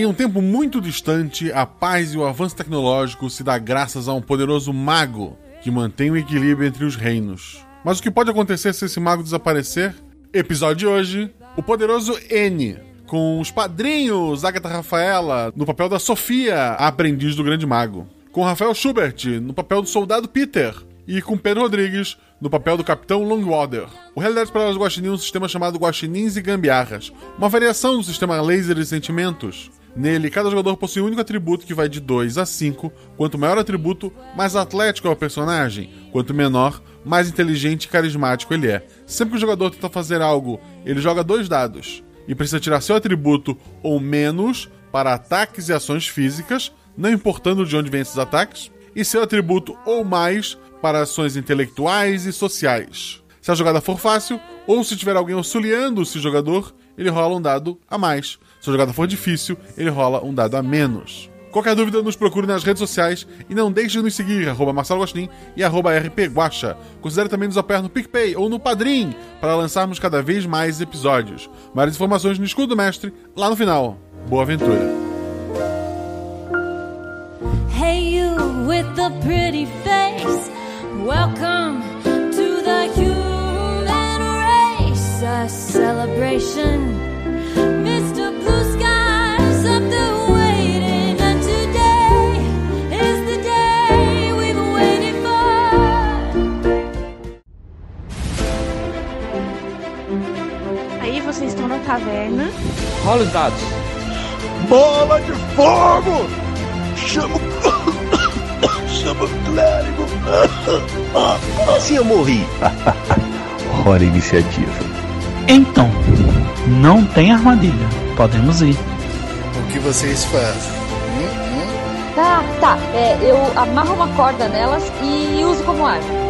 Em um tempo muito distante, a paz e o avanço tecnológico se dá graças a um poderoso mago que mantém o equilíbrio entre os reinos. Mas o que pode acontecer se esse mago desaparecer? Episódio de hoje: o poderoso N, com os padrinhos Agatha Rafaela no papel da Sofia, a aprendiz do grande mago, com Rafael Schubert no papel do soldado Peter e com Pedro Rodrigues no papel do Capitão Longwater. O Realidades Paralelas Guaxinim é um sistema chamado Guaxinins e Gambiarras, uma variação do sistema Laser e Sentimentos. Nele, cada jogador possui um único atributo que vai de 2 a 5. Quanto maior o atributo, mais atlético é o personagem. Quanto menor, mais inteligente e carismático ele é. Sempre que o jogador tenta fazer algo, ele joga dois dados e precisa tirar seu atributo ou menos para ataques e ações físicas, não importando de onde vêm esses ataques, e seu atributo ou mais para ações intelectuais e sociais. Se a jogada for fácil, ou se tiver alguém auxiliando esse jogador, ele rola um dado a mais. Se a jogada for difícil, ele rola um dado a menos. Qualquer dúvida, nos procure nas redes sociais e não deixe de nos seguir, arroba Marcelo Gostin e arroba rpguacha. Considere também nos apoiar no PicPay ou no Padrim para lançarmos cada vez mais episódios. Mais informações no Escudo do Mestre, lá no final. Boa aventura! Hey you with the pretty face Welcome to the human race A celebration vocês estão na taverna. Rola os dados. Bola de fogo! Chama o. Chama o clérigo! Assim eu morri. Hora iniciativa. Então, não tem armadilha. Podemos ir. O que vocês fazem? Tá, tá. É, eu amarro uma corda nelas e uso como arma.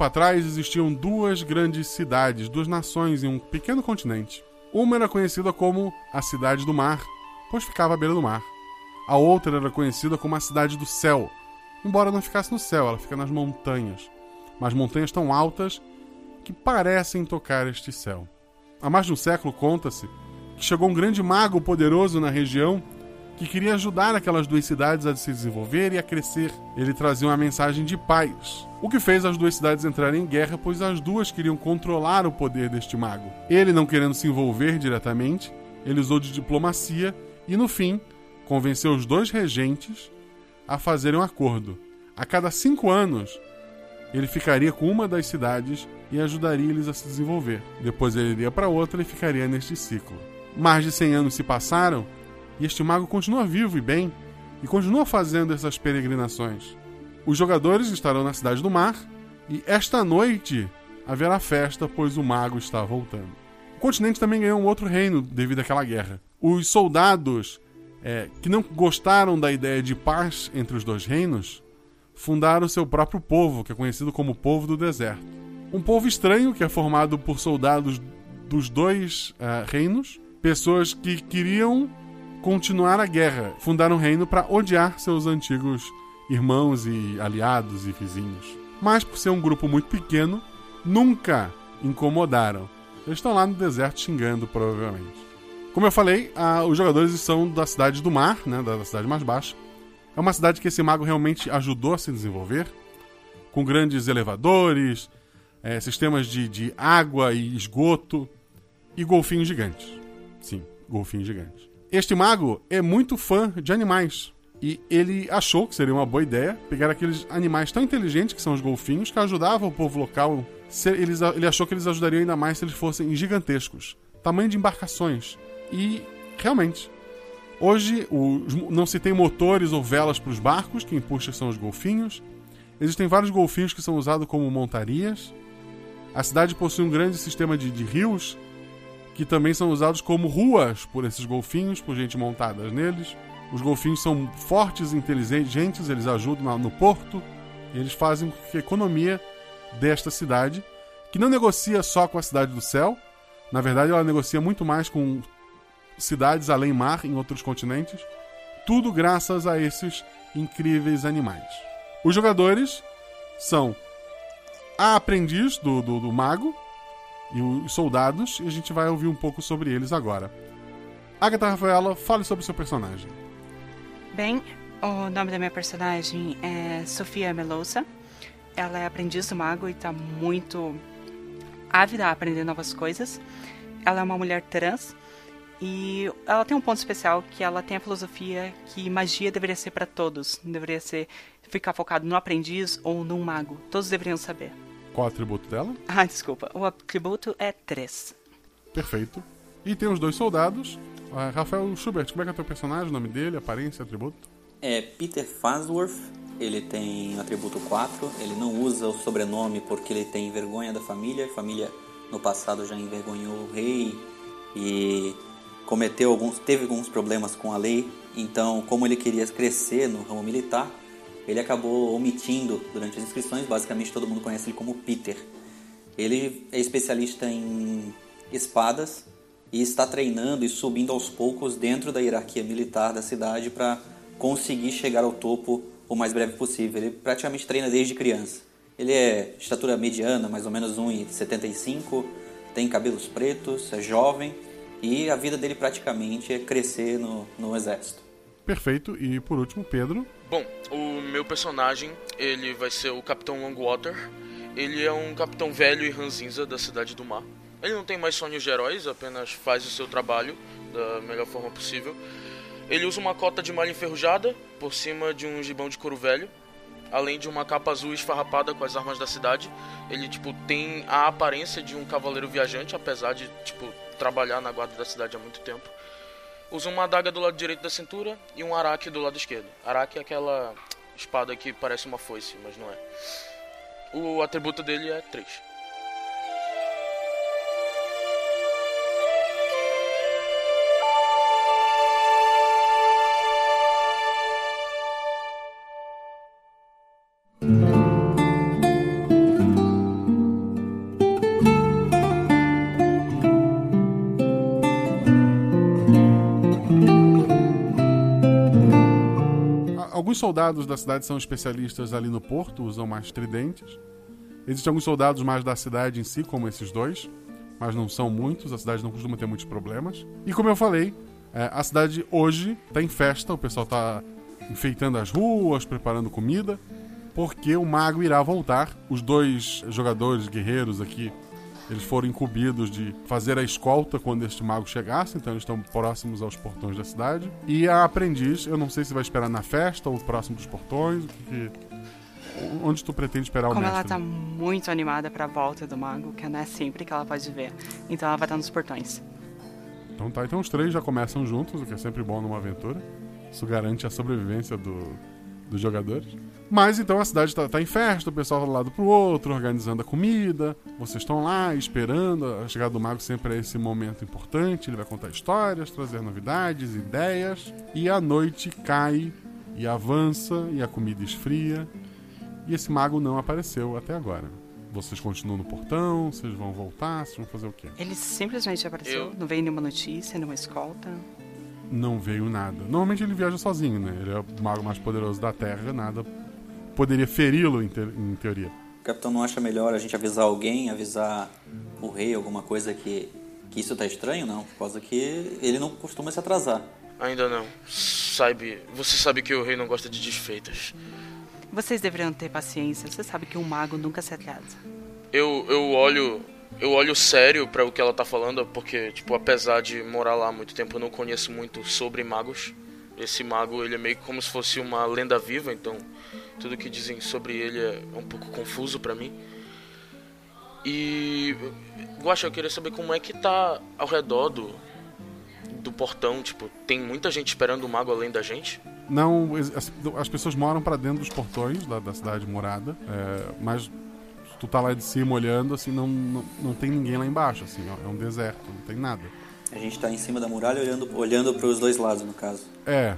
Tempo atrás existiam duas grandes cidades, duas nações em um pequeno continente. Uma era conhecida como a Cidade do Mar, pois ficava à beira do mar. A outra era conhecida como a Cidade do Céu, embora não ficasse no céu, ela fica nas montanhas. Mas montanhas tão altas que parecem tocar este céu. Há mais de um século conta-se que chegou um grande mago poderoso na região que queria ajudar aquelas duas cidades a se desenvolver e a crescer. Ele trazia uma mensagem de paz, o que fez as duas cidades entrarem em guerra, pois as duas queriam controlar o poder deste mago. Ele, não querendo se envolver diretamente, ele usou de diplomacia e, no fim, convenceu os dois regentes a fazerem um acordo. A cada cinco anos, ele ficaria com uma das cidades e ajudaria eles a se desenvolver. Depois ele iria para outra e ficaria neste ciclo. Mais de 100 anos se passaram e este mago continua vivo e bem e continua fazendo essas peregrinações. Os jogadores estarão na Cidade do Mar e esta noite haverá festa, pois o mago está voltando. O continente também ganhou um outro reino devido àquela guerra. Os soldados é, que não gostaram da ideia de paz entre os dois reinos fundaram seu próprio povo, que é conhecido como Povo do Deserto. Um povo estranho que é formado por soldados dos dois uh, reinos, pessoas que queriam continuar a guerra, fundaram um reino para odiar seus antigos irmãos e aliados e vizinhos. Mas por ser um grupo muito pequeno, nunca incomodaram. Eles estão lá no deserto xingando, provavelmente. Como eu falei, a, os jogadores são da cidade do mar, né, da cidade mais baixa. É uma cidade que esse mago realmente ajudou a se desenvolver, com grandes elevadores, é, sistemas de, de água e esgoto e golfinhos gigantes. Sim, golfinhos gigantes. Este mago é muito fã de animais. E ele achou que seria uma boa ideia pegar aqueles animais tão inteligentes que são os golfinhos, que ajudavam o povo local. Ele achou que eles ajudariam ainda mais se eles fossem gigantescos. tamanho de embarcações. E, realmente, hoje não se tem motores ou velas para os barcos, quem puxa são os golfinhos. Existem vários golfinhos que são usados como montarias. A cidade possui um grande sistema de rios que também são usados como ruas por esses golfinhos, por gente montada neles. Os golfinhos são fortes e inteligentes, eles ajudam no porto, e eles fazem com que a economia desta cidade, que não negocia só com a cidade do céu, na verdade ela negocia muito mais com cidades além mar em outros continentes, tudo graças a esses incríveis animais. Os jogadores são a aprendiz do, do, do mago e os soldados, e a gente vai ouvir um pouco sobre eles agora. Agatha Rafaela, fale sobre seu personagem. Bem, o nome da minha personagem é Sofia Melosa. Ela é aprendiz do mago e está muito ávida a aprender novas coisas. Ela é uma mulher trans e ela tem um ponto especial que ela tem a filosofia que magia deveria ser para todos, não deveria ser ficar focado no aprendiz ou num mago. Todos deveriam saber. Qual o atributo dela? Ah, desculpa. O atributo é 3. Perfeito. E tem os dois soldados. Ah, Rafael Schubert, como é que é o teu personagem, o nome dele, aparência, atributo? É Peter Farnsworth, ele tem o atributo 4, ele não usa o sobrenome porque ele tem vergonha da família, a família no passado já envergonhou o rei e cometeu alguns, teve alguns problemas com a lei, então como ele queria crescer no ramo militar, ele acabou omitindo durante as inscrições, basicamente todo mundo conhece ele como Peter. Ele é especialista em espadas e está treinando e subindo aos poucos dentro da hierarquia militar da cidade para conseguir chegar ao topo o mais breve possível. Ele praticamente treina desde criança. Ele é de estatura mediana, mais ou menos 1,75, tem cabelos pretos, é jovem e a vida dele praticamente é crescer no, no exército. Perfeito. E por último, Pedro. Bom, o meu personagem, ele vai ser o Capitão Longwater. Ele é um capitão velho e ranzinza da cidade do mar. Ele não tem mais sonhos de heróis, apenas faz o seu trabalho da melhor forma possível. Ele usa uma cota de malha enferrujada por cima de um gibão de couro velho, além de uma capa azul esfarrapada com as armas da cidade. Ele tipo tem a aparência de um cavaleiro viajante, apesar de tipo trabalhar na guarda da cidade há muito tempo. Usa uma adaga do lado direito da cintura e um araque do lado esquerdo. Araque é aquela espada que parece uma foice, mas não é. O atributo dele é 3. A- soldados da cidade são especialistas ali no porto, usam mais tridentes. Existem alguns soldados mais da cidade em si, como esses dois, mas não são muitos, a cidade não costuma ter muitos problemas. E como eu falei, é, a cidade hoje está em festa, o pessoal está enfeitando as ruas, preparando comida, porque o mago irá voltar. Os dois jogadores guerreiros aqui, eles foram incumbidos de fazer a escolta quando este mago chegasse, então eles estão próximos aos portões da cidade. E a aprendiz, eu não sei se vai esperar na festa ou próximo dos portões, o que onde tu pretende esperar o Como ela mestre? tá muito animada pra volta do mago, que não é sempre que ela pode ver. Então ela vai estar nos portões. Então tá, então os três já começam juntos, o que é sempre bom numa aventura. Isso garante a sobrevivência do, dos jogadores. Mas então a cidade tá, tá em festa, o pessoal um lado pro outro, organizando a comida. Vocês estão lá esperando. A chegada do mago sempre é esse momento importante. Ele vai contar histórias, trazer novidades, ideias. E a noite cai e avança e a comida esfria. E esse mago não apareceu até agora. Vocês continuam no portão, vocês vão voltar, vocês vão fazer o quê? Ele simplesmente apareceu, não veio nenhuma notícia, nenhuma escolta. Não veio nada. Normalmente ele viaja sozinho, né? Ele é o mago mais poderoso da Terra, nada poderia feri-lo em, te- em teoria. O capitão não acha melhor a gente avisar alguém, avisar o rei, alguma coisa que, que isso tá estranho? Não, por causa que ele não costuma se atrasar. Ainda não. Sabe, você sabe que o rei não gosta de desfeitas. Vocês deveriam ter paciência, você sabe que um mago nunca se atrasa. Eu, eu olho eu olho sério pra o que ela tá falando, porque tipo, apesar de morar lá há muito tempo, eu não conheço muito sobre magos. Esse mago, ele é meio como se fosse uma lenda viva, então tudo que dizem sobre ele é um pouco confuso pra mim. E. Guaxa, eu queria saber como é que tá ao redor do. do portão. Tipo, tem muita gente esperando o mago além da gente? Não, as, as pessoas moram para dentro dos portões da, da cidade morada, é, mas tu tá lá de cima olhando, assim, não, não, não tem ninguém lá embaixo, assim, é um deserto, não tem nada. A gente tá em cima da muralha olhando, olhando para os dois lados, no caso. É,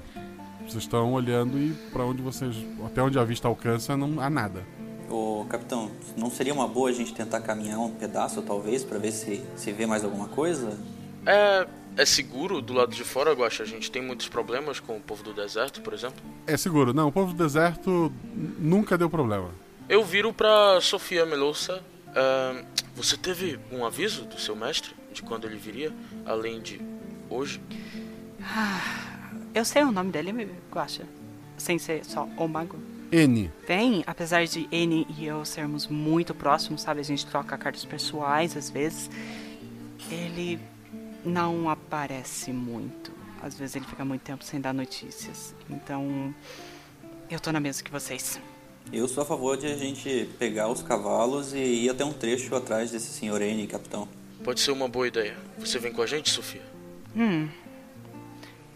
vocês estão olhando e para onde vocês, até onde a vista alcança, não há nada. Ô, capitão, não seria uma boa a gente tentar caminhar um pedaço, talvez, para ver se, se vê mais alguma coisa? É, é seguro do lado de fora, Guaxa? A gente tem muitos problemas com o povo do deserto, por exemplo? É seguro. Não, o povo do deserto nunca deu problema. Eu viro pra Sofia Melouça. Uh, você teve um aviso do seu mestre de quando ele viria, além de hoje? Ah, eu sei o nome dele, Guaxa. Sem ser só o mago. N. Bem, apesar de N e eu sermos muito próximos, sabe? A gente troca cartas pessoais às vezes. Ele não aparece muito. Às vezes ele fica muito tempo sem dar notícias. Então, eu tô na mesma que vocês. Eu sou a favor de a gente pegar os cavalos e ir até um trecho atrás desse senhor N, capitão. Pode ser uma boa ideia. Você vem com a gente, Sofia? Hum.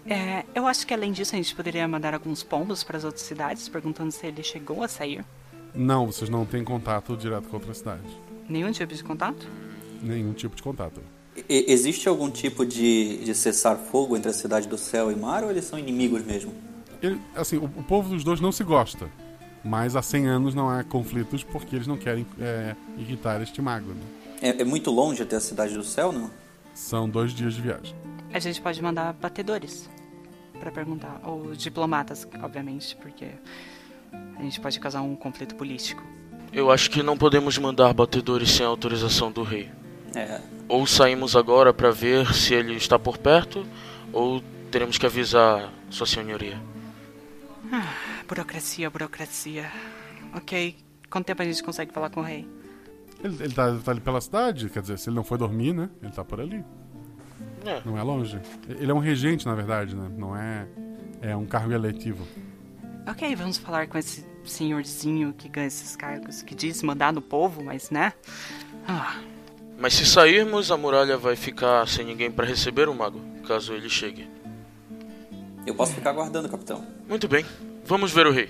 É, eu acho que além disso a gente poderia mandar alguns pombos para as outras cidades, perguntando se ele chegou a sair. Não, vocês não têm contato direto com outra cidade. Nenhum tipo de contato? Nenhum tipo de contato. E, existe algum tipo de, de cessar-fogo entre a cidade do céu e mar ou eles são inimigos mesmo? Ele, assim, o, o, povo dos dois não se gosta. Mas há 100 anos não há conflitos porque eles não querem é, irritar este mago. Né? É, é muito longe até a cidade do céu, não? São dois dias de viagem. A gente pode mandar batedores para perguntar. Ou diplomatas, obviamente, porque a gente pode causar um conflito político. Eu acho que não podemos mandar batedores sem autorização do rei. É. Ou saímos agora para ver se ele está por perto, ou teremos que avisar Sua Senhoria. Ah, burocracia, burocracia. Ok, quanto tempo a gente consegue falar com o rei? Ele, ele tá, tá ali pela cidade, quer dizer, se ele não foi dormir, né? Ele tá por ali. É. Não é longe. Ele é um regente, na verdade, né? Não é. É um cargo eletivo. Ok, vamos falar com esse senhorzinho que ganha esses cargos, que diz mandar no povo, mas né? Ah. Mas se sairmos, a muralha vai ficar sem ninguém para receber o mago, caso ele chegue. Eu posso ficar aguardando, capitão. Muito bem. Vamos ver o rei.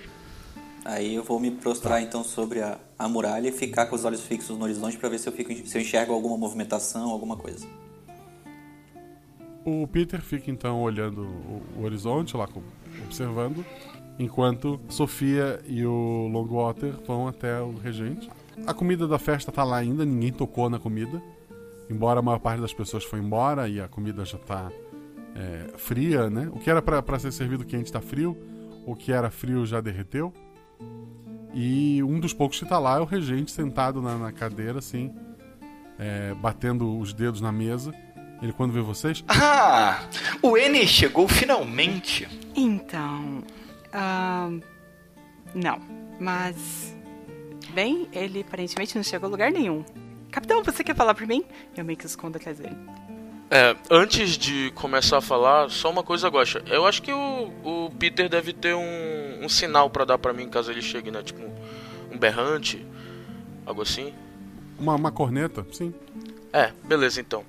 Aí eu vou me prostrar então sobre a, a muralha e ficar com os olhos fixos no horizonte para ver se eu, fico, se eu enxergo alguma movimentação, alguma coisa. O Peter fica então olhando o, horizonte, lá observando, enquanto Sofia e o Longwater vão até o regente. A comida da festa tá lá ainda, ninguém tocou na comida. Embora a maior parte das pessoas foi embora e a comida já tá é, fria, né? O que era para ser servido quente tá frio, o que era frio já derreteu. E um dos poucos que tá lá é o regente sentado na, na cadeira, assim, é, batendo os dedos na mesa. Ele quando vê vocês. Ah! O N chegou finalmente! Então. Uh, não. Mas. Bem, ele aparentemente não chegou a lugar nenhum. Capitão, você quer falar por mim? Eu meio que escondo atrás dele. É, antes de começar a falar, só uma coisa, Gosta. Eu acho que o, o Peter deve ter um, um sinal para dar para mim caso ele chegue, né? Tipo, um berrante, algo assim. Uma, uma corneta, sim. É, beleza então.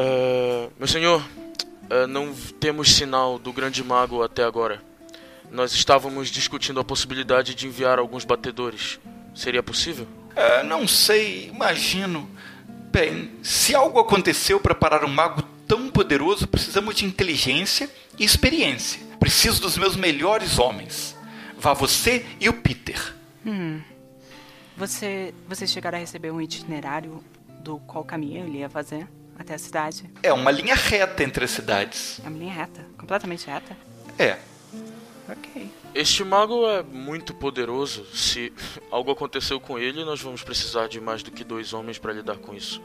Uh, meu senhor, uh, não temos sinal do grande mago até agora. Nós estávamos discutindo a possibilidade de enviar alguns batedores. Seria possível? Uh, não sei, imagino. Bem, se algo aconteceu para parar um mago tão poderoso, precisamos de inteligência e experiência. Preciso dos meus melhores homens. Vá você e o Peter. Hum. Você, você chegará a receber um itinerário do qual caminho ele ia fazer? Até a cidade. É uma linha reta entre as cidades. É uma linha reta, completamente reta. É. Ok. Este mago é muito poderoso. Se algo aconteceu com ele, nós vamos precisar de mais do que dois homens para lidar com isso.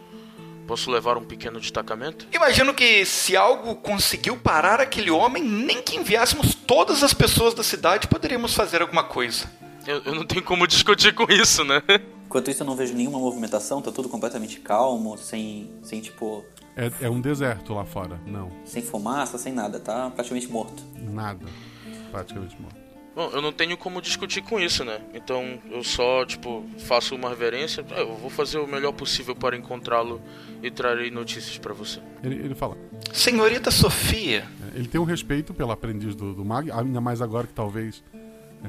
Posso levar um pequeno destacamento? Imagino que se algo conseguiu parar aquele homem, nem que enviássemos todas as pessoas da cidade, poderíamos fazer alguma coisa. Eu, eu não tenho como discutir com isso, né? Enquanto isso, eu não vejo nenhuma movimentação, tá tudo completamente calmo, sem, sem tipo. É, é um deserto lá fora, não. Sem fumaça, sem nada, tá praticamente morto. Nada. Praticamente morto. Bom, eu não tenho como discutir com isso, né? Então eu só, tipo, faço uma reverência. É, Eu vou fazer o melhor possível para encontrá-lo e trarei notícias para você. Ele, ele fala. Senhorita Sofia. É, Ele tem um respeito pelo aprendiz do, do Mag, ainda mais agora que talvez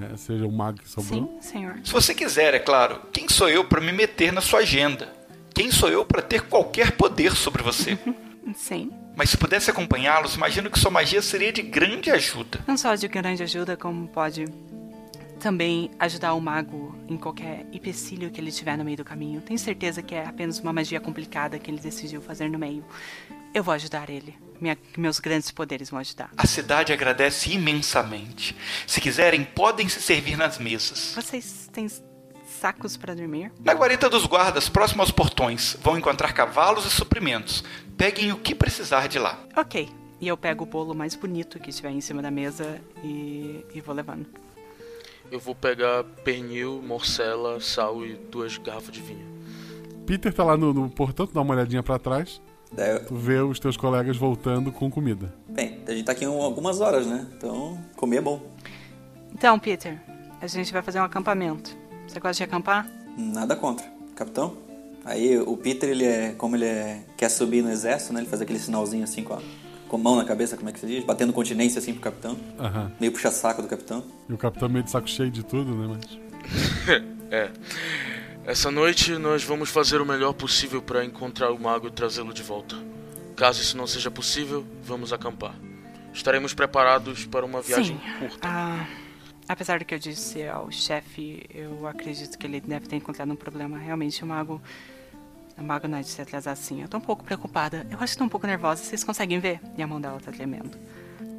é, seja o Mag que sobrou. senhor. Se você quiser, é claro, quem sou eu para me meter na sua agenda? Quem sou eu para ter qualquer poder sobre você? Sim. Mas se pudesse acompanhá-los, imagino que sua magia seria de grande ajuda. Não só de grande ajuda, como pode também ajudar o mago em qualquer empecilho que ele tiver no meio do caminho. Tenho certeza que é apenas uma magia complicada que ele decidiu fazer no meio. Eu vou ajudar ele. Minha- meus grandes poderes vão ajudar. A cidade agradece imensamente. Se quiserem, podem se servir nas mesas. Vocês têm sacos para dormir? Na guarita dos guardas, próximo aos portões, vão encontrar cavalos e suprimentos. Peguem o que precisar de lá. Ok. E eu pego o bolo mais bonito que estiver em cima da mesa e, e vou levando. Eu vou pegar pernil, morcela, sal e duas garrafas de vinho. Peter tá lá no, no portão, dá uma olhadinha pra trás. Daí eu- Tu vê os teus colegas voltando com comida. Bem, a gente tá aqui um- algumas horas, né? Então, comer é bom. Então, Peter, a gente vai fazer um acampamento. Você gosta de acampar? Nada contra. Capitão? Aí o Peter, ele é. Como ele é. quer subir no exército, né? Ele faz aquele sinalzinho assim com a, com a mão na cabeça, como é que se diz? Batendo continência assim pro capitão. Aham. Meio puxa-saco do capitão. E o capitão meio de saco cheio de tudo, né? Mas. é. Essa noite nós vamos fazer o melhor possível para encontrar o mago e trazê-lo de volta. Caso isso não seja possível, vamos acampar. Estaremos preparados para uma viagem Sim. curta. Ah, apesar do que eu disse ao chefe, eu acredito que ele deve ter encontrado um problema. Realmente, o mago. O mago não é de se atrasar assim. Eu tô um pouco preocupada. Eu acho que tô um pouco nervosa. Vocês conseguem ver? E a mão dela tá tremendo.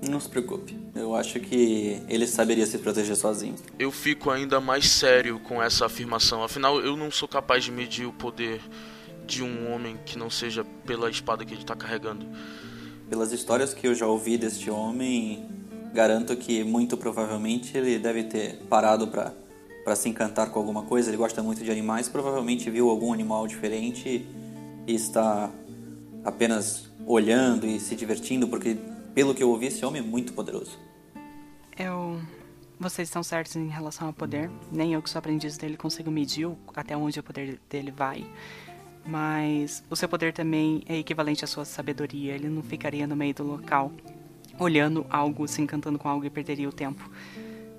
Não se preocupe. Eu acho que ele saberia se proteger sozinho. Eu fico ainda mais sério com essa afirmação. Afinal, eu não sou capaz de medir o poder de um homem que não seja pela espada que ele está carregando. Pelas histórias que eu já ouvi deste homem, garanto que muito provavelmente ele deve ter parado pra para se encantar com alguma coisa. Ele gosta muito de animais, provavelmente viu algum animal diferente e está apenas olhando e se divertindo, porque pelo que eu ouvi, esse homem é muito poderoso. Eu. Vocês estão certos em relação ao poder. Nem eu, que sou aprendiz dele, consigo medir até onde o poder dele vai. Mas o seu poder também é equivalente à sua sabedoria. Ele não ficaria no meio do local olhando algo, se encantando com algo e perderia o tempo.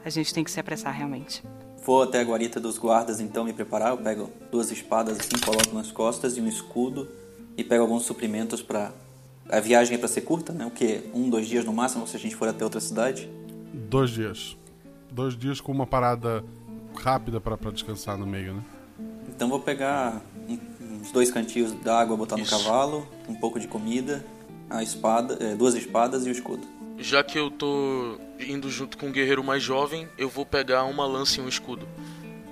A gente tem que se apressar realmente. Vou até a guarita dos guardas então me preparar. Eu pego duas espadas assim, coloco nas costas e um escudo e pego alguns suprimentos para a viagem é para ser curta, né? O que um, dois dias no máximo se a gente for até outra cidade. Dois dias. Dois dias com uma parada rápida pra, pra descansar no meio, né? Então vou pegar uns dois cantinhos d'água, botar no cavalo, um pouco de comida, a espada, eh, duas espadas e o escudo. Já que eu tô indo junto com um guerreiro mais jovem, eu vou pegar uma lança e um escudo.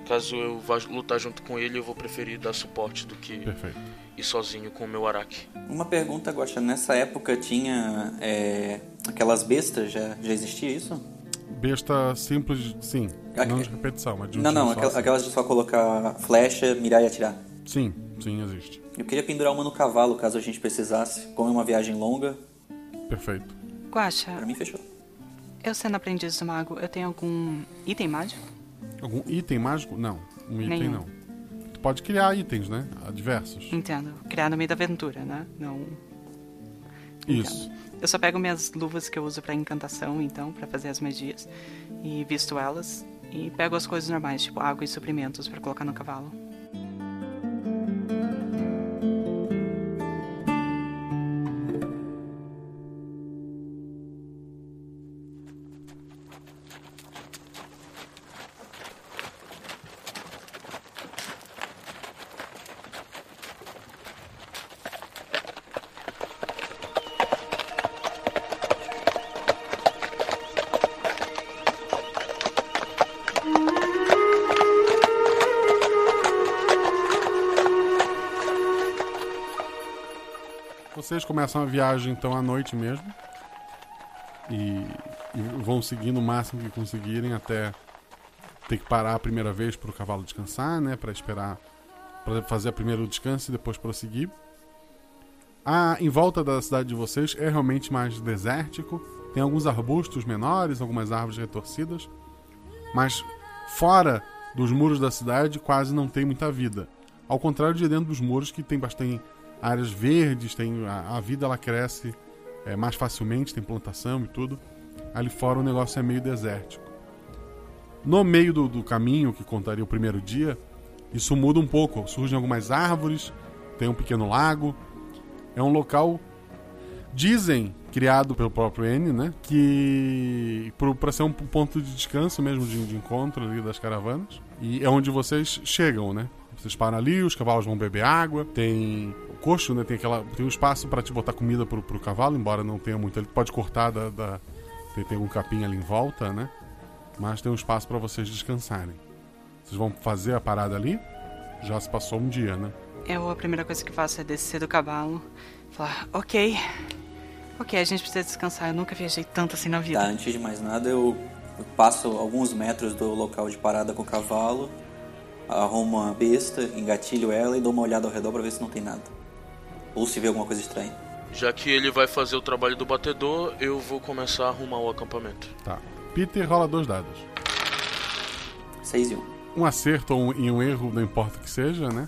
Caso eu vá lutar junto com ele, eu vou preferir dar suporte do que Perfeito. Ir sozinho com o meu araque. Uma pergunta, Guaxa, nessa época tinha eh, aquelas bestas, já, já existia isso? Besta simples, sim. Aqui- Não de repetição, mas de um não, não, aquel- assim. aquelas de só colocar flecha, mirar e atirar. Sim, sim, existe. Eu queria pendurar uma no cavalo, caso a gente precisasse. Como é uma viagem longa, Perfeito. Guaxa, pra mim fechou. eu sendo aprendiz do mago, eu tenho algum item mágico? Algum item mágico? Não. Um item Nenhum. não. Pode criar itens, né? Diversos. Entendo. Criar no meio da aventura, né? Não. Isso. Eu só pego minhas luvas que eu uso pra encantação, então, pra fazer as magias, e visto elas, e pego as coisas normais, tipo água e suprimentos pra colocar no cavalo. Começam a viagem então à noite mesmo. E, e vão seguindo o máximo que conseguirem até ter que parar a primeira vez para o cavalo descansar, né? Para esperar, para fazer primeiro descanso e depois prosseguir. Ah, em volta da cidade de vocês é realmente mais desértico. Tem alguns arbustos menores, algumas árvores retorcidas. Mas fora dos muros da cidade quase não tem muita vida. Ao contrário de dentro dos muros que tem bastante áreas verdes, tem a, a vida ela cresce é, mais facilmente, tem plantação e tudo. Ali fora o negócio é meio desértico. No meio do, do caminho que contaria o primeiro dia, isso muda um pouco. Surgem algumas árvores, tem um pequeno lago. É um local, dizem, criado pelo próprio N, né? Que para ser um ponto de descanso mesmo, de, de, encontro ali das caravanas. E é onde vocês chegam, né? Vocês param ali, os cavalos vão beber água, tem coxo, né? Tem, aquela, tem um espaço para te botar comida pro, pro cavalo, embora não tenha muito. Ele pode cortar da. da tem, tem um capim ali em volta, né? Mas tem um espaço para vocês descansarem. Vocês vão fazer a parada ali? Já se passou um dia, né? Eu, a primeira coisa que faço é descer do cavalo, falar, ok, ok, a gente precisa descansar, eu nunca viajei tanto assim na vida. Tá, antes de mais nada, eu passo alguns metros do local de parada com o cavalo, arrumo uma besta, engatilho ela e dou uma olhada ao redor pra ver se não tem nada. Ou se vê alguma coisa estranha. Já que ele vai fazer o trabalho do batedor, eu vou começar a arrumar o acampamento. Tá. Peter rola dois dados. 6 e 1. Um. um acerto ou um, e um erro, não importa o que seja, né?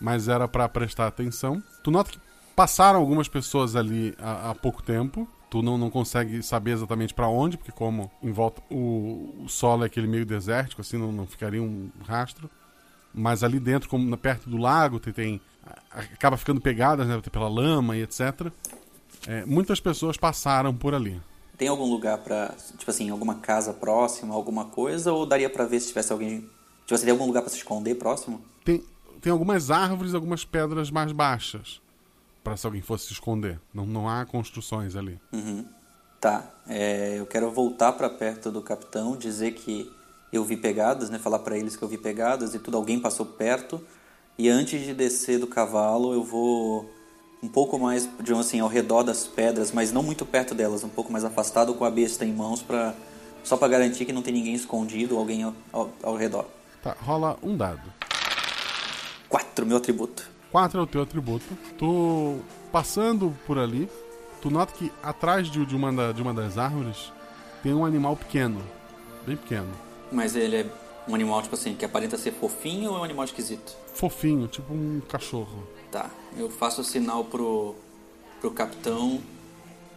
Mas era para prestar atenção. Tu nota que passaram algumas pessoas ali há, há pouco tempo. Tu não, não consegue saber exatamente para onde, porque como em volta o, o solo é aquele meio desértico, assim, não, não ficaria um rastro. Mas ali dentro, como perto do lago, tem, tem acaba ficando pegadas né, pela lama e etc. É, muitas pessoas passaram por ali. Tem algum lugar para, tipo assim, alguma casa próxima, alguma coisa, ou daria para ver se tivesse alguém, tipo assim, tem algum lugar para se esconder próximo? Tem, tem algumas árvores, algumas pedras mais baixas para se alguém fosse se esconder. Não, não há construções ali. Uhum. Tá. É, eu quero voltar para perto do capitão, dizer que eu vi pegadas, né? Falar para eles que eu vi pegadas e tudo. Alguém passou perto. E antes de descer do cavalo, eu vou um pouco mais, digamos assim, ao redor das pedras, mas não muito perto delas, um pouco mais afastado com a besta em mãos para só para garantir que não tem ninguém escondido, alguém ao, ao, ao, redor. Tá, rola um dado. Quatro, meu atributo. Quatro é o teu atributo. Tu passando por ali, tu nota que atrás de, de, uma, da, de uma das árvores tem um animal pequeno, bem pequeno. Mas ele é um animal, tipo assim, que aparenta ser fofinho ou é um animal esquisito? Fofinho, tipo um cachorro. Tá, eu faço o sinal pro, pro capitão,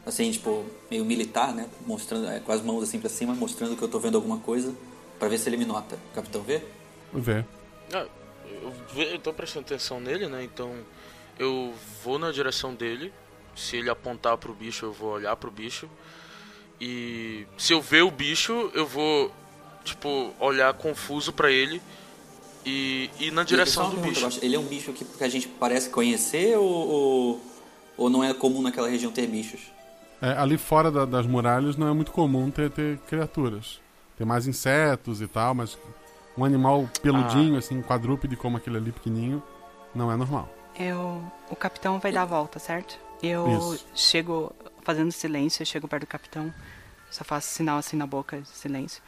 assim, tipo, meio militar, né? Mostrando, é, com as mãos assim pra cima, mostrando que eu tô vendo alguma coisa, para ver se ele me nota. O capitão vê? Vê. Ah, eu, eu tô prestando atenção nele, né? Então eu vou na direção dele. Se ele apontar pro bicho, eu vou olhar pro bicho. E se eu ver o bicho, eu vou, tipo, olhar confuso para ele e ir na direção do bicho. Ele é um bicho que, que a gente parece conhecer ou, ou, ou, não é comum naquela região ter bichos? É, ali fora da, das muralhas não é muito comum ter, ter criaturas. Tem mais insetos e tal, mas um animal peludinho, ah. assim, quadrúpede como aquele ali pequenininho, não é normal. Eu, o capitão vai dar a volta, certo? Eu Isso. chego fazendo silêncio, eu chego perto do capitão, só faço sinal assim na boca, silêncio.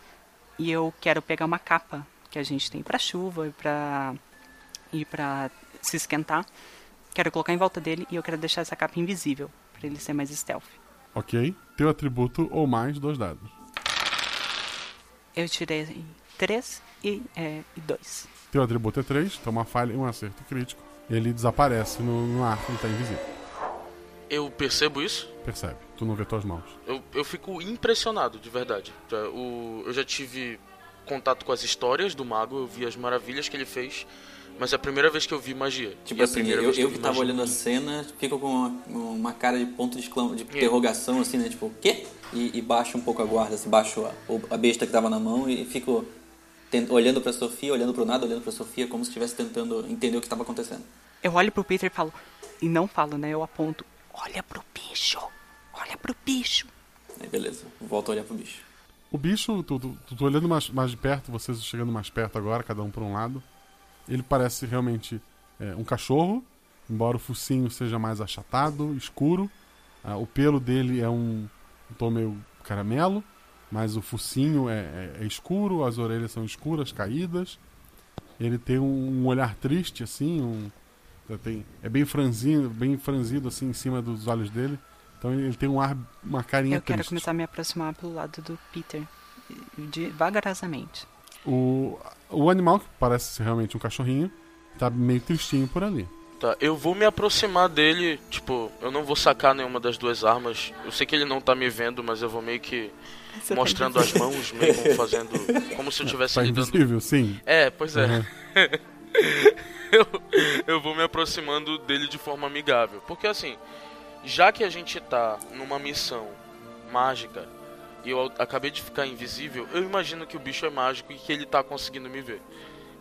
E eu quero pegar uma capa que a gente tem para chuva e para e para se esquentar. Quero colocar em volta dele e eu quero deixar essa capa invisível para ele ser mais stealth. Ok. Teu atributo ou mais dois dados. Eu tirei 3 e 2. É, Teu atributo é 3, então uma falha e um acerto crítico. Ele desaparece no, no ar, ele tá invisível. Eu percebo isso? Percebe. Tu não vê tuas mãos. Eu, eu fico impressionado, de verdade. O, eu já tive contato com as histórias do mago, eu vi as maravilhas que ele fez, mas é a primeira vez que eu vi magia. Tipo assim, eu, eu, que, eu que tava olhando a cena, fico com uma, uma cara de ponto de, de interrogação, assim, né? Tipo, o quê? E, e baixo um pouco a guarda, assim, baixo a, a besta que tava na mão e fico olhando pra Sofia, olhando pro nada, olhando pra Sofia, como se estivesse tentando entender o que estava acontecendo. Eu olho pro Peter e falo, e não falo, né? Eu aponto, olha pro bicho, olha pro bicho. Aí beleza, volto a olhar pro bicho. O bicho, tu, tu, tu, tu olhando mais, mais de perto, vocês chegando mais perto agora, cada um por um lado. Ele parece realmente é, um cachorro, embora o focinho seja mais achatado, escuro. Ah, o pelo dele é um, um tom meio caramelo, mas o focinho é, é, é, escuro, as orelhas são escuras, caídas. Ele tem um, um olhar triste, assim, um, tem, é bem franzido, bem franzido assim em cima dos olhos dele. Então ele tem um ar, uma carinha Eu quero triste. começar a me aproximar pelo lado do Peter. vagarosamente. O, o animal, que parece ser realmente um cachorrinho, tá meio tristinho por ali. Tá, eu vou me aproximar dele, tipo, eu não vou sacar nenhuma das duas armas. Eu sei que ele não tá me vendo, mas eu vou meio que Você tá mostrando as invisível. mãos, meio como fazendo. Como se eu tivesse Tá lhe dando. invisível, sim. É, pois é. Uhum. eu, eu vou me aproximando dele de forma amigável. Porque assim, já que a gente tá numa missão mágica e eu acabei de ficar invisível, eu imagino que o bicho é mágico e que ele tá conseguindo me ver.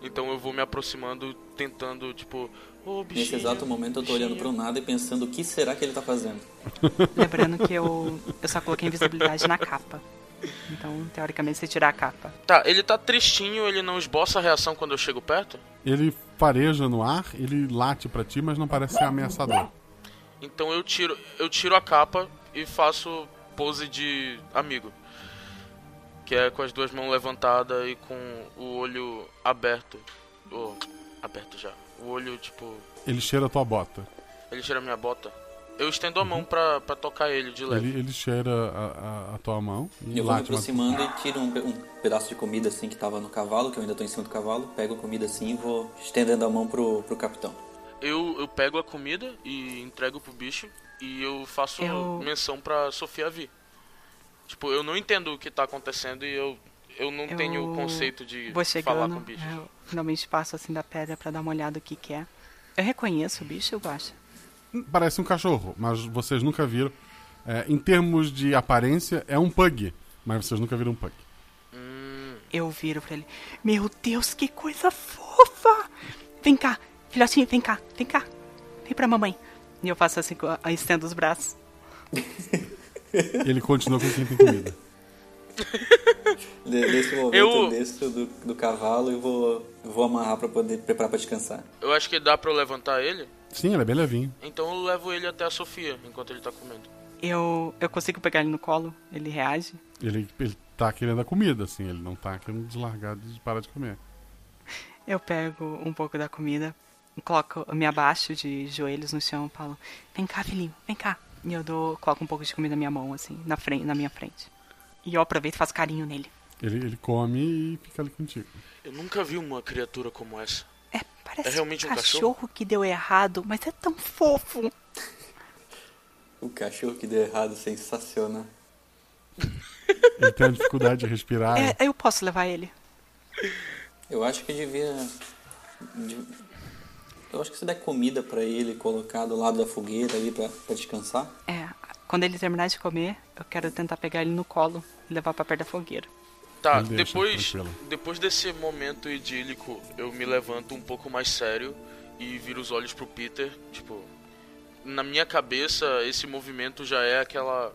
Então eu vou me aproximando, tentando, tipo, ô Nesse bichinho. exato momento eu tô olhando pro nada e pensando o que será que ele tá fazendo. Lembrando que eu, eu só coloquei invisibilidade na capa. Então, teoricamente, você tirar a capa. Tá, ele tá tristinho, ele não esboça a reação quando eu chego perto? Ele fareja no ar, ele late pra ti, mas não parece ser ameaçador. Então eu tiro, eu tiro a capa e faço pose de amigo. Que é com as duas mãos levantadas e com o olho aberto. Oh, aberto já. O olho, tipo. Ele cheira a tua bota. Ele tira a minha bota. Eu estendo a mão pra, pra tocar ele de leve. Ele, ele cheira a, a- a tua mão e Eu vou me aproximando e tiro um, um pedaço de comida assim que tava no cavalo, que eu ainda tô em cima do cavalo, pego a comida assim e vou estendendo a mão pro, pro capitão. Eu, eu pego a comida e entrego pro bicho e eu faço Eu- menção pra Sofia vir. Tipo, eu não entendo o que tá acontecendo e eu, eu não tenho o conceito de vou falar chegando, com o bicho. Eu finalmente passo assim da pedra pra dar uma olhada o que que é. Eu reconheço o bicho, eu acho. Parece um cachorro, mas vocês nunca viram. É, em termos de aparência, é um pug, mas vocês nunca viram um pug. Eu viro pra ele. Meu Deus, que coisa fofa! Vem cá, filhotinho, vem cá, vem cá. Vem pra mamãe. E eu faço assim, a- a- estendo os braços. Ele continua com quem tem comida. Nesse momento Eu- eu, desço do, do cavalo e vou, vou amarrar pra poder preparar pra descansar. Eu acho que dá pra eu levantar ele. Sim, ele é bem levinho. Então eu levo ele até a Sofia enquanto ele tá comendo. Eu, eu consigo pegar ele no colo, ele reage. Ele, ele tá querendo a comida, assim, ele não tá querendo deslargar de parar de comer. Eu pego um pouco da comida, coloco, eu me abaixo de joelhos no chão e falo: Vem cá, filhinho, vem cá. E eu dou, coloco um pouco de comida na minha mão, assim, na, frente, na minha frente. E eu aproveito e faço carinho nele. Ele, ele come e fica ali contigo. Eu nunca vi uma criatura como essa. Parece É realmente um um cachorro? cachorro que deu errado, mas é tão fofo. O cachorro que deu errado, sensacional. Ele tem uma dificuldade de respirar. É, eu posso levar ele. Eu acho que devia. Eu acho que se der comida pra ele, colocar do lado da fogueira ali pra, pra descansar. É, quando ele terminar de comer, eu quero tentar pegar ele no colo e levar pra perto da fogueira. Tá, depois, tranquilo. depois desse momento idílico, eu me levanto um pouco mais sério e viro os olhos pro Peter. Tipo, na minha cabeça, esse movimento já é aquela.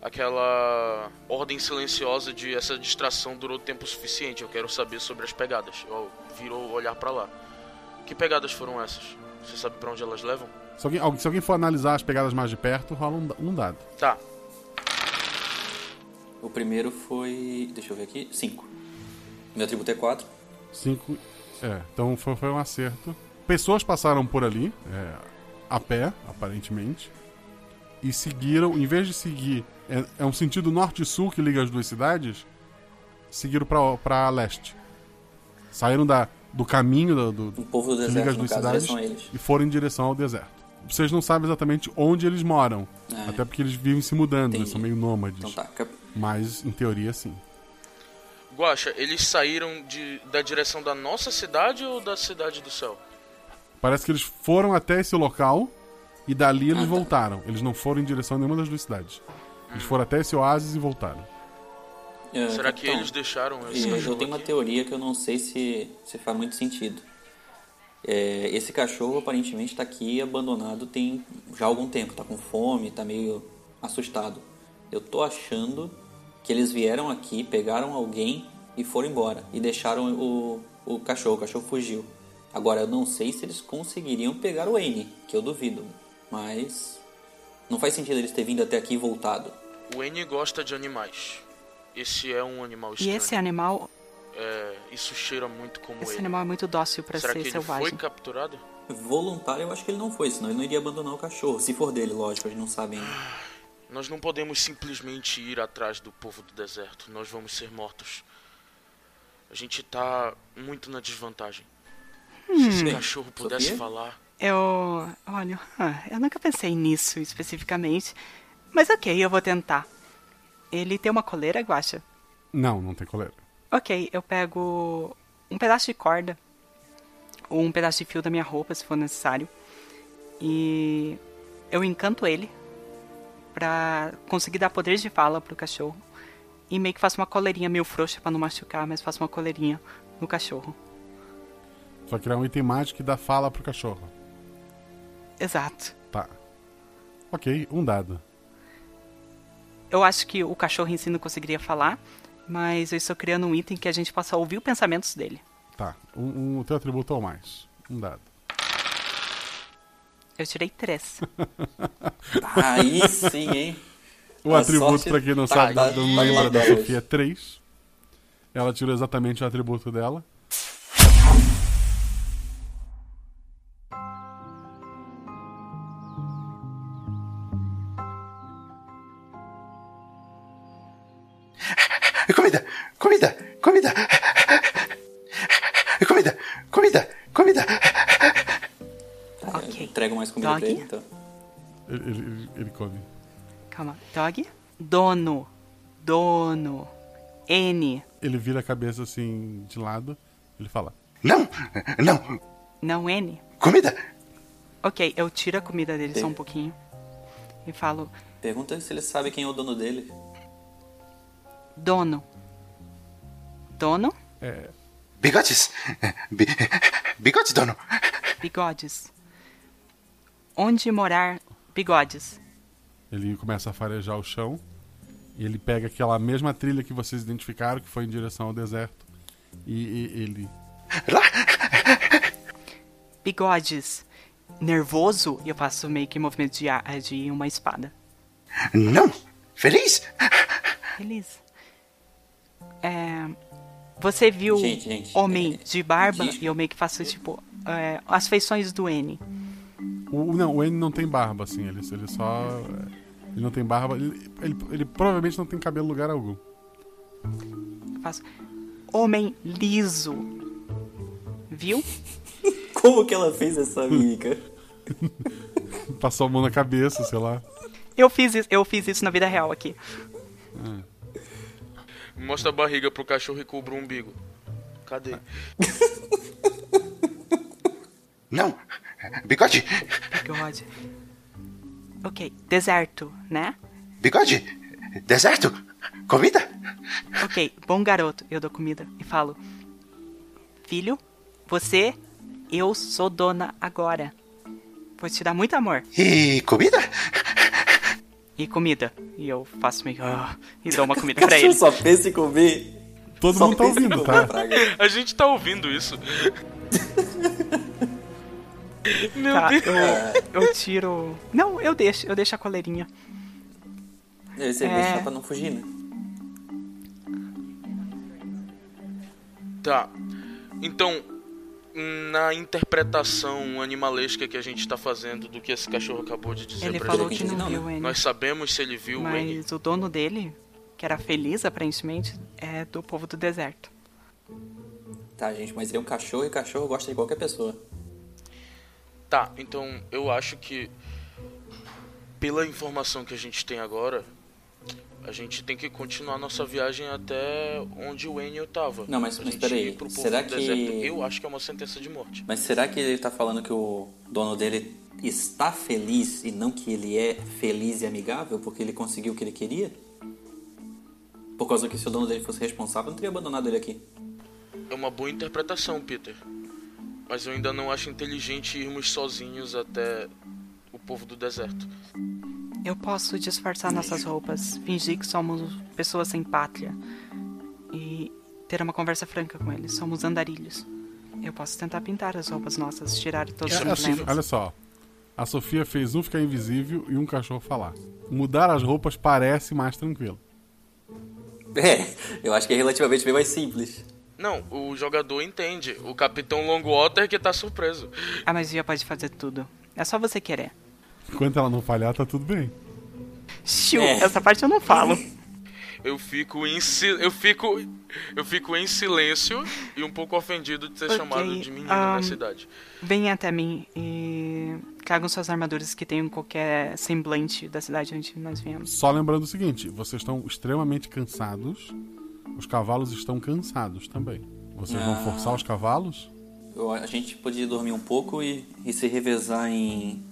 aquela ordem silenciosa de essa distração durou tempo suficiente. Eu quero saber sobre as pegadas. Eu viro o olhar pra lá. Que pegadas foram essas? Você sabe pra onde elas levam? Se alguém, se alguém for analisar as pegadas mais de perto, rola um, um dado. Tá. O primeiro foi. Deixa eu ver aqui. 5. Meu atributo é 4. Cinco. É, então foi, foi um acerto. Pessoas passaram por ali, é, a pé, aparentemente, e seguiram, em vez de seguir, é, é um sentido norte-sul que liga as duas cidades, seguiram pra leste. Saíram da, do caminho do, do, O povo do deserto, caso, cidades e foram em direção ao deserto. Vocês não sabem exatamente onde eles moram, Ah, até porque eles vivem se mudando, eles Entendi. são meio nômades. Então tá. cap- Mas, em teoria, sim. Guaxa, eles saíram de, da direção da nossa cidade ou da cidade do céu? Parece que eles foram até esse local e dali eles Ah, tá. voltaram. Eles não foram em direção a nenhuma das duas cidades. Eles foram até esse oásis e voltaram. É, Será que capitão, eles deixaram esse e Eu tenho uma aqui? teoria que eu não sei se, se faz muito sentido. É, esse cachorro aparentemente está aqui abandonado tem já algum tempo, tá com fome, tá meio assustado. Eu tô achando que eles vieram aqui, pegaram alguém e foram embora e deixaram o, o cachorro, o cachorro fugiu. Agora eu não sei se eles conseguiriam pegar o Wayne, que eu duvido, mas não faz sentido eles terem vindo até aqui e voltado. O N gosta de animais. Esse é um animal E estranho. esse animal, É, isso cheira muito como esse ele. animal é muito dócil pra Será ser que ele selvagem. foi capturado? Voluntário eu acho que ele não foi, senão ele não iria abandonar o cachorro. Se for dele, lógico, a gente não sabe ainda. Nós não podemos simplesmente ir atrás do povo do deserto. Nós vamos ser mortos. A gente tá muito na desvantagem. Se esse Hum. cachorro pudesse Sofia? falar. Eu. Olha, ah, eu nunca pensei nisso especificamente. Mas ok, eu vou tentar. Ele tem uma coleira, Guacha? Não, não tem coleira. Ok, eu pego um pedaço de corda ou um pedaço de fio da minha roupa, se for necessário, e eu encanto ele pra conseguir dar poderes de fala pro cachorro e meio que faço uma coleirinha meio frouxa pra não machucar, mas faço uma coleirinha no cachorro. Só criar um item mágico que dá fala pro cachorro. Exato. Tá. Ok, um dado. Eu acho que o cachorro em si não conseguiria falar, mas eu estou criando um item que a gente possa ouvir os pensamentos dele. Tá. Um, um, o teu atributo ou mais. Um dado. Eu tirei três. Aí sim, hein? O A atributo, sorte pra quem não tá- sabe, tá- da, tá não lembra da. Sofia é 3. Ela tirou exatamente o atributo dela. Então. Ele, ele- ele- come. Calma. Dog? Dono. Dono. N. Ele vira a cabeça assim de lado. Ele fala: Não, não. Não N? Comida. Ok, eu tiro a comida dele só um pouquinho. E falo, Pergunta se ele sabe quem é o dono dele. dono. Dono? É. Bigodes. Bi- Bigodes, dono. Bigodes. Onde morar bigodes? Ele começa a farejar o chão. E ele pega aquela mesma trilha que vocês identificaram, que foi em direção ao deserto. E, e ele. Bigodes. Nervoso? E eu faço meio que movimento de, de uma espada. Não. Feliz? Feliz. É, você viu Gente, gente, homem de barba? gente. E eu meio que faço, tipo, é, as feições do N. O, não, o N não tem barba, assim. Ele, ele só. Ele não tem barba. Ele, ele, ele provavelmente não tem cabelo em lugar algum. Eu faço. Homem liso. Viu? Como que ela fez essa mímica? Passou a mão na cabeça, sei lá. Eu fiz isso, eu fiz isso na vida real aqui. Mostra a barriga pro cachorro e cubra o umbigo. Cadê? Não. Bigode. Bigode. Ok, deserto, né? Bigode. Deserto. Comida. Ok, bom garoto. Eu dou comida e falo: Filho, você, eu sou dona agora. Vou te dar muito amor. E comida? E comida. E eu faço meio. "Ah", e dou uma comida pra ele. só pensa em comer. Todo Só mundo tá ouvindo, tá? A gente tá ouvindo isso. Meu Tá, Deus. eu, eu tiro. Não, eu deixo, eu deixo a coleirinha. Deve ser É. deixar pra não fugir, né? Tá. Então, na interpretação animalesca que a gente tá fazendo do que esse cachorro acabou de dizer Ele pra falou gente, que não viu o N. nós sabemos se ele viu o N. Mas o dono dele, que era feliz aparentemente, é do povo do deserto. Tá, gente, mas ele é um cachorro e cachorro gosta de qualquer pessoa. Tá, então eu acho que pela informação que a gente tem agora, a gente tem que continuar nossa viagem até onde o Enio tava. Não, mas- mas peraí, será que- deserto. Eu acho que é uma sentença de morte. Mas será que ele tá falando que o dono dele está feliz e não que ele é feliz e amigável porque ele conseguiu o que ele queria? Por causa que se o dono dele fosse responsável, não teria abandonado ele aqui. É uma boa interpretação, Peter. Mas eu ainda não acho inteligente irmos sozinhos até o povo do deserto. Eu posso disfarçar nossas roupas, fingir que somos pessoas sem pátria e ter uma conversa franca com eles. Somos andarilhos. Eu posso tentar pintar as roupas nossas, tirar todos os É, problemas. olha só. A Sofia fez um ficar invisível e um cachorro falar. Mudar as roupas parece mais tranquilo. É, eu acho que é relativamente bem mais simples. Não, o jogador entende. O Capitão Longwater que tá surpreso. A magia pode fazer tudo. É só você querer. Enquanto ela não falhar, tá tudo bem. Xiu, É. essa parte eu não falo. Eu fico em si... eu fico eu fico em silêncio e um pouco ofendido de ser Ok, chamado de menino ahn, na cidade. Venha até mim e tragam suas armaduras que tenham qualquer semblante da cidade onde nós viemos. Só lembrando o seguinte: vocês estão extremamente cansados. Os cavalos estão cansados também. Vocês vão Ah. forçar os cavalos? Eu- a gente podia dormir um pouco e, e se revezar em,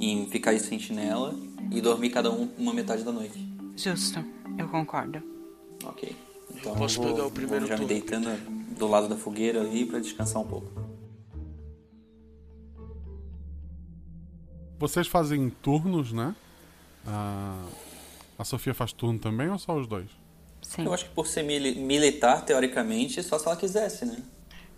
em ficar de sentinela e dormir cada um uma metade da noite. Justo, eu concordo. Ok. Então posso vou, pegar o primeiro vou já me turno. deitando do lado da fogueira ali pra descansar um pouco. Vocês fazem turnos, né? A, a Sofia faz turno também ou só os dois? Eu acho que por ser mili- militar, teoricamente, só se ela quisesse, né?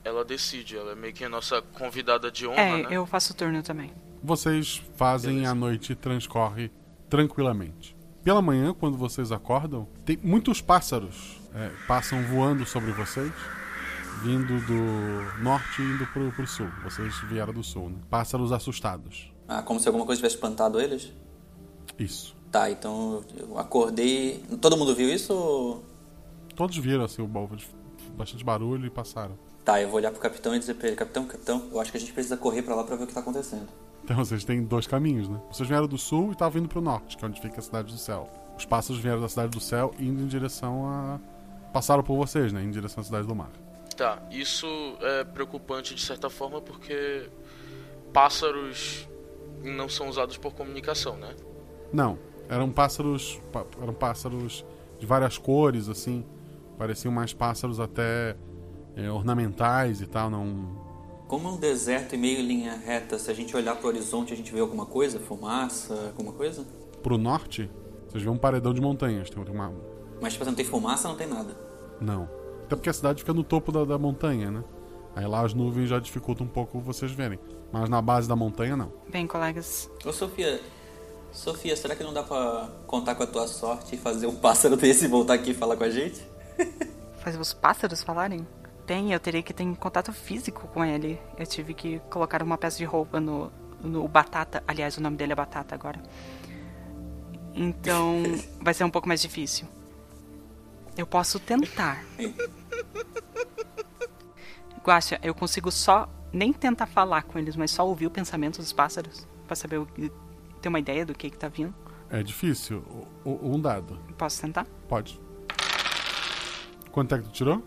Ela decide, ela é meio que a nossa convidada de honra, É, né? eu faço turno também. Vocês fazem a noite transcorre tranquilamente. Pela manhã, quando vocês acordam, tem muitos pássaros é, passam voando sobre vocês, vindo do norte e indo pro, pro sul. Vocês vieram do sul, né? Pássaros assustados. Ah, como se alguma coisa tivesse espantado eles? Isso. Tá, então eu acordei. Todo mundo viu isso? ou- Todos viram assim o bal- bastante barulho e passaram. Tá, eu vou olhar pro capitão e dizer pra ele: Capitão, capitão, eu acho que a gente precisa correr pra lá pra ver o que tá acontecendo. Então vocês têm dois caminhos, né? Vocês vieram do sul e estavam indo pro norte, que é onde fica a cidade do céu. Os pássaros vieram da cidade do céu indo em direção a. Passaram por vocês, né? Em direção à cidade do mar. Tá, isso é preocupante de certa forma porque pássaros não são usados por comunicação, né? Não, eram pássaros. Eram pássaros de várias cores, assim. Pareciam mais pássaros até é, ornamentais e tal, não. Como é um deserto e meio linha reta, se a gente olhar pro horizonte, a gente vê alguma coisa? Fumaça, alguma coisa? Pro norte, vocês vêem um paredão de montanhas. Tem uma. Mas tipo, não tem fumaça, não tem nada. Não. Até porque a cidade fica no topo da, da montanha, né? Aí lá as nuvens já dificultam um pouco vocês verem. Mas na base da montanha, não. Bem, colegas, Ô Sofia, Sofia, será que não dá pra contar com a tua sorte e fazer um pássaro desse voltar aqui e falar com a gente? fazer os pássaros falarem? Tem, eu teria que ter um contato físico com ele. Eu tive que colocar uma peça de roupa no, no Batata. Aliás, o nome dele é Batata agora. Então, vai ser um pouco mais difícil. Eu posso tentar. Guaxa, eu consigo só nem tentar falar com eles, mas só ouvir o pensamento dos pássaros pra saber o que- ter uma ideia do que que tá vindo. É difícil. O- o- um dado. Posso tentar? Pode. Quanto é que tu tirou?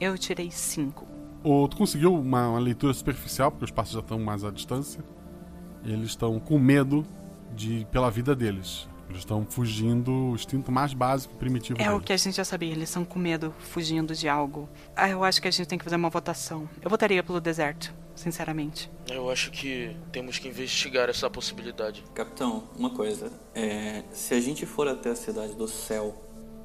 Eu tirei cinco. Ou tu conseguiu uma, uma leitura superficial, porque os pássaros já estão mais à distância. Eles estão com medo de pela vida deles. Eles estão fugindo o instinto mais básico primitivo É o deles. que a gente já sabia, eles são com medo, fugindo de algo. Ah, eu acho que a gente tem que fazer uma votação. Eu votaria pelo deserto, sinceramente. Eu acho que temos que investigar essa possibilidade. Capitão, uma coisa. É, se a gente for até a cidade do céu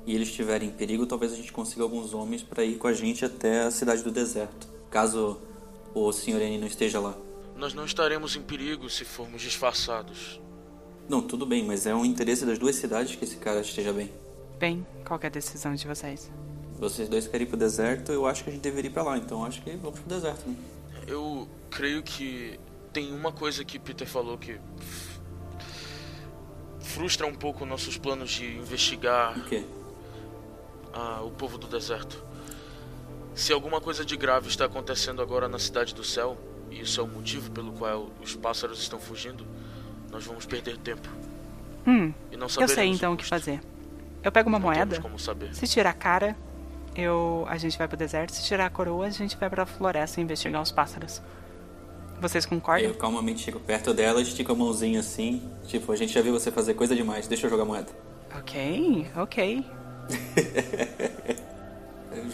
e eles estiverem em perigo, talvez a gente consiga alguns homens pra ir com a gente até a cidade do deserto. Caso o Sr. N não esteja lá. Nós não estaremos em perigo se formos disfarçados. Não, tudo bem, mas é um interesse das duas cidades que esse cara esteja bem. Bem, qual que é a decisão de vocês? Vocês dois querem ir pro deserto, eu acho que a gente deveria ir pra lá, então acho que vamos pro deserto, né? Eu creio que tem uma coisa que Peter falou que frustra um pouco nossos planos de investigar O quê? ah, o povo do deserto. Se alguma coisa de grave está acontecendo agora na cidade do céu, e isso é o motivo pelo qual os pássaros estão fugindo, nós vamos perder tempo. Hum, E não eu sei então o que fazer. Eu pego uma Não moeda. como saber. Se tirar a cara, eu a gente vai pro deserto. Se tirar a coroa, a gente vai pra floresta investigar os pássaros. Vocês concordam? Eu calmamente chego perto dela, estico a mãozinha assim. Tipo, a gente já viu você fazer coisa demais, deixa eu jogar a moeda. Ok, ok.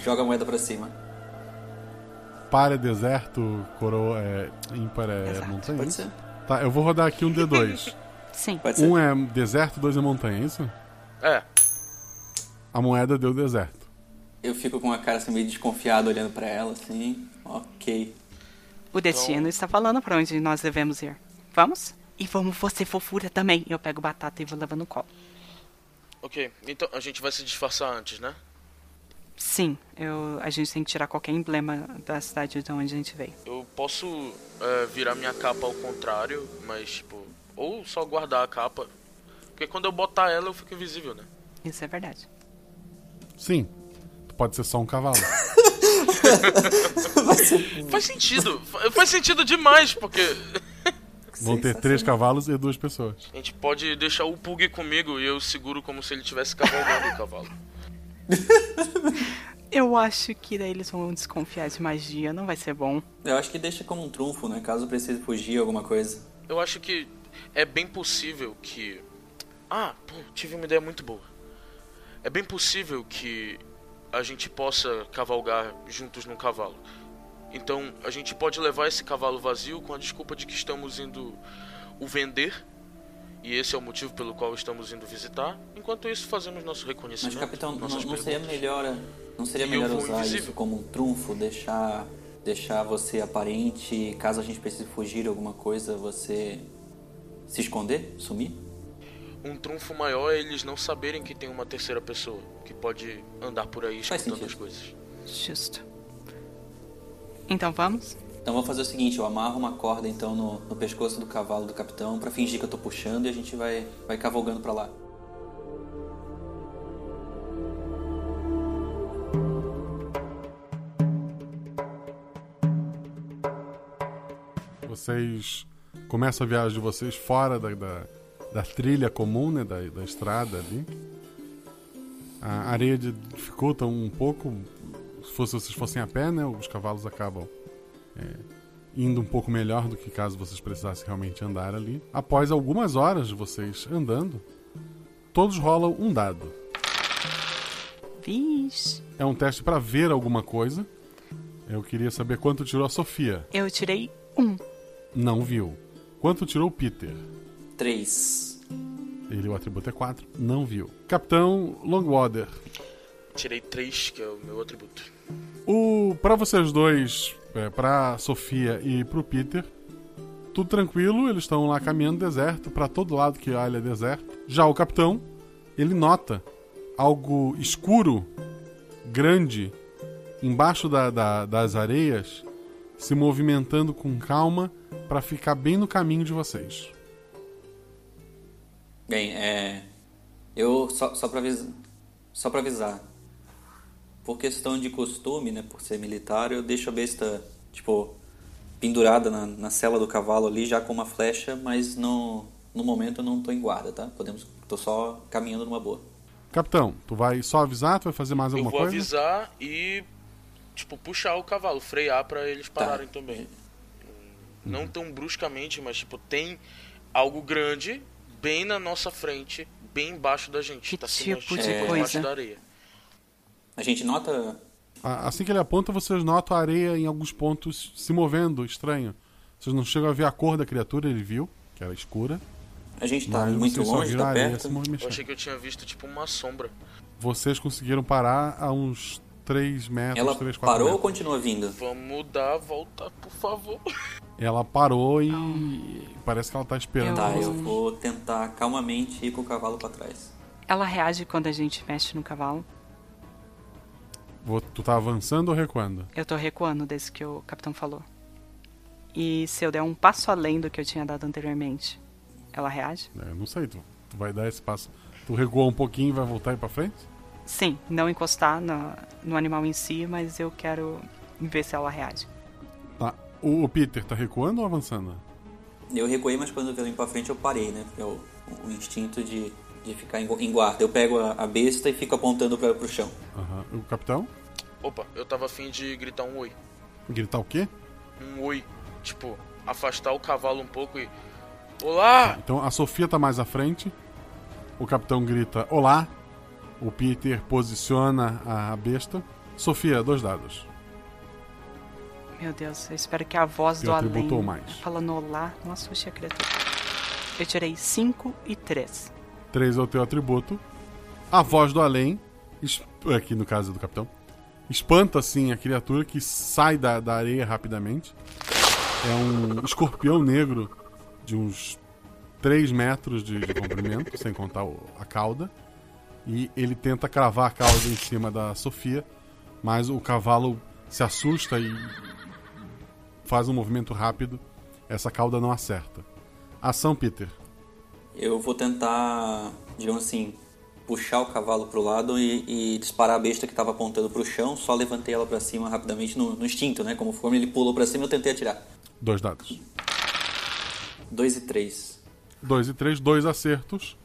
Joga a moeda pra cima. Par é deserto, coroa é ímpar é montanha. pode isso? ser. Tá, eu vou rodar aqui um D2. Sim. Pode ser. um é deserto, dois é montanha, é isso? É. A moeda deu deserto. Eu fico com a cara assim meio desconfiado olhando pra ela, assim. Ok. O destino está falando pra onde nós devemos ir. Vamos? E vamos você, fofura, também. Eu pego batata e vou levando no colo. Ok, então a gente vai se disfarçar antes, né? Sim, eu, a gente tem que tirar qualquer emblema da cidade de onde a gente veio. Eu posso é, virar minha capa ao contrário, mas tipo, ou só guardar a capa, Porque quando eu botar ela, eu fico invisível, né? Isso é verdade. Sim. Pode ser só um cavalo. Faz sentido. Fa- Faz sentido demais, porque Vão ter três cavalos e duas pessoas. a gente pode deixar o Pug comigo e eu seguro como se ele estivesse cavalgando o cavalo. Eu acho que daí eles vão desconfiar de magia, não vai ser bom. Eu acho que deixa como um trunfo, né? Caso precise fugir alguma coisa. Eu acho que é bem possível que. Ah, pô, tive uma ideia muito boa. É bem possível que a gente possa cavalgar juntos num cavalo. Então a gente pode levar esse cavalo vazio com a desculpa de que estamos indo o vender. E esse é o motivo pelo qual estamos indo visitar. Enquanto isso, fazemos nosso Mas, reconhecimento. capitão, não, não seria melhor, não seria E melhor usar invisível. isso como um trunfo, deixar, deixar você aparente, caso a gente precise fugir alguma coisa, você se esconder, sumir? Um trunfo maior é eles não saberem que tem uma terceira pessoa que pode andar por aí escutando as coisas. Justo. Então vamos? Então vou fazer o seguinte, eu amarro uma corda então no, no pescoço do cavalo do capitão pra fingir que eu tô puxando e a gente vai, vai cavalgando pra lá. Vocês começam a viagem de vocês fora da, da, da trilha comum, né? Da, da estrada ali. A areia dificulta um pouco. Se fosse, vocês fossem a pé, né? Os cavalos acabam é, indo um pouco melhor do que caso vocês precisassem realmente andar ali. Após algumas horas de vocês andando, todos rolam um dado. Vixe. É um teste para ver alguma coisa. Eu queria saber quanto tirou a Sofia. Eu tirei um. Não viu. Quanto tirou o Peter? Três. Ele, o atributo é 4. Não viu. Capitão Longwater. Tirei 3, que é o meu atributo. O, pra vocês dois, é, pra Sofia e pro Peter, tudo tranquilo. Eles estão lá caminhando deserto. Pra todo lado que olha é deserto. Já o capitão, ele nota algo escuro, grande, embaixo da- da- das areias, se movimentando com calma pra ficar bem no caminho de vocês. Bem, é. Eu, só, só, pra avisar, só pra avisar. Por questão de costume, né? Por ser militar, eu deixo a besta, tipo, pendurada na, na sela do cavalo ali, já com uma flecha, mas no, no momento eu não tô em guarda, tá? Podemos. tô só caminhando numa boa. Capitão, tu vai só avisar? Tu vai fazer mais Eu alguma vou coisa? avisar e, tipo, puxar o cavalo, frear pra eles Tá. pararem também. Não tão bruscamente, mas, tipo, tem algo grande bem na nossa frente, bem embaixo da gente. tá se tipo de por coisa? da areia. A gente nota. A- Assim que ele aponta, vocês notam a areia em alguns pontos se movendo, estranho. Vocês não chegam a ver a cor da criatura, ele viu, que era escura. A gente tá muito longe, viram tá a areia perto. Eu achei que eu tinha visto, tipo, uma sombra. Vocês conseguiram parar a uns 3 metros, Ela 3, 4 parou ou metros. continua vindo? Vamos dar a volta, por favor. Ela parou e parece que ela tá esperando. Tá, eu vou tentar calmamente ir com o cavalo pra trás. Ela reage quando a gente mexe no cavalo. Vou- Tu tá avançando ou recuando? Eu tô recuando desde que o capitão falou. E se eu der um passo além do que eu tinha dado anteriormente, ela reage? É, Eu não sei, tu, tu vai dar esse passo. Tu recuou um pouquinho e vai voltar e pra frente? Sim, não encostar na- no animal em si, mas eu quero ver se ela reage. Tá. O, o Peter tá recuando ou avançando? Eu recuei, mas quando eu vim pra frente eu parei, né? Porque é o, o instinto de, de ficar em, gu- em guarda. Eu pego a, a besta e fico apontando pra, pro chão. Aham. O capitão? Opa, eu tava afim de gritar um oi. Gritar o quê? Um oi. Tipo, afastar o cavalo um pouco e. Olá! Então a Sofia tá mais à frente. O capitão grita olá. O Peter posiciona a besta. Sofia, dois dados. Meu Deus, eu espero que a voz do além mais. falando olá não assuste a criatura. Eu tirei 5 e 3. Três é o teu atributo. A voz do além, aqui no caso do capitão, espanta assim a criatura que sai da, da areia rapidamente. É um escorpião negro de uns 3 metros de, de comprimento, sem contar o- a cauda. E ele tenta cravar a cauda em cima da Sofia, mas o cavalo se assusta e faz um movimento rápido. Essa cauda não acerta. Ação, Peter. Eu vou tentar, digamos assim, puxar o cavalo pro lado e, e disparar a besta que estava apontando pro chão. Só levantei ela para cima rapidamente no, no, instinto, né? Como forma ele pulou para cima, eu tentei atirar. Dois dados. Dois e três. Dois e três, dois acertos.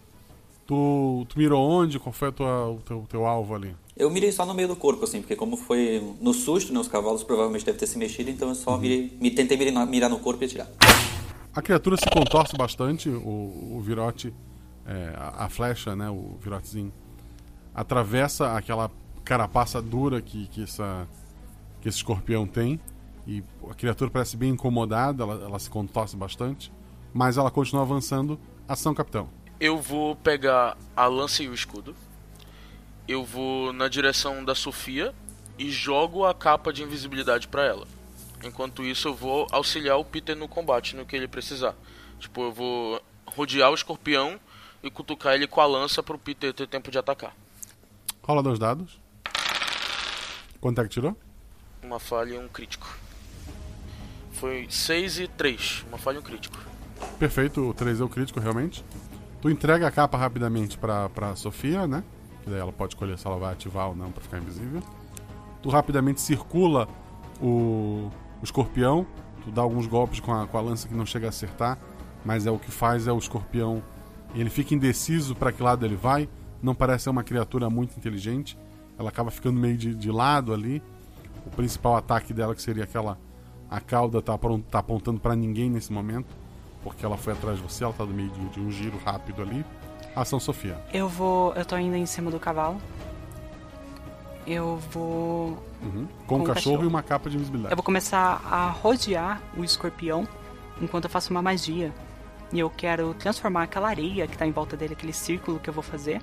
Tu, tu mirou onde? Qual foi tua, o teu, teu alvo ali? Eu mirei só no meio do corpo, assim, porque como foi no susto, né, os cavalos provavelmente devem ter se mexido, então eu só uhum. mirei, me, tentei mirar, no corpo e atirar. A criatura se contorce bastante, o, o virote, é, a, a, flecha, né, o virotezinho, atravessa aquela carapaça dura que, que, essa, que esse escorpião tem, e a criatura parece bem incomodada, ela, ela se contorce bastante, mas ela continua avançando. Ação, capitão. Eu vou pegar a lança e o escudo. Eu vou na direção da Sofia e jogo a capa de invisibilidade para ela. Enquanto isso, eu vou auxiliar o Peter no combate, no que ele precisar. Tipo, eu vou rodear o escorpião e cutucar ele com a lança pro Peter ter tempo de atacar. Rola dois dados. Quanto é que tirou? Uma falha e um crítico. Foi 6 e 3. Uma falha e um crítico. Perfeito, o 3 é o crítico, realmente. Tu entrega a capa rapidamente pra, pra Sofia, né? Que daí ela pode escolher se ela vai ativar ou não pra ficar invisível. Tu rapidamente circula o, o escorpião. Tu dá alguns golpes com a, com a lança que não chega a acertar. Mas é o que faz é o escorpião. Ele fica indeciso para que lado ele vai. Não parece ser uma criatura muito inteligente. Ela acaba ficando meio de, de lado ali. O principal ataque dela, que seria aquela. A cauda tá, tá apontando para ninguém nesse momento porque ela foi atrás de você, ela tá no meio de, de um giro rápido ali. Ação Sofia. Eu vou. Eu tô indo em cima do cavalo. Eu vou. Uhum. Com, com um cachorro, cachorro, e uma capa de invisibilidade. Eu vou começar a rodear o escorpião enquanto eu faço uma magia. E eu quero transformar aquela areia que tá em volta dele, aquele círculo que eu vou fazer,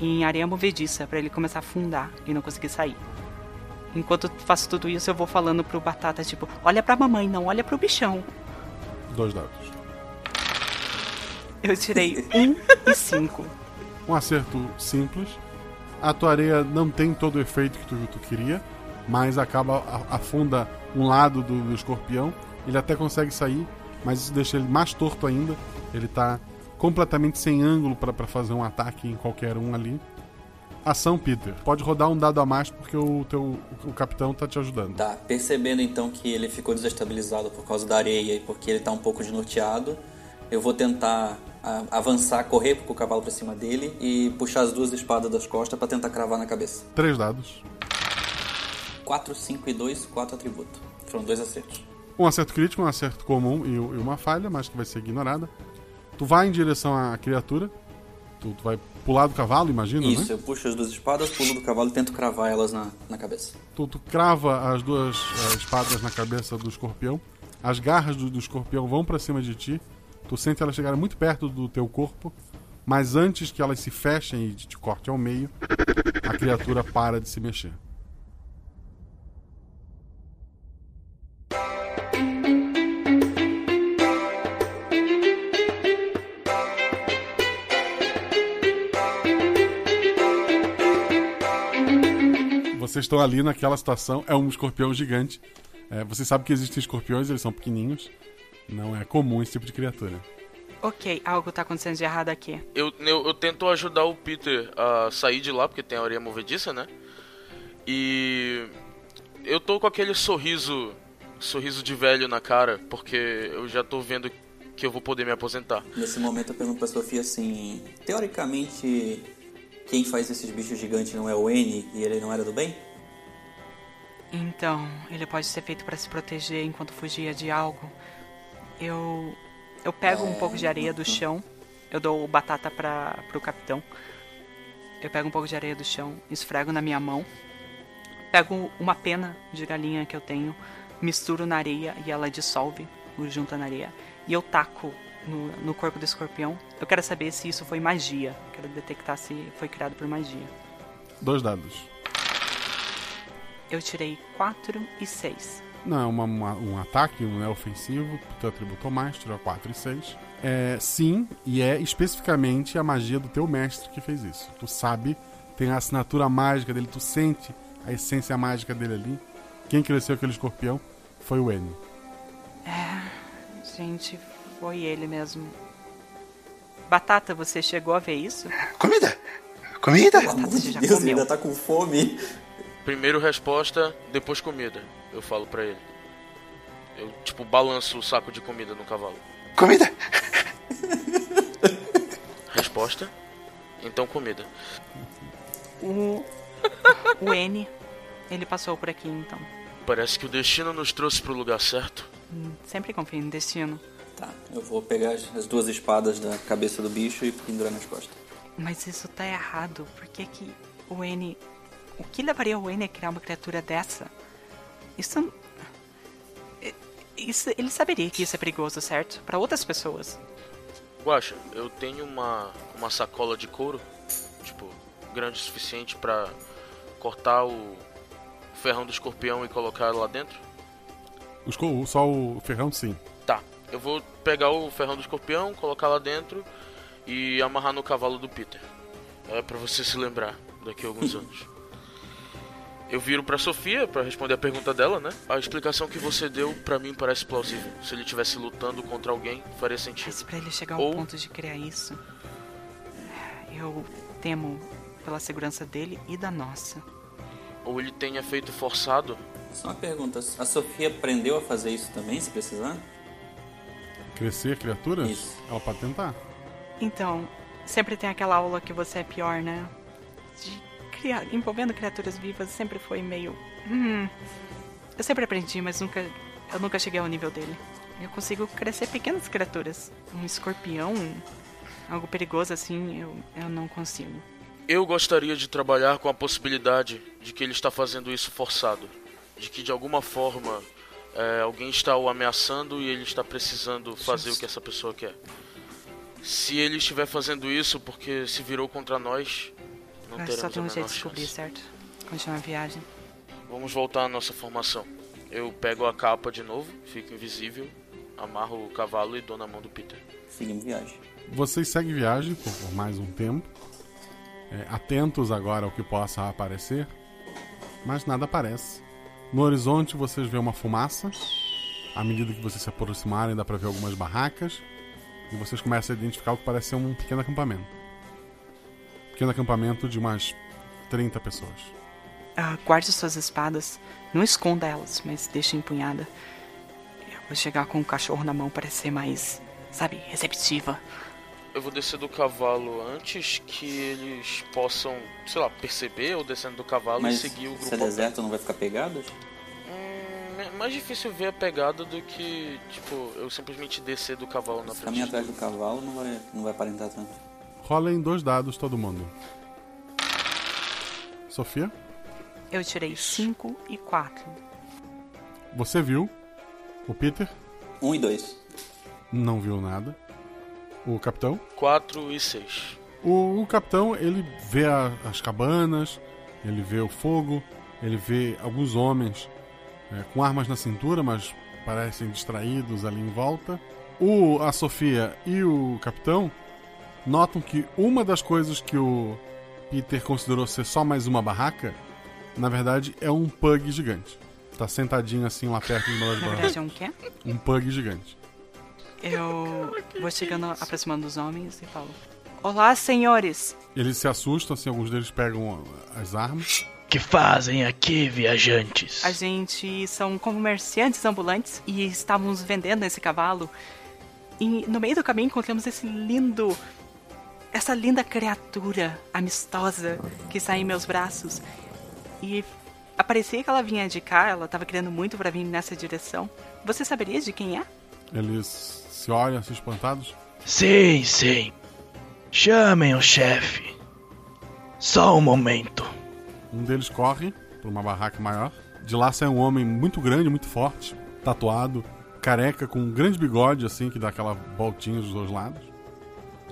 em areia movediça, para ele começar a afundar e não conseguir sair. Enquanto eu faço tudo isso, eu vou falando pro Batata, tipo, olha pra mamãe, não olha pro bichão. Dois dados. Eu tirei um e cinco. Um acerto simples. A tua areia não tem todo o efeito que tu, tu queria, mas acaba afunda um lado do, do, escorpião. Ele até consegue sair, mas isso deixa ele mais torto ainda. Ele tá completamente sem ângulo para fazer um ataque em qualquer um ali. Ação, Peter. Pode rodar um dado a mais porque o teu o capitão tá te ajudando. Tá, percebendo então que ele ficou desestabilizado por causa da areia e porque ele tá um pouco desnorteado, eu vou tentar avançar, correr com o cavalo para cima dele e puxar as duas espadas das costas para tentar cravar na cabeça. Três dados. 4, 5 e 2, 4 atributos. Foram dois acertos. Um acerto crítico, um acerto comum e, uma falha, mas que vai ser ignorada. Tu vai em direção à criatura. Tu, tu vai pular do cavalo, imagina, Isso, né? eu puxo as duas espadas, pulo do cavalo e tento cravar elas na, na cabeça. Tu, tu crava as duas uh, espadas na cabeça do escorpião. As garras do, do escorpião vão para cima de ti. Tu sente elas chegarem muito perto do teu corpo, mas antes que elas se fechem e te cortem ao meio, a criatura para de se mexer. Vocês estão ali naquela situação, é um escorpião gigante. É, você sabe que existem escorpiões, eles são pequenininhos. Não é comum esse tipo de criatura. Ok, algo tá acontecendo de errado aqui. Eu, eu, eu tento ajudar o Peter a sair de lá, porque tem a orelha movediça, né? E. Eu tô com aquele sorriso. Sorriso de velho na cara, porque eu já tô vendo que eu vou poder me aposentar. Nesse momento eu pergunto pra Sofia assim: Teoricamente, quem faz esses bichos gigantes não é o N e ele não era do bem? Então, ele pode ser feito para se proteger enquanto fugia de algo. Eu eu pego um pouco de areia do chão, eu dou batata para pro capitão. Eu pego um pouco de areia do chão, esfrego na minha mão. Pego uma pena de galinha que eu tenho, misturo na areia e ela dissolve junto na areia. E eu taco no, no corpo do escorpião. Eu quero saber se isso foi magia. quero detectar se foi criado por magia. Dois dados. Eu tirei 4 e 6. Não, é uma, uma, um ataque, não é ofensivo, teu atributo mais, tirou 4 e 6. É, sim, e é especificamente a magia do teu mestre que fez isso. Tu sabe, tem a assinatura mágica dele, tu sente a essência mágica dele ali. Quem cresceu aquele escorpião foi o N. É, gente, foi ele mesmo. Batata, você chegou a ver isso? Comida! Comida! Pelo amor de Deus, ele ainda tá com fome. Primeiro resposta, depois comida. Eu falo pra ele. Eu, tipo, balanço o saco de comida no cavalo. Comida! Resposta? Então comida. O. O N. Ele passou por aqui então. Parece que o destino nos trouxe pro lugar certo. Hum, Sempre confio no destino. Tá, eu vou pegar as as duas espadas da cabeça do bicho e pendurar nas costas. Mas isso tá errado. Por que que o N. O que levaria o N a criar uma criatura dessa? Isso. Isso, ele saberia que isso é perigoso, certo? Para outras pessoas. Guaxa, eu tenho uma, uma sacola de couro, tipo, grande o suficiente pra cortar o ferrão do escorpião e colocar lá dentro? Co- só o ferrão, sim. Tá, eu vou pegar o ferrão do escorpião, colocar lá dentro e amarrar no cavalo do Peter. É pra você se lembrar daqui a alguns anos. Eu viro pra Sofia pra responder a pergunta dela, né? A explicação que você deu pra mim parece plausível. Se ele estivesse lutando contra alguém, faria sentido. Mas pra ele chegar ao Ou- ponto de criar isso. Eu temo pela segurança dele e da nossa. Ou ele tenha feito forçado. Só uma pergunta, a Sofia aprendeu a fazer isso também, se precisar? Crescer criaturas? Isso. Ela pode tentar. Então, sempre tem aquela aula que você é pior, né? De criar, envolvendo criaturas vivas sempre foi meio. Hum. Eu sempre aprendi, mas nunca. Eu nunca cheguei ao nível dele. Eu consigo crescer pequenas criaturas. Um escorpião, algo perigoso assim, eu, eu não consigo. Eu gostaria de trabalhar com a possibilidade de que ele está fazendo isso forçado. De que de alguma forma é, alguém está o ameaçando e ele está precisando fazer o que essa pessoa quer. Se ele estiver fazendo isso porque se virou contra nós, não Mas só tem a um jeito de descobrir, chance. certo? Continuar a viagem. Vamos voltar à nossa formação. Eu pego a capa de novo, fico invisível, amarro o cavalo e dou na mão do Peter. Seguimos viagem. Vocês seguem viagem por, por mais um tempo. É, atentos agora ao que possa aparecer. Mas nada aparece. No horizonte vocês vêem uma fumaça. À medida que vocês se aproximarem, dá pra ver algumas barracas. E vocês começam a identificar o que parece ser um pequeno acampamento. Pequeno acampamento de umas 30 pessoas. Ah, guarde suas espadas. Não esconda elas, mas deixe empunhada. Eu vou chegar com o cachorro na mão para ser mais, sabe, receptiva. Eu vou descer do cavalo antes que eles possam, sei lá, perceber ou descendo do cavalo Mas e seguir o grupo. se é deserto, não vai ficar pegado? Hum, é mais difícil ver a pegada do que, tipo, eu simplesmente descer do cavalo na Se frente. caminhar atrás do cavalo, não vai, não vai aparentar tanto. Rolem dois dados todo mundo. Sofia, Eu tirei 5 e 4. você viu. O Peter Um e dois. não viu nada. O capitão 4 e 6. O, o capitão, ele vê a- as cabanas, ele vê o fogo, ele vê alguns homens é, com armas na cintura, mas parecem distraídos ali em volta. O, a Sofia e o capitão notam que uma das coisas que o Peter considerou ser só mais uma barraca, na verdade é um pug gigante. Tá sentadinho assim lá perto de uma das Na barracas. é um quê? Um pug gigante. Eu vou chegando, aproximando dos homens e falo: Olá, senhores! Eles se assustam, assim, alguns deles pegam as armas. Que fazem aqui, viajantes? A gente são comerciantes ambulantes e estávamos vendendo esse cavalo. E no meio do caminho encontramos esse lindo. Essa linda criatura amistosa que está em meus braços. E parecia que ela vinha de cá, ela estava querendo muito para vir nessa direção. Você saberia de quem é? Eles se olham assim espantados. Sim, sim. Chamem o chefe. Só um momento. Um deles corre para uma barraca maior. De lá sai um homem muito grande, muito forte, tatuado, careca, com um grande bigode assim que dá aquela voltinha dos dois lados.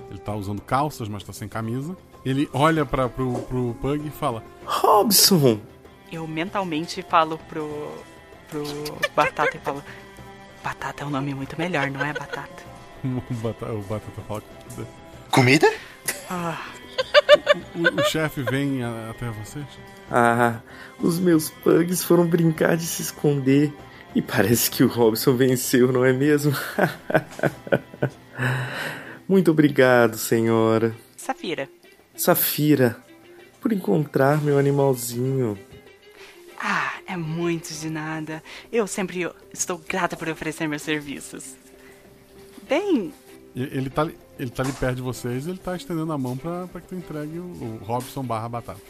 Ele tá usando calças, mas tá sem camisa. Ele olha para pro, pro Pug e fala: Robson! Eu mentalmente falo pro. pro Batata e falo: Batata é um nome muito melhor, não é, Batata? o Batata, o Batata fala: Comida? Ah, O, o chefe vem a- até vocês? Ah, os meus pugs foram brincar de se esconder. E parece que o Robson venceu, não é mesmo? Muito obrigado, senhora. Safira. Safira, por encontrar meu animalzinho. Ah, é muito de nada. Eu sempre estou grata por oferecer meus serviços. Bem, Ele tá, ali- ele tá ali perto de vocês e ele tá estendendo a mão pra, pra que tu entregue o, o Robson barra batata.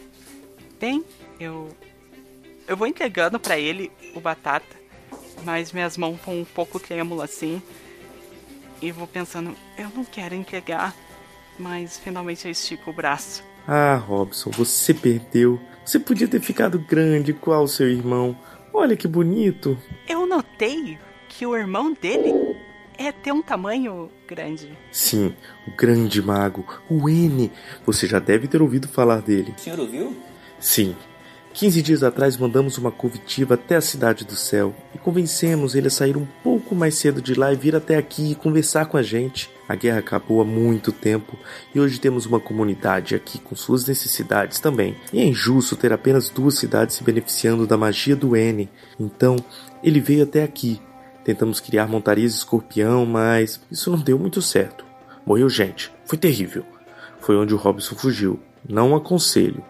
bem, eu eu vou entregando pra ele o batata, mas minhas mãos vão um pouco trêmula assim. E vou pensando, eu não quero entregar, mas finalmente eu estico o braço. Ah, Robson, você perdeu. Você podia ter ficado grande igual seu irmão. Olha que bonito. Eu notei que o irmão dele é ter um tamanho grande. Sim, o grande mago, o N. Você já deve ter ouvido falar dele. O senhor ouviu? Sim. 15 dias atrás mandamos uma comitiva até a Cidade do Céu e convencemos ele a sair um pouco mais cedo de lá e vir até aqui e conversar com a gente. A guerra acabou há muito tempo e hoje temos uma comunidade aqui com suas necessidades também. E é injusto ter apenas duas cidades se beneficiando da magia do N. Então, ele veio até aqui. Tentamos criar montarias de escorpião, mas isso não deu muito certo. Morreu gente. Foi terrível. Foi onde o Robson fugiu. Não aconselho.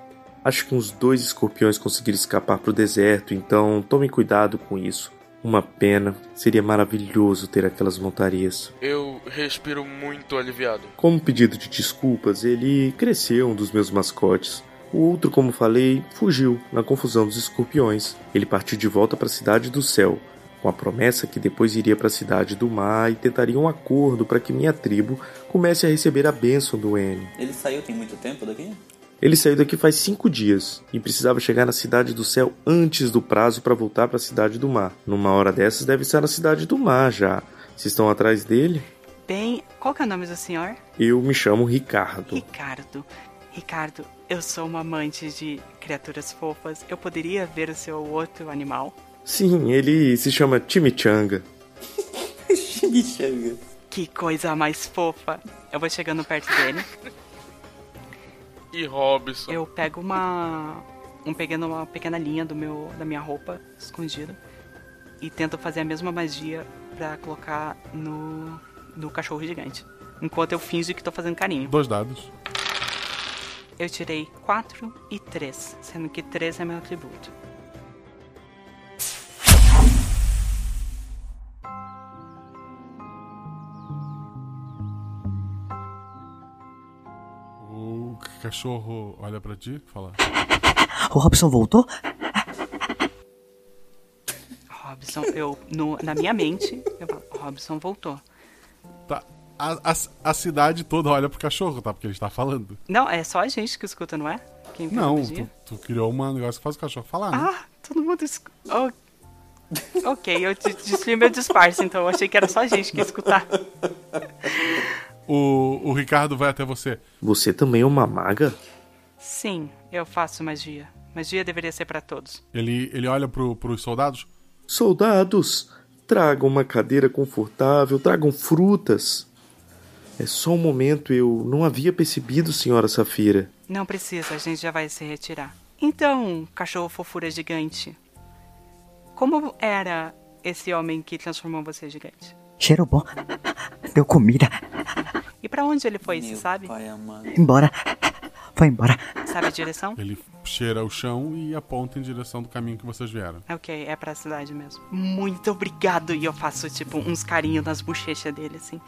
Acho que uns dois escorpiões conseguiram escapar para o deserto, então tomem cuidado com isso. Uma pena, seria maravilhoso ter aquelas montarias. Eu respiro muito aliviado. Como pedido de desculpas, ele cresceu um dos meus mascotes. O outro, como falei, fugiu na confusão dos escorpiões. Ele partiu de volta para a cidade do céu, com a promessa que depois iria para a cidade do mar e tentaria um acordo para que minha tribo comece a receber a bênção do N. Ele saiu tem muito tempo daqui? Ele saiu daqui faz cinco dias e precisava chegar na cidade do céu antes do prazo para voltar para a cidade do mar. Numa hora dessas deve estar na cidade do mar já. Se estão atrás dele, Bem, qual que é o nome do senhor? eu me chamo Ricardo. Ricardo. Ricardo, eu sou uma amante de criaturas fofas. Eu poderia ver o seu outro animal? Sim, ele se chama Chimichanga. Chimichanga. Que coisa mais fofa. Eu vou chegando perto dele. E Robson. Eu pego uma. Um pegando uma pequena linha do meu, da minha roupa escondida. E tento fazer a mesma magia pra colocar no. no cachorro gigante. Enquanto eu finjo que tô fazendo carinho. Dois dados. Eu tirei 4 e 3, sendo que 3 é meu atributo. Cachorro olha pra ti e fala: O Robson voltou? Robson, eu. No, na minha mente, eu falo, Robson voltou. Tá. A, a, a cidade toda olha pro cachorro, tá? Porque ele está falando. Não, é só a gente que escuta, não é? Quem Não, tu, tu criou um negócio que faz o cachorro falar, né? Ah, todo mundo escuta. ok, eu de- destruí meu disfarce, então eu achei que era só a gente que ia escutar. O, o Ricardo vai até você. Você também é uma maga? Sim, eu faço magia. Magia deveria ser pra todos. Ele, ele olha pro, pros soldados. Soldados, tragam uma cadeira confortável, tragam frutas. É só um momento, eu não havia percebido, senhora Safira. Não precisa, a gente já vai se retirar. Então, cachorro fofura gigante. Como era esse homem que transformou você gigante? Cheiro bom. Deu comida. E pra onde ele foi, você sabe? Embora. Foi embora. Sabe a direção? Ele cheira o chão e aponta em direção do caminho que vocês vieram. Ok, é pra cidade mesmo. Muito obrigado. E eu faço, tipo, uns carinhos nas bochechas dele, assim.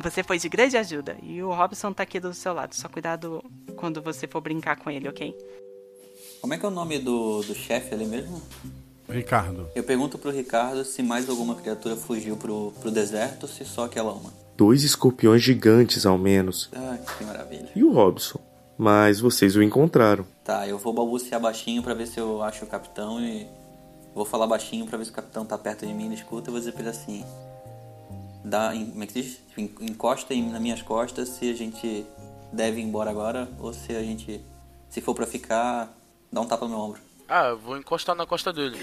Você foi de grande ajuda. E o Robson tá aqui do seu lado. Só cuidado quando você for brincar com ele, ok? Como é que é o nome do, do chefe ali mesmo? Ricardo. Eu pergunto pro Ricardo se mais alguma criatura fugiu pro, pro deserto ou se só aquela uma. Dois escorpiões gigantes, ao menos. Ah, que maravilha. E o Robson? Mas vocês o encontraram. Tá, eu vou balbuciar baixinho pra ver se eu acho o capitão e. Vou falar baixinho pra ver se o capitão tá perto de mim, ele escuta, eu vou dizer pra ele assim. Dá, como é que diz? En- Encosta em, nas minhas costas se a gente deve ir embora agora ou se a gente. Se for pra ficar, dá um tapa no meu ombro. Ah, eu vou encostar na costa dele.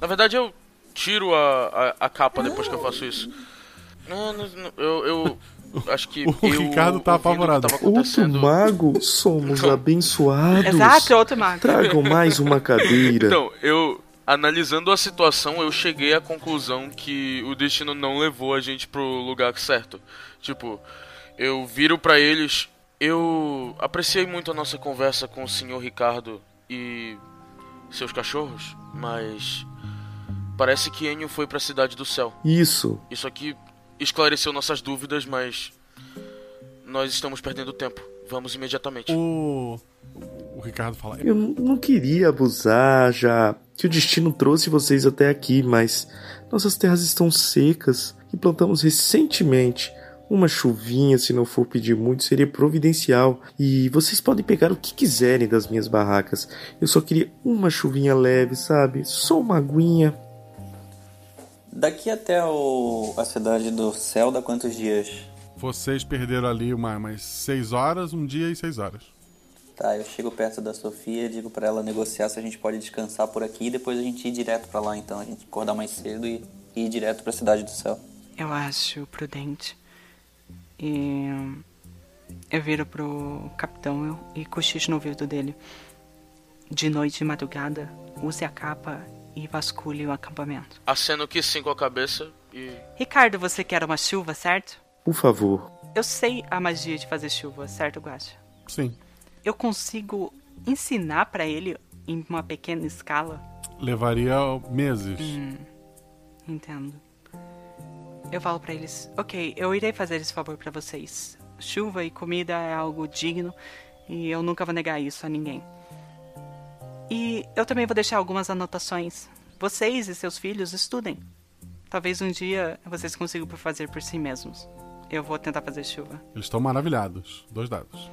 Na verdade, eu tiro a, a, a capa depois que eu faço isso. Não, não, não, eu, eu acho que. O eu, Ricardo tá apavorado. Outro mago? Somos abençoados. Exato, outro mago. Tragam mais uma cadeira. Então, eu. Analisando a situação, eu cheguei à conclusão que o destino não levou a gente pro lugar certo. Tipo, Eu viro pra eles. Eu apreciei muito a nossa conversa com o senhor Ricardo e seus cachorros, mas parece que Enio foi pra cidade do céu. Isso. Isso aqui esclareceu nossas dúvidas, mas nós estamos perdendo tempo. Vamos imediatamente. O o Ricardo fala. Eu não queria abusar já que o destino trouxe vocês até aqui, mas nossas terras estão secas e plantamos recentemente. Uma chuvinha, se não for pedir muito, seria providencial. E vocês podem pegar o que quiserem das minhas barracas. Eu só queria uma chuvinha leve, sabe? Só uma aguinha. Daqui até o, a cidade do céu dá quantos dias? Vocês perderam ali uma, umas 6 horas, um dia e 6 horas. Tá, eu chego perto da Sofia, digo para ela negociar se a gente pode descansar por aqui e depois a gente ir direto para lá, então a gente acordar mais cedo e ir direto para a cidade do céu. Eu acho prudente. E eu viro pro capitão e cochicho no ouvido dele. De noite e madrugada, use a capa e vasculhe o acampamento. Aceno que sim com a cabeça e. Ricardo, você quer uma chuva, certo? Por favor. Eu sei a magia de fazer chuva, certo, Guacha? Sim. Eu consigo ensinar para ele em uma pequena escala? Levaria meses. Hum, entendo. Eu falo para eles: Ok, eu irei fazer esse favor para vocês. Chuva e comida é algo digno e eu nunca vou negar isso a ninguém. E eu também vou deixar algumas anotações. Vocês e seus filhos estudem. Talvez um dia vocês consigam fazer por si mesmos. Eu vou tentar fazer chuva. Eles estão maravilhados. Dois dados.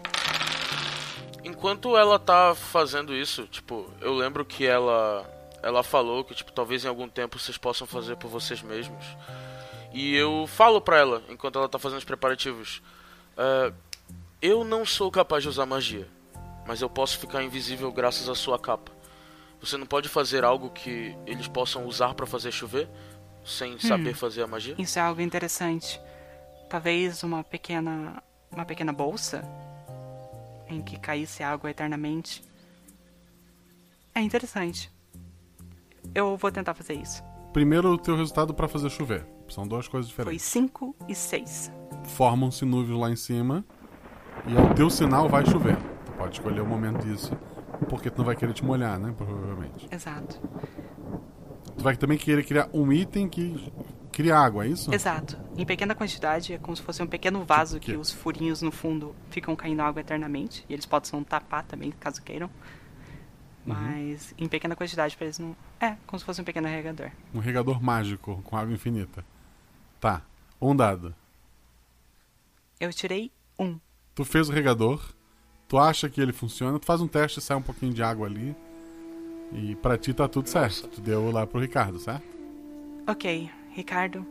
Enquanto ela tá fazendo isso, tipo, eu lembro que ela ela falou que tipo talvez em algum tempo vocês possam fazer por vocês mesmos. E eu falo pra ela enquanto ela tá fazendo os preparativos. "É, eu não sou capaz de usar magia, mas eu posso ficar invisível graças à sua capa. Você não pode fazer algo que eles possam usar pra fazer chover sem saber fazer a magia? Isso é algo interessante. Talvez uma pequena uma pequena bolsa em que caísse água eternamente. É interessante. Eu vou tentar fazer isso. Primeiro o teu resultado para fazer chover. São duas coisas Foi diferentes. 5 e 6. Formam-se nuvens lá em cima e ao teu sinal vai chover. Tu pode escolher o momento disso, porque tu não vai querer te molhar, né? Provavelmente. Exato. Tu vai também querer criar um item que cria água, é isso? Exato. Em pequena quantidade, é como se fosse um pequeno vaso que quê? os furinhos no fundo ficam caindo água eternamente. E eles possam tapar também, caso queiram. Uhum. Mas em pequena quantidade pra eles não. É, como se fosse um pequeno regador. Um regador mágico com água infinita. Tá. Um dado. Eu tirei um. Tu fez o regador, tu acha que ele funciona, tu faz um teste, sai um pouquinho de água ali. E pra ti tá tudo certo. Tu deu lá pro Ricardo, certo? Ok, Ricardo.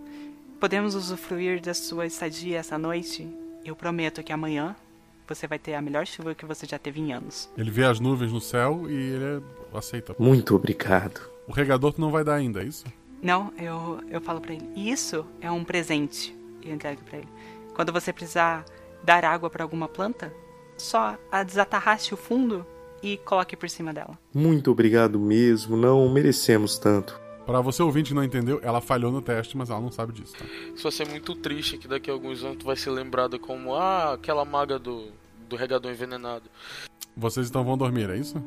Podemos usufruir da sua estadia essa noite? Eu prometo que amanhã você vai ter a melhor chuva que você já teve em anos. Ele vê as nuvens no céu e ele aceita. Muito obrigado. O regador tu não vai dar ainda, é isso? Não, eu, eu falo pra ele. Isso é um presente. E eu entrego pra ele. Quando você precisar dar água pra alguma planta, só a desatarraste o fundo e coloque por cima dela. Muito obrigado mesmo. Não merecemos tanto. Pra você ouvinte que não entendeu, ela falhou no teste, mas ela não sabe disso, tá? Isso vai ser muito triste que daqui a alguns anos tu vai ser lembrado como ah, aquela maga do, do regador envenenado. Vocês então vão dormir, é isso?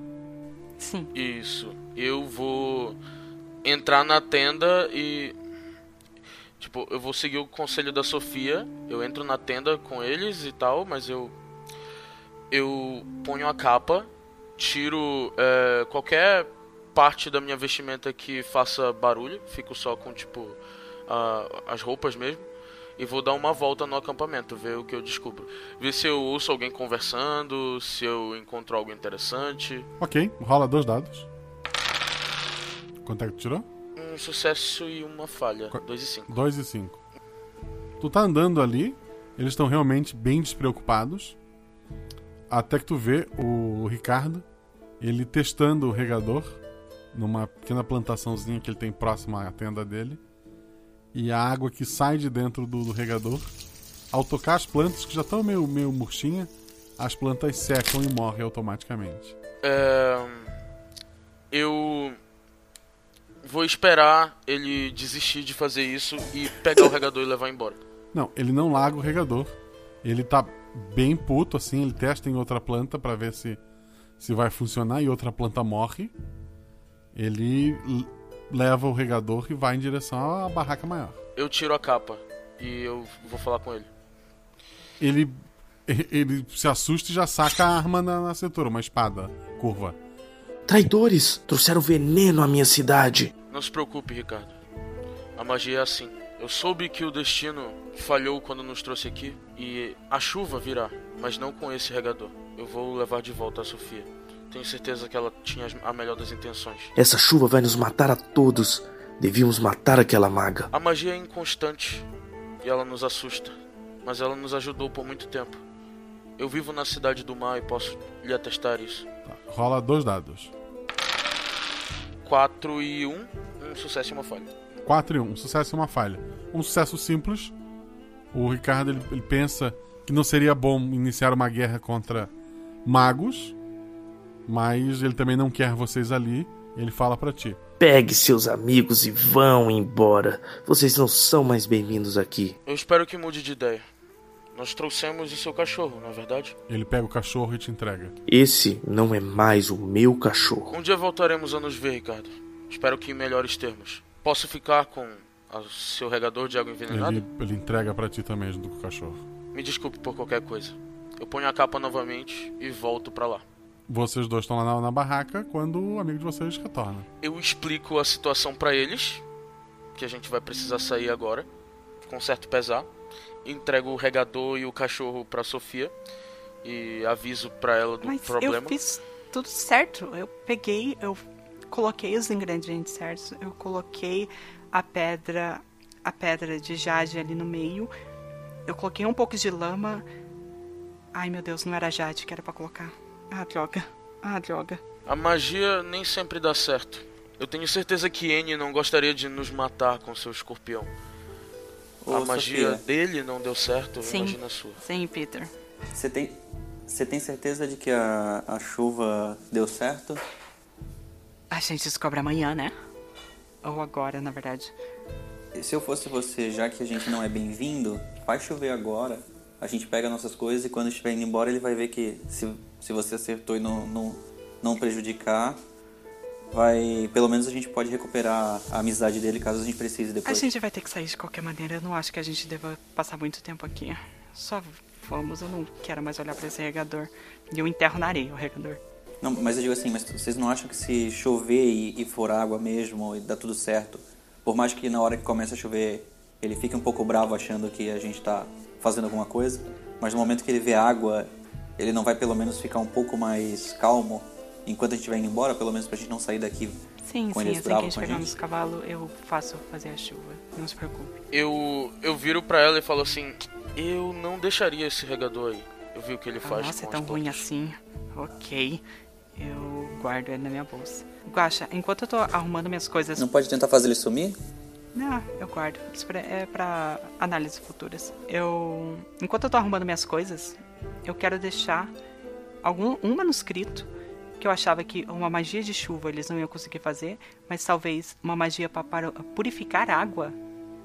Sim. Isso. Eu vou entrar na tenda e. Tipo, eu vou seguir o conselho da Sofia. Eu entro na tenda com eles e tal, mas eu. Eu ponho a capa, tiro é, qualquer parte da minha vestimenta que faça barulho, fico só com, tipo, a- as roupas mesmo. E vou dar uma volta no acampamento, ver o que eu descubro. Ver se eu ouço alguém conversando, se eu encontro algo interessante. Ok, rola dois dados. Quanto é que tu tirou? Um sucesso e uma falha. 2 e 5. 2 e 5. Tu tá andando ali, eles estão realmente bem despreocupados. Até que tu vê o Ricardo, ele testando o regador numa pequena plantaçãozinha que ele tem próximo à tenda dele. E a água que sai de dentro do, do regador, ao tocar as plantas que já estão meio, meio murchinha, as plantas secam e morrem automaticamente. É, eu vou esperar ele desistir de fazer isso e pegar o regador e levar embora. Não, ele não larga o regador. Ele tá bem puto, assim, ele testa em outra planta para ver se, se vai funcionar e outra planta morre. Ele leva o regador e vai em direção à barraca maior. Eu tiro a capa e eu vou falar com ele. Ele, ele se assusta e já saca a arma na, na cintura, uma espada curva. Traidores! Trouxeram veneno à minha cidade! Não se preocupe, Ricardo. A magia é assim. Eu soube que o destino falhou quando nos trouxe aqui e a chuva virá, mas não com esse regador. Eu vou levar de volta a Sofia. Tenho certeza que ela tinha as- a melhor das intenções. Essa chuva vai nos matar a todos. Devíamos matar aquela maga. A magia é inconstante e ela nos assusta, mas ela nos ajudou por muito tempo. Eu vivo na cidade do mar e posso lhe atestar isso. Rola dois dados. 4 e 1, um sucesso e uma falha. 4 e 1, um sucesso e uma falha. Um sucesso simples. O Ricardo ele, ele pensa que não seria bom iniciar uma guerra contra magos, mas ele também não quer vocês ali. Ele fala pra ti. Pegue seus amigos e vão embora. Vocês não são mais bem-vindos aqui. Eu espero que mude de ideia. Nós trouxemos o seu cachorro, não é verdade? Ele pega o cachorro e te entrega. Esse não é mais o meu cachorro. Um dia voltaremos a nos ver, Ricardo. Espero que em melhores termos. Posso ficar com o seu regador de água envenenada? Ele, ele entrega pra ti também junto com o cachorro. Me desculpe por qualquer coisa. Eu ponho a capa novamente e volto pra lá. Vocês dois estão lá na, na barraca quando o amigo de vocês retorna. Eu explico a situação pra eles, que a gente vai precisar sair agora, com certo pesar. Entrego o regador e o cachorro pra Sofia e aviso pra ela do Mas problema. eu fiz tudo certo. Eu peguei, eu coloquei os ingredientes certos. Eu coloquei a pedra, a pedra de jade ali no meio. Eu coloquei um pouco de lama. Ai meu Deus, não era jade que era pra colocar. Ah, droga. Ah, droga. A magia nem sempre dá certo. Eu tenho certeza que N não gostaria de nos matar com seu escorpião. Ô, a magia Sofia. dele não deu certo, Sim. imagina a sua. Sim, Peter. Você tem, você tem certeza de que a, a chuva deu certo? A gente descobre amanhã, né? Ou agora, na verdade. Se eu fosse você, já que a gente não é bem-vindo, faz chover agora. A gente pega nossas coisas e quando estiver indo embora ele vai ver que se, se você acertou e não, não, não prejudicar, vai. Pelo menos a gente pode recuperar a amizade dele caso a gente precise A depois. gente vai ter que sair de qualquer maneira. Eu não acho que a gente deva passar muito tempo aqui. Só vamos, eu não quero mais olhar pra esse regador. E eu enterro na areia o regador. Não, mas eu digo assim, mas vocês não acham que se chover e, e for água mesmo e dá tudo certo, por mais que na hora que começa a chover ele fique um pouco bravo achando que a gente tá fazendo alguma coisa, mas no momento que ele vê água, ele não vai pelo menos ficar um pouco mais calmo enquanto a gente vai indo embora, pelo menos pra gente não sair daqui Sim, com sim, eles assim que a bravos gente com a pegar gente? nos cavalos, eu faço fazer a chuva. Não se preocupe. Eu, eu viro pra ela e falo assim: Eu não deixaria esse regador aí. Eu vi o que ele Ah, faz nossa, é com tão as ruim assim. Ok. Eu guardo ele na minha bolsa. Guaxa, enquanto eu tô arrumando minhas coisas. Não pode tentar fazer ele sumir? Não, eu guardo. Isso pra- é pra análises futuras. Eu. Enquanto eu tô arrumando minhas coisas, eu quero deixar algum um manuscrito que eu achava que uma magia de chuva eles não iam conseguir fazer, mas talvez uma magia para purificar água,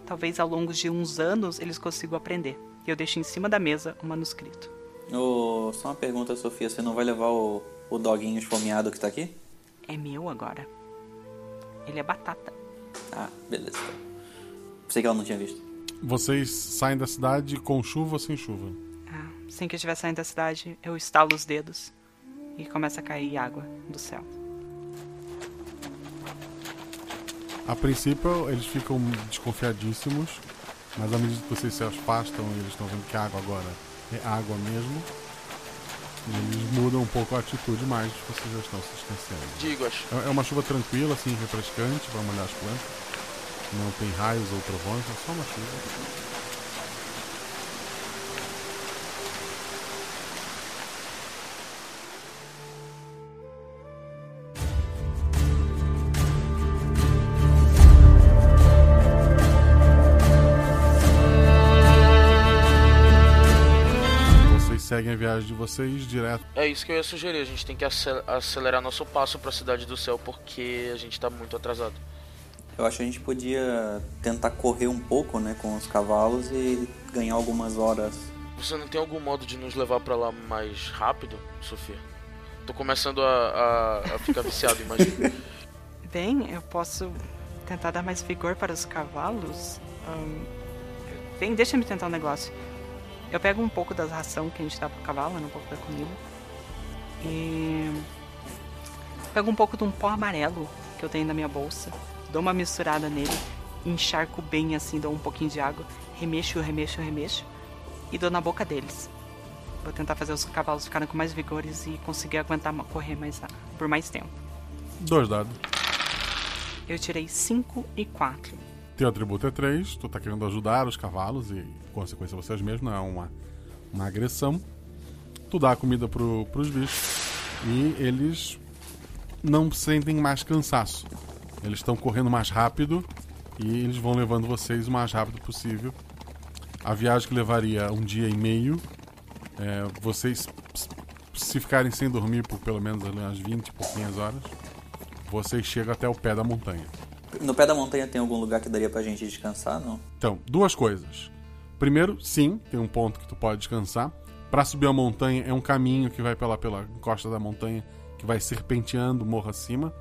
talvez ao longo de uns anos eles consigam aprender. E eu deixo em cima da mesa o manuscrito. Ô, só uma pergunta, Sofia, você não vai levar o, o doguinho esfomeado que tá aqui? É meu agora. Ele é batata. Ah, beleza. Pensei que ela não tinha visto. Vocês saem da cidade com chuva ou sem chuva? Ah, assim que eu estiver saindo da cidade, eu estalo os dedos e começa a cair água do céu. A princípio, eles ficam desconfiadíssimos, mas à medida que vocês se afastam e eles estão vendo que a água agora é água mesmo, eles mudam um pouco a atitude, mas vocês já estão se distanciando. Digo, acho. É é uma chuva tranquila, assim, refrescante, para molhar as plantas. Não tem raios ou trovões, é só uma chuva. Vocês direto. É isso que eu ia sugerir. A gente tem que acel- acelerar nosso passo pra Cidade do Céu porque a gente tá muito atrasado. Eu acho que a gente podia tentar correr um pouco, né, com os cavalos e ganhar algumas horas Você não tem algum modo de nos levar pra lá mais rápido, Sofia? Tô começando a, a, a ficar viciado, imagina. Bem, eu posso tentar dar mais vigor para os cavalos. Ahn, bem, deixa-me tentar um negócio. Eu pego um pouco da ração que a gente dá pro cavalo, né, um pouco da comida. E. Pego um pouco de um pó amarelo que eu tenho na minha bolsa. Dou uma misturada nele, encharco bem assim, dou um pouquinho de água, remexo, remexo, remexo. E dou na boca deles. Vou tentar fazer os cavalos ficarem com mais vigores e conseguir aguentar correr mais, por mais tempo. Dois dados. Eu tirei 5 e 4. Teu atributo é 3, tu tá querendo ajudar os cavalos e, consequência, vocês mesmos, não é uma, uma agressão. Tu dá a comida pro, pros bichos e eles não sentem mais cansaço. Eles estão correndo mais rápido e eles vão levando vocês o mais rápido possível. A viagem que levaria um dia e meio, é, vocês, se ficarem sem dormir por pelo menos umas 20 e pouquinhas horas, vocês chegam até o pé da montanha. No pé da montanha tem algum lugar que daria pra gente descansar, não? Então, duas coisas. Primeiro, sim, tem um ponto que tu pode descansar. Para subir a montanha é um caminho que vai pela, pela costa da montanha, que vai serpenteando morro acima.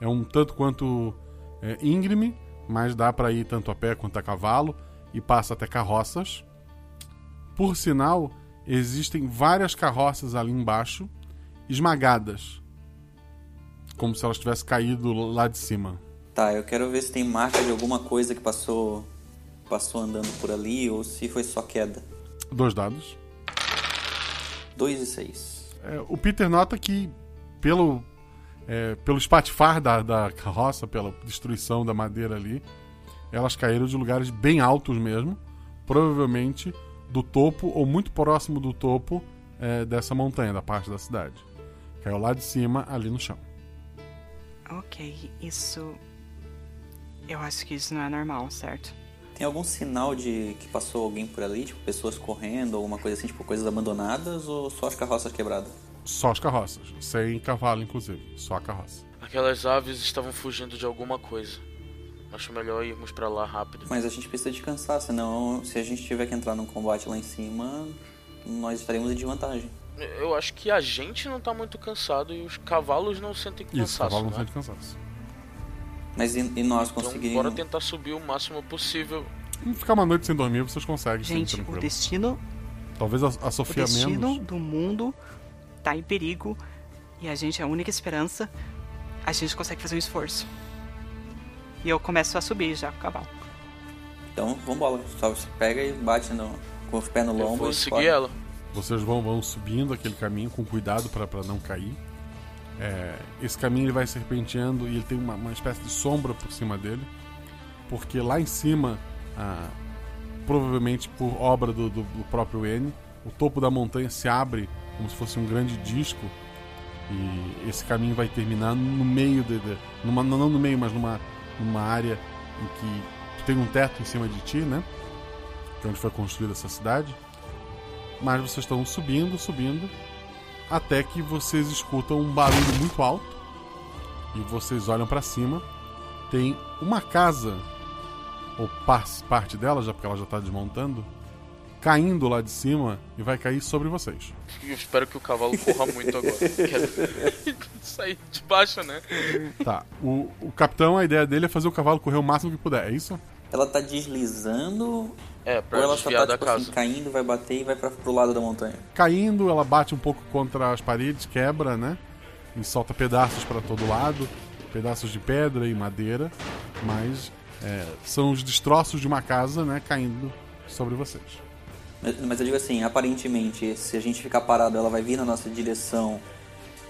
É um tanto quanto é, íngreme, mas dá para ir tanto a pé quanto a cavalo e passa até carroças. Por sinal, existem várias carroças ali embaixo, esmagadas, como se elas tivessem caído lá de cima. Tá, eu quero ver se tem marca de alguma coisa que passou passou andando por ali ou se foi só queda. Dois dados. 2 e 6. É, o Peter nota que, pelo, é, pelo espatifar da, da carroça, pela destruição da madeira ali, elas caíram de lugares bem altos mesmo, provavelmente do topo ou muito próximo do topo é, dessa montanha, da parte da cidade. Caiu lá de cima, ali no chão. Ok, isso. Eu acho que isso não é normal, certo? Tem algum sinal de que passou alguém por ali, tipo pessoas correndo, alguma coisa assim, tipo coisas abandonadas ou só as carroças quebradas? Só as carroças, sem cavalo, inclusive, só a carroça. Aquelas aves estavam fugindo de alguma coisa. Acho melhor irmos pra lá rápido. Mas a gente precisa descansar, senão se a gente tiver que entrar num combate lá em cima, nós estaremos em desvantagem. Eu acho que a gente não tá muito cansado e os cavalos não sentem Isso, cansaço, cavalo não né? sente cansaço. Mas e, e nós Então bora tentar subir o máximo possível. Ficar uma noite sem dormir, vocês conseguem. sim, Gente, o tranquilo. destino, Talvez a, a o Sofia destino menos. do mundo tá em perigo e a gente é a única esperança. A gente consegue fazer um esforço. E eu começo a subir já com o cavalo. Então vambora, só você pega e bate no, com os pés no lombo. vou e seguir ela. Vocês vão, vão subindo aquele caminho com cuidado para não cair. É, esse caminho ele vai serpenteando e ele tem uma, uma espécie de sombra por cima dele, porque lá em cima, ah, provavelmente por obra do, do- do próprio N, o topo da montanha se abre como se fosse um grande disco e esse caminho vai terminar no meio de, de- numa, não no meio, mas numa, numa área em que tem um teto em cima de ti, né? Que é onde foi construída essa cidade. Mas vocês estão subindo, subindo, até que vocês escutam um barulho muito alto e vocês olham pra cima. Tem uma casa, ou par- parte dela, já porque ela já tá desmontando, caindo lá de cima e vai cair sobre vocês. Eu espero que o cavalo corra muito agora. Quero sair de baixo, né? Tá, o, o capitão, a ideia dele é fazer o cavalo correr o máximo que puder, é isso? Ela tá deslizando É, pra ou ela só desviar tá da tipo casa. assim, caindo, vai bater e vai pra, pro lado da montanha? Caindo, ela bate um pouco contra as paredes, quebra, né? E solta pedaços para todo lado pedaços de pedra e madeira, mas é, são os destroços de uma casa, né? Caindo sobre vocês. Mas, mas eu digo assim, aparentemente, se a gente ficar parado, ela vai vir na nossa direção,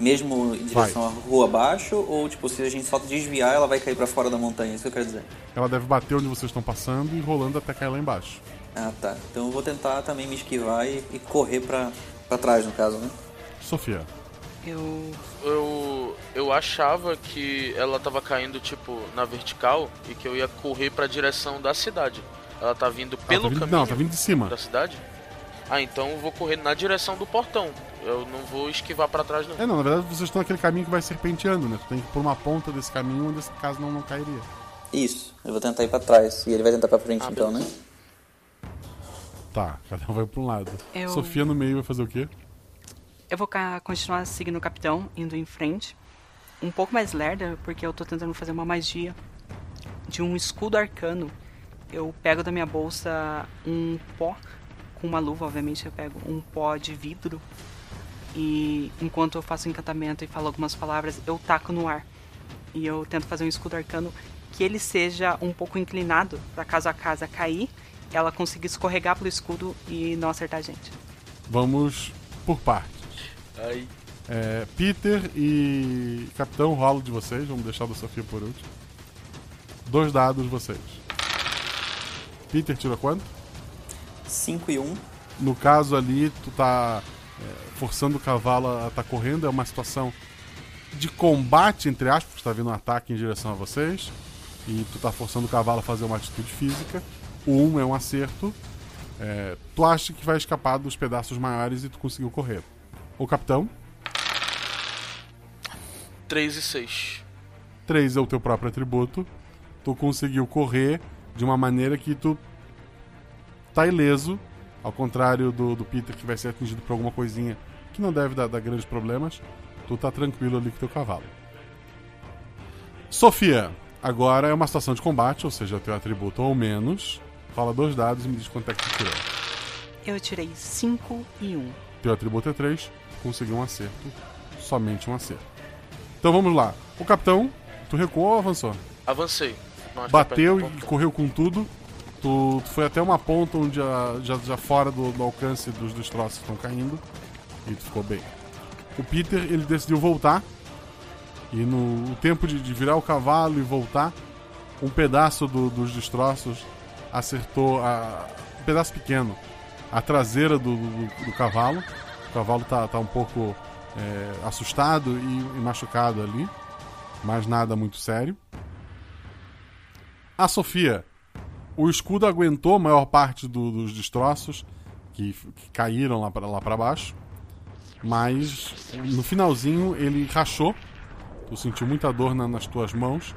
mesmo em direção à rua abaixo, ou tipo, se a gente só desviar, ela vai cair pra fora da montanha, isso que eu quero dizer. Ela deve bater onde vocês estão passando e rolando até cair lá embaixo. Ah, tá. Então eu vou tentar também me esquivar e, e correr pra, pra trás, no caso, né? Sofia. Eu. Eu. Eu achava que ela tava caindo, tipo, na vertical e que eu ia correr pra direção da cidade. Ela tá vindo pelo tá vindo- caminho não, tá vindo de cima. da cidade? Ah, então eu vou correr na direção do portão. Eu não vou esquivar pra trás, não. É, não, na verdade vocês estão naquele caminho que vai serpenteando, né? Tu tem que ir por uma ponta desse caminho onde essa casa não, não cairia. Isso, eu vou tentar ir pra trás. E ele vai tentar pra frente Ah, então, né? Tá, cada um vai pra um lado. Eu- Sofia no meio vai fazer o quê? Eu vou continuar seguindo o capitão, indo em frente. Um pouco mais lerda, porque eu tô tentando fazer uma magia de um escudo arcano. Eu pego da minha bolsa um pó, com uma luva, obviamente, eu pego um pó de vidro. E enquanto eu faço o encantamento e falo algumas palavras, eu taco no ar. E eu tento fazer um escudo arcano que ele seja um pouco inclinado, para caso a casa cair, ela consiga escorregar pelo escudo e não acertar a gente. Vamos por partes. Aí. É, Peter e Capitão, rolo de vocês. Vamos deixar da Sofia por último. Dois dados vocês. Peter tira quanto? 5 e 1. Um. No caso ali, tu tá é, forçando o cavalo a estar correndo. É uma situação de combate, entre aspas, porque tá vindo um ataque em direção a vocês. E tu tá forçando o cavalo a fazer uma atitude física. O 1 um é um acerto. É, tu acha que vai escapar dos pedaços maiores e tu conseguiu correr. O capitão, 3 e 6. 3 é o teu próprio atributo. Tu conseguiu correr de uma maneira que tu tá ileso, ao contrário do, do Peter que vai ser atingido por alguma coisinha que não deve dar, dar grandes problemas. Tu tá tranquilo ali com teu cavalo. Sofia, agora é uma situação de combate, ou seja, teu atributo ou menos. Fala dois dados e me diz quanto é que tu tirou. Eu tirei 5 e 1. Um. Teu atributo é 3, conseguiu um acerto. Somente um acerto. Então vamos lá. O capitão, tu recuou ou avançou? Avancei. Bateu eu e correu com tudo. Tu, tu foi até uma ponta onde já, já, já fora do, do alcance dos destroços estão caindo. E tu ficou bem. O Peter, ele decidiu voltar. E no o tempo de, de virar o cavalo e voltar, um pedaço do- dos destroços acertou a, um pedaço pequeno a traseira do, do- do cavalo. O cavalo tá, tá um pouco é, assustado e, e machucado ali, mas nada muito sério. A Sofia, o escudo aguentou a maior parte do- dos destroços que, que caíram lá para lá para baixo, mas no finalzinho ele rachou. Tu sentiu muita dor na- nas tuas mãos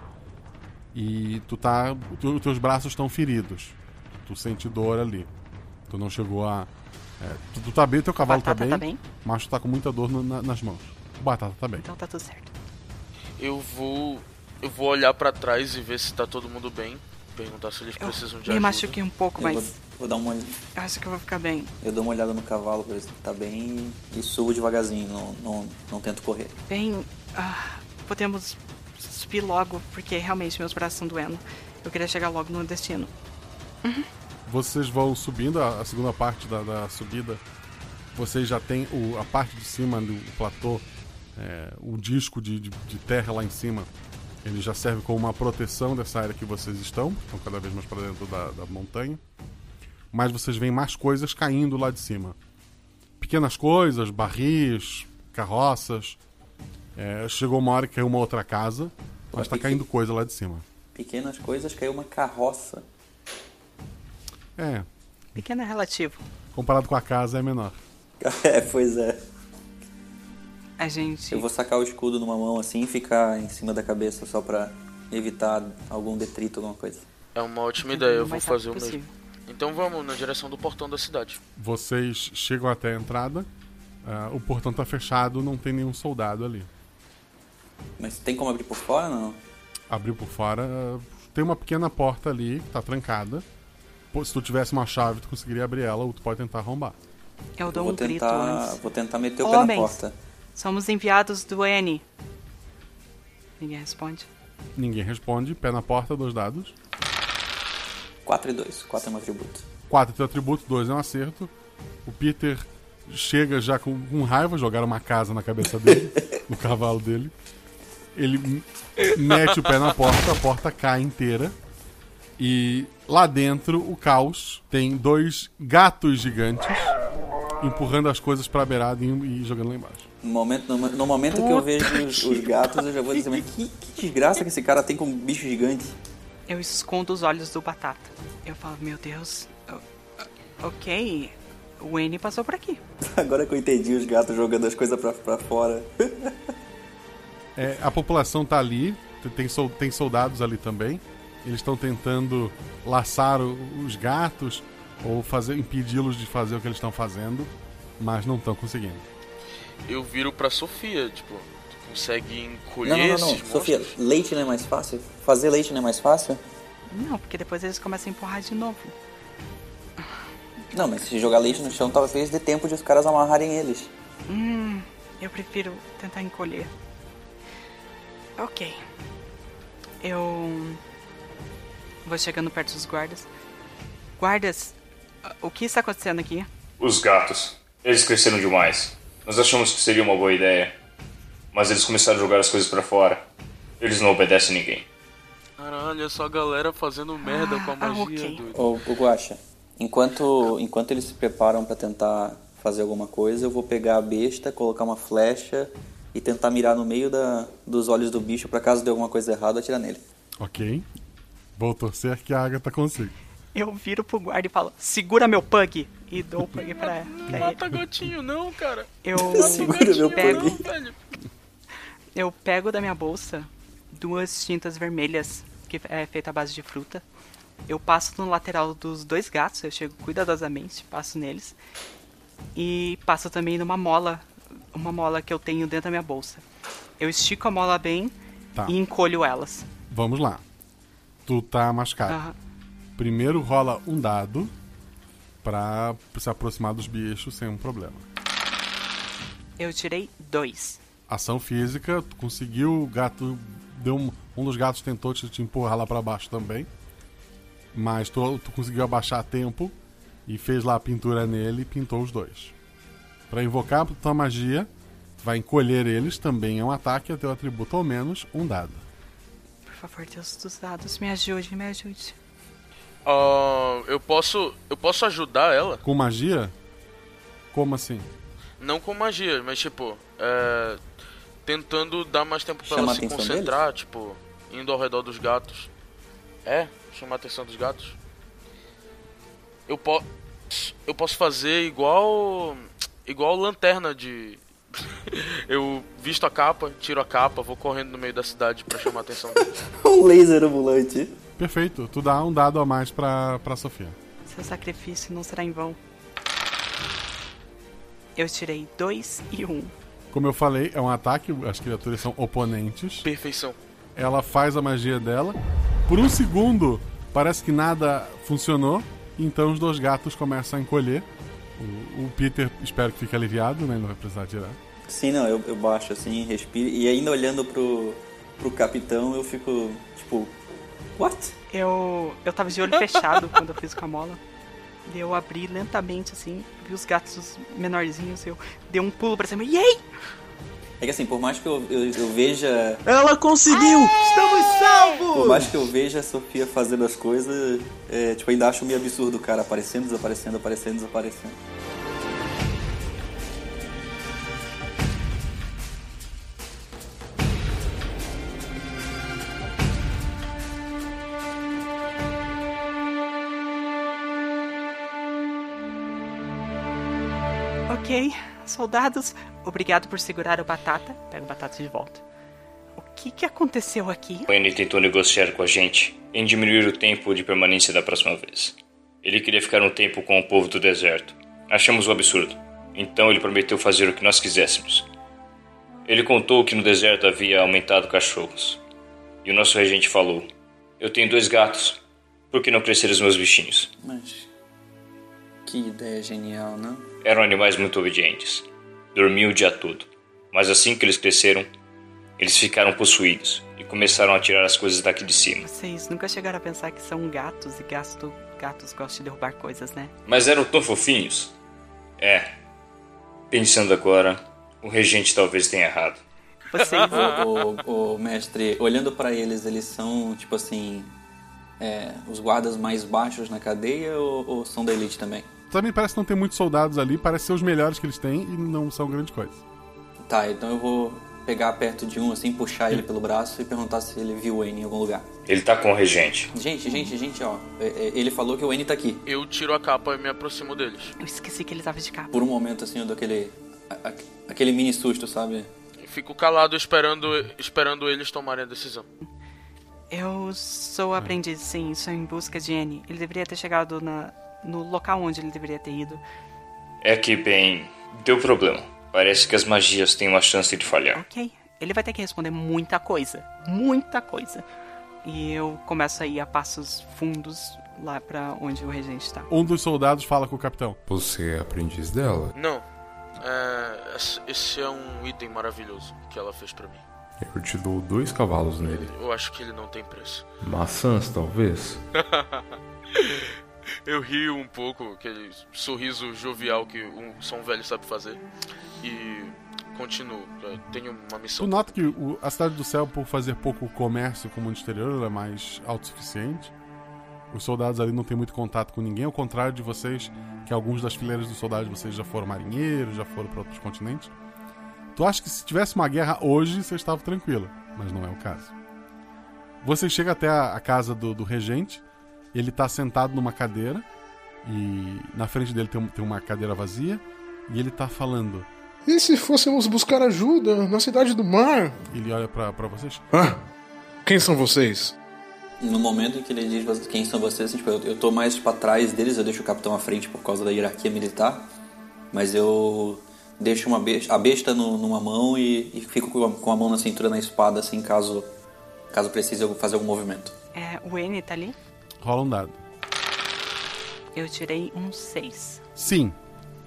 e tu tá, tu- os teus braços estão feridos. Tu sente dor ali. Tu não chegou a é, tu, tu tá bem, teu cavalo tá Batata bem, tá bem? mas tu tá com muita dor na- na- nas mãos. O Batata tá bem. Então tá tudo certo. Eu vou. Eu vou olhar pra trás e ver se tá todo mundo bem. Perguntar se eles Eu precisam de me ajuda. machuquei um pouco, Eu mas vou, vou dar uma olhada. eu acho que eu vou ficar bem. Eu dou uma olhada no cavalo pra ver se ele tá bem e subo devagarzinho, não, não, não tento correr. Bem, ah, podemos subir logo, porque realmente meus braços estão doendo. Eu queria chegar logo no destino. Vocês vão subindo a, a segunda parte da, da subida. Vocês já tem o, a parte de cima do platô, é, o disco de, de, de terra lá em cima. Ele já serve como uma proteção dessa área que vocês estão, estão cada vez mais para dentro da, da montanha. Mas vocês veem mais coisas caindo lá de cima. Pequenas coisas, barris, carroças. É, chegou uma hora que caiu uma outra casa, mas está caindo coisa lá de cima. Pequenas coisas, caiu uma carroça. É, Pequeno é relativo. comparado com a casa é menor. É, pois é. A gente. Eu vou sacar o escudo numa mão assim e ficar em cima da cabeça só pra evitar algum detrito, alguma coisa. É uma ótima ideia, eu vou mais fazer o rápido mesmo. Então vamos na direção do portão da cidade. Vocês chegam até a entrada. ah, o portão tá fechado, não tem nenhum soldado ali. Mas tem como abrir por fora não? Abriu por fora. Tem uma pequena porta ali que tá trancada. Pô, Se tu tivesse uma chave, tu conseguiria abrir ela ou tu pode tentar arrombar. Eu dou vou um grito tentar, antes. vou tentar meter o pé na Homens, porta. Somos enviados do N. Ninguém responde. Ninguém responde. Pé na porta, dois dados. 4 e 2, 4 é um atributo. 4 é teu atributo, 2 é um acerto. O Peter chega já com, com raiva, jogaram uma casa na cabeça dele, no cavalo dele. Ele mete o pé na porta, a porta cai inteira. E lá dentro, o caos tem dois gatos gigantes empurrando as coisas pra beirada e, e jogando lá embaixo. No momento, no, no momento que eu vejo os, os gatos, eu já vou dizer, mas que, que desgraça que esse cara tem com um bicho gigante. Eu escondo os olhos do Batata. Eu falo, meu Deus. Ok, o N passou por aqui. Agora que eu entendi os gatos jogando as coisas pra, pra fora. É, a população tá ali, tem, sol- tem soldados ali também. Eles estão tentando laçar o- os gatos. ou fazer impedi-los de fazer o que eles estão fazendo, mas não estão conseguindo. Eu viro pra Sofia, tipo, tu consegue encolher Não, não, não, não. Sofia, monstros? leite não é mais fácil? Fazer leite não é mais fácil? Não, porque depois eles começam a empurrar de novo. Não, mas se jogar leite no chão, talvez dê tempo de os caras amarrarem eles. Hum, eu prefiro tentar encolher. Ok. Eu vou chegando perto dos guardas. Guardas, o que está acontecendo aqui? Os gatos. Eles cresceram demais. Nós achamos que seria uma boa ideia. Mas eles começaram a jogar as coisas pra fora. Eles não obedecem ninguém. Caralho, é só a galera fazendo merda com a ah, magia. ok. doido. Ô, ô Guaxa, enquanto, enquanto eles se preparam pra tentar fazer alguma coisa, eu vou pegar a besta, colocar uma flecha e tentar mirar no meio da, dos olhos do bicho pra caso dê alguma coisa errada, atirar nele. Ok. Vou torcer que a Agatha consiga. Eu viro pro guarda e falo: segura meu pug! E dou o pug pra, Não pra ele. mata gatinho não, cara. Eu Segura meu pego, pug. eu pego da minha bolsa duas tintas vermelhas que é feita à base de fruta. Eu passo no lateral dos dois gatos, eu chego cuidadosamente, passo neles. E passo também numa mola, uma mola que eu tenho dentro da minha bolsa. Eu estico a mola bem Tá. e encolho elas. Vamos lá. Tu tá machucado. Aham. Primeiro rola um dado pra se aproximar dos bichos sem um problema. Eu tirei dois. Ação física, tu conseguiu, o gato deu um, um dos gatos tentou te, te empurrar lá pra baixo também. Mas tu, tu conseguiu abaixar a tempo e fez lá a pintura nele e pintou os dois. Pra invocar a tua magia, vai encolher eles, também é um ataque, é teu atributo ao menos um dado. Por favor, Deus dos dados, me ajude, me ajude. Ah, eu posso. Eu posso ajudar ela? Com magia? Como assim? Não com magia, mas tipo, é, tentando dar mais tempo pra Chama ela se concentrar, tipo, indo ao redor dos gatos. É, chamar a atenção dos gatos. Eu posso. Eu posso fazer igual. igual lanterna de. eu visto a capa, tiro a capa, vou correndo no meio da cidade pra chamar a atenção deles. um laser ambulante. Perfeito, tu dá um dado a mais pra, pra Sofia. Seu sacrifício não será em vão. Eu tirei dois e um. Como eu falei, é um ataque, as criaturas são oponentes. Perfeição. Ela faz a magia dela. Por um segundo, parece que nada funcionou. Então os dois gatos começam a encolher. O, o Peter, espero que fique aliviado, né? Ele não vai precisar tirar. Sim, não, eu, eu baixo assim, respiro. E ainda olhando pro, pro capitão, eu fico tipo. What? Eu, eu tava de olho fechado quando eu fiz com a mola. Daí eu abri lentamente, assim, vi os gatos menorzinhos, eu dei um pulo pra cima. Yay! É que assim, por mais que eu, eu, eu veja. Ela conseguiu! Estamos salvos! Por mais que eu veja a Sofia fazendo as coisas, é, tipo, ainda acho meio absurdo o cara aparecendo, desaparecendo, aparecendo, desaparecendo. Ok, soldados, obrigado por segurar o batata. Pego o batata de volta. O que que aconteceu aqui? Wayne tentou negociar com a gente em diminuir o tempo de permanência da próxima vez. Ele queria ficar um tempo com o povo do deserto. Achamos um absurdo. Então ele prometeu fazer o que nós quiséssemos. Ele contou que no deserto havia aumentado cachorros. E o nosso regente falou: Eu tenho dois gatos. Por que não crescer os meus bichinhos? Mas. Que ideia genial, não? Eram animais muito obedientes. Dormiam o dia todo. Mas assim que eles cresceram, eles ficaram possuídos e começaram a tirar as coisas daqui de cima. Vocês nunca chegaram a pensar que são gatos e gasto, gatos gostam de derrubar coisas, né? Mas eram tão fofinhos. É. Pensando agora, o regente talvez tenha errado. Vocês. o, o, o mestre, olhando pra eles, eles são tipo assim. é, os guardas mais baixos na cadeia ou, ou são da elite também? Também parece que não tem muitos soldados ali, parece ser os melhores que eles têm e não são grande coisa. Tá, então eu vou pegar perto de um assim, puxar ele pelo braço e perguntar se ele viu o Wayne em algum lugar. Ele tá com o regente. Gente, gente, gente, ó. é, é, Ele falou que o Wayne tá aqui. Eu tiro a capa e me aproximo deles. Eu esqueci que ele tava de capa. Por um momento assim, eu dou aquele. a- a- aquele mini susto, sabe? Fico calado esperando, esperando eles tomarem a decisão. Eu sou aprendiz, sim, sou em busca de Annie. Ele deveria ter chegado na, no local onde ele deveria ter ido. É que, bem, deu problema. Parece que as magias têm uma chance de falhar. Ok. Ele vai ter que responder muita coisa. Muita coisa. E eu começo a ir a passos fundos lá pra onde o regente tá. Um dos soldados fala com o capitão. Você é aprendiz dela? Não. É, esse- é um item maravilhoso que ela fez pra mim. Eu te dou dois cavalos nele. Eu acho que ele não tem preço. Maçãs, talvez? Eu rio um pouco, aquele sorriso jovial que um, só um velho sabe fazer. E continuo. Eu tenho uma missão. Tu nota que o- a Cidade do Céu, por fazer pouco comércio com o mundo exterior, ela é mais autossuficiente. Os soldados ali não têm muito contato com ninguém, ao contrário de vocês, que alguns das fileiras dos soldados vocês já foram marinheiros, já foram para outros continentes. Tu acha que se tivesse uma guerra hoje, você estava tranquilo, mas não é o caso. Você chega até a, a casa do, do regente, ele está sentado numa cadeira, e na frente dele tem, tem uma cadeira vazia, e ele tá falando. E se fôssemos buscar ajuda na cidade do mar? Ele olha pra pra vocês. Ah, quem são vocês? No momento em que ele diz "Você- quem são vocês, assim, tipo, eu, eu tô mais pra trás deles, eu deixo o capitão à frente por causa da hierarquia militar, mas eu deixo uma besta, a besta no- numa mão e, e fico com a, com a mão na cintura na espada, assim, caso, caso precise eu fazer algum movimento. É, o N tá ali? Rola um dado. Eu tirei um 6. Sim,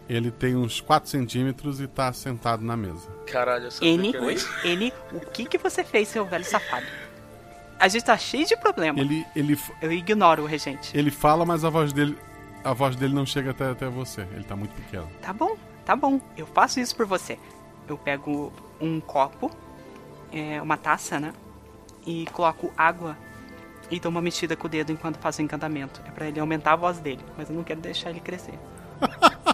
ele tem uns 4 centímetros e tá sentado na mesa. Caralho, essa N, pequena- N, o que que você fez, seu velho safado? A gente tá cheio de problema. Ele, ele, Eu ignoro o regente. ele fala, mas a voz dele, a voz dele não chega até, até você. Ele tá muito pequeno. Tá bom, tá bom. Eu faço isso por você. Eu pego um copo, é, uma taça, né? E coloco água e dou uma mexida com o dedo enquanto faço o encantamento. É pra ele aumentar a voz dele, mas eu não quero deixar ele crescer.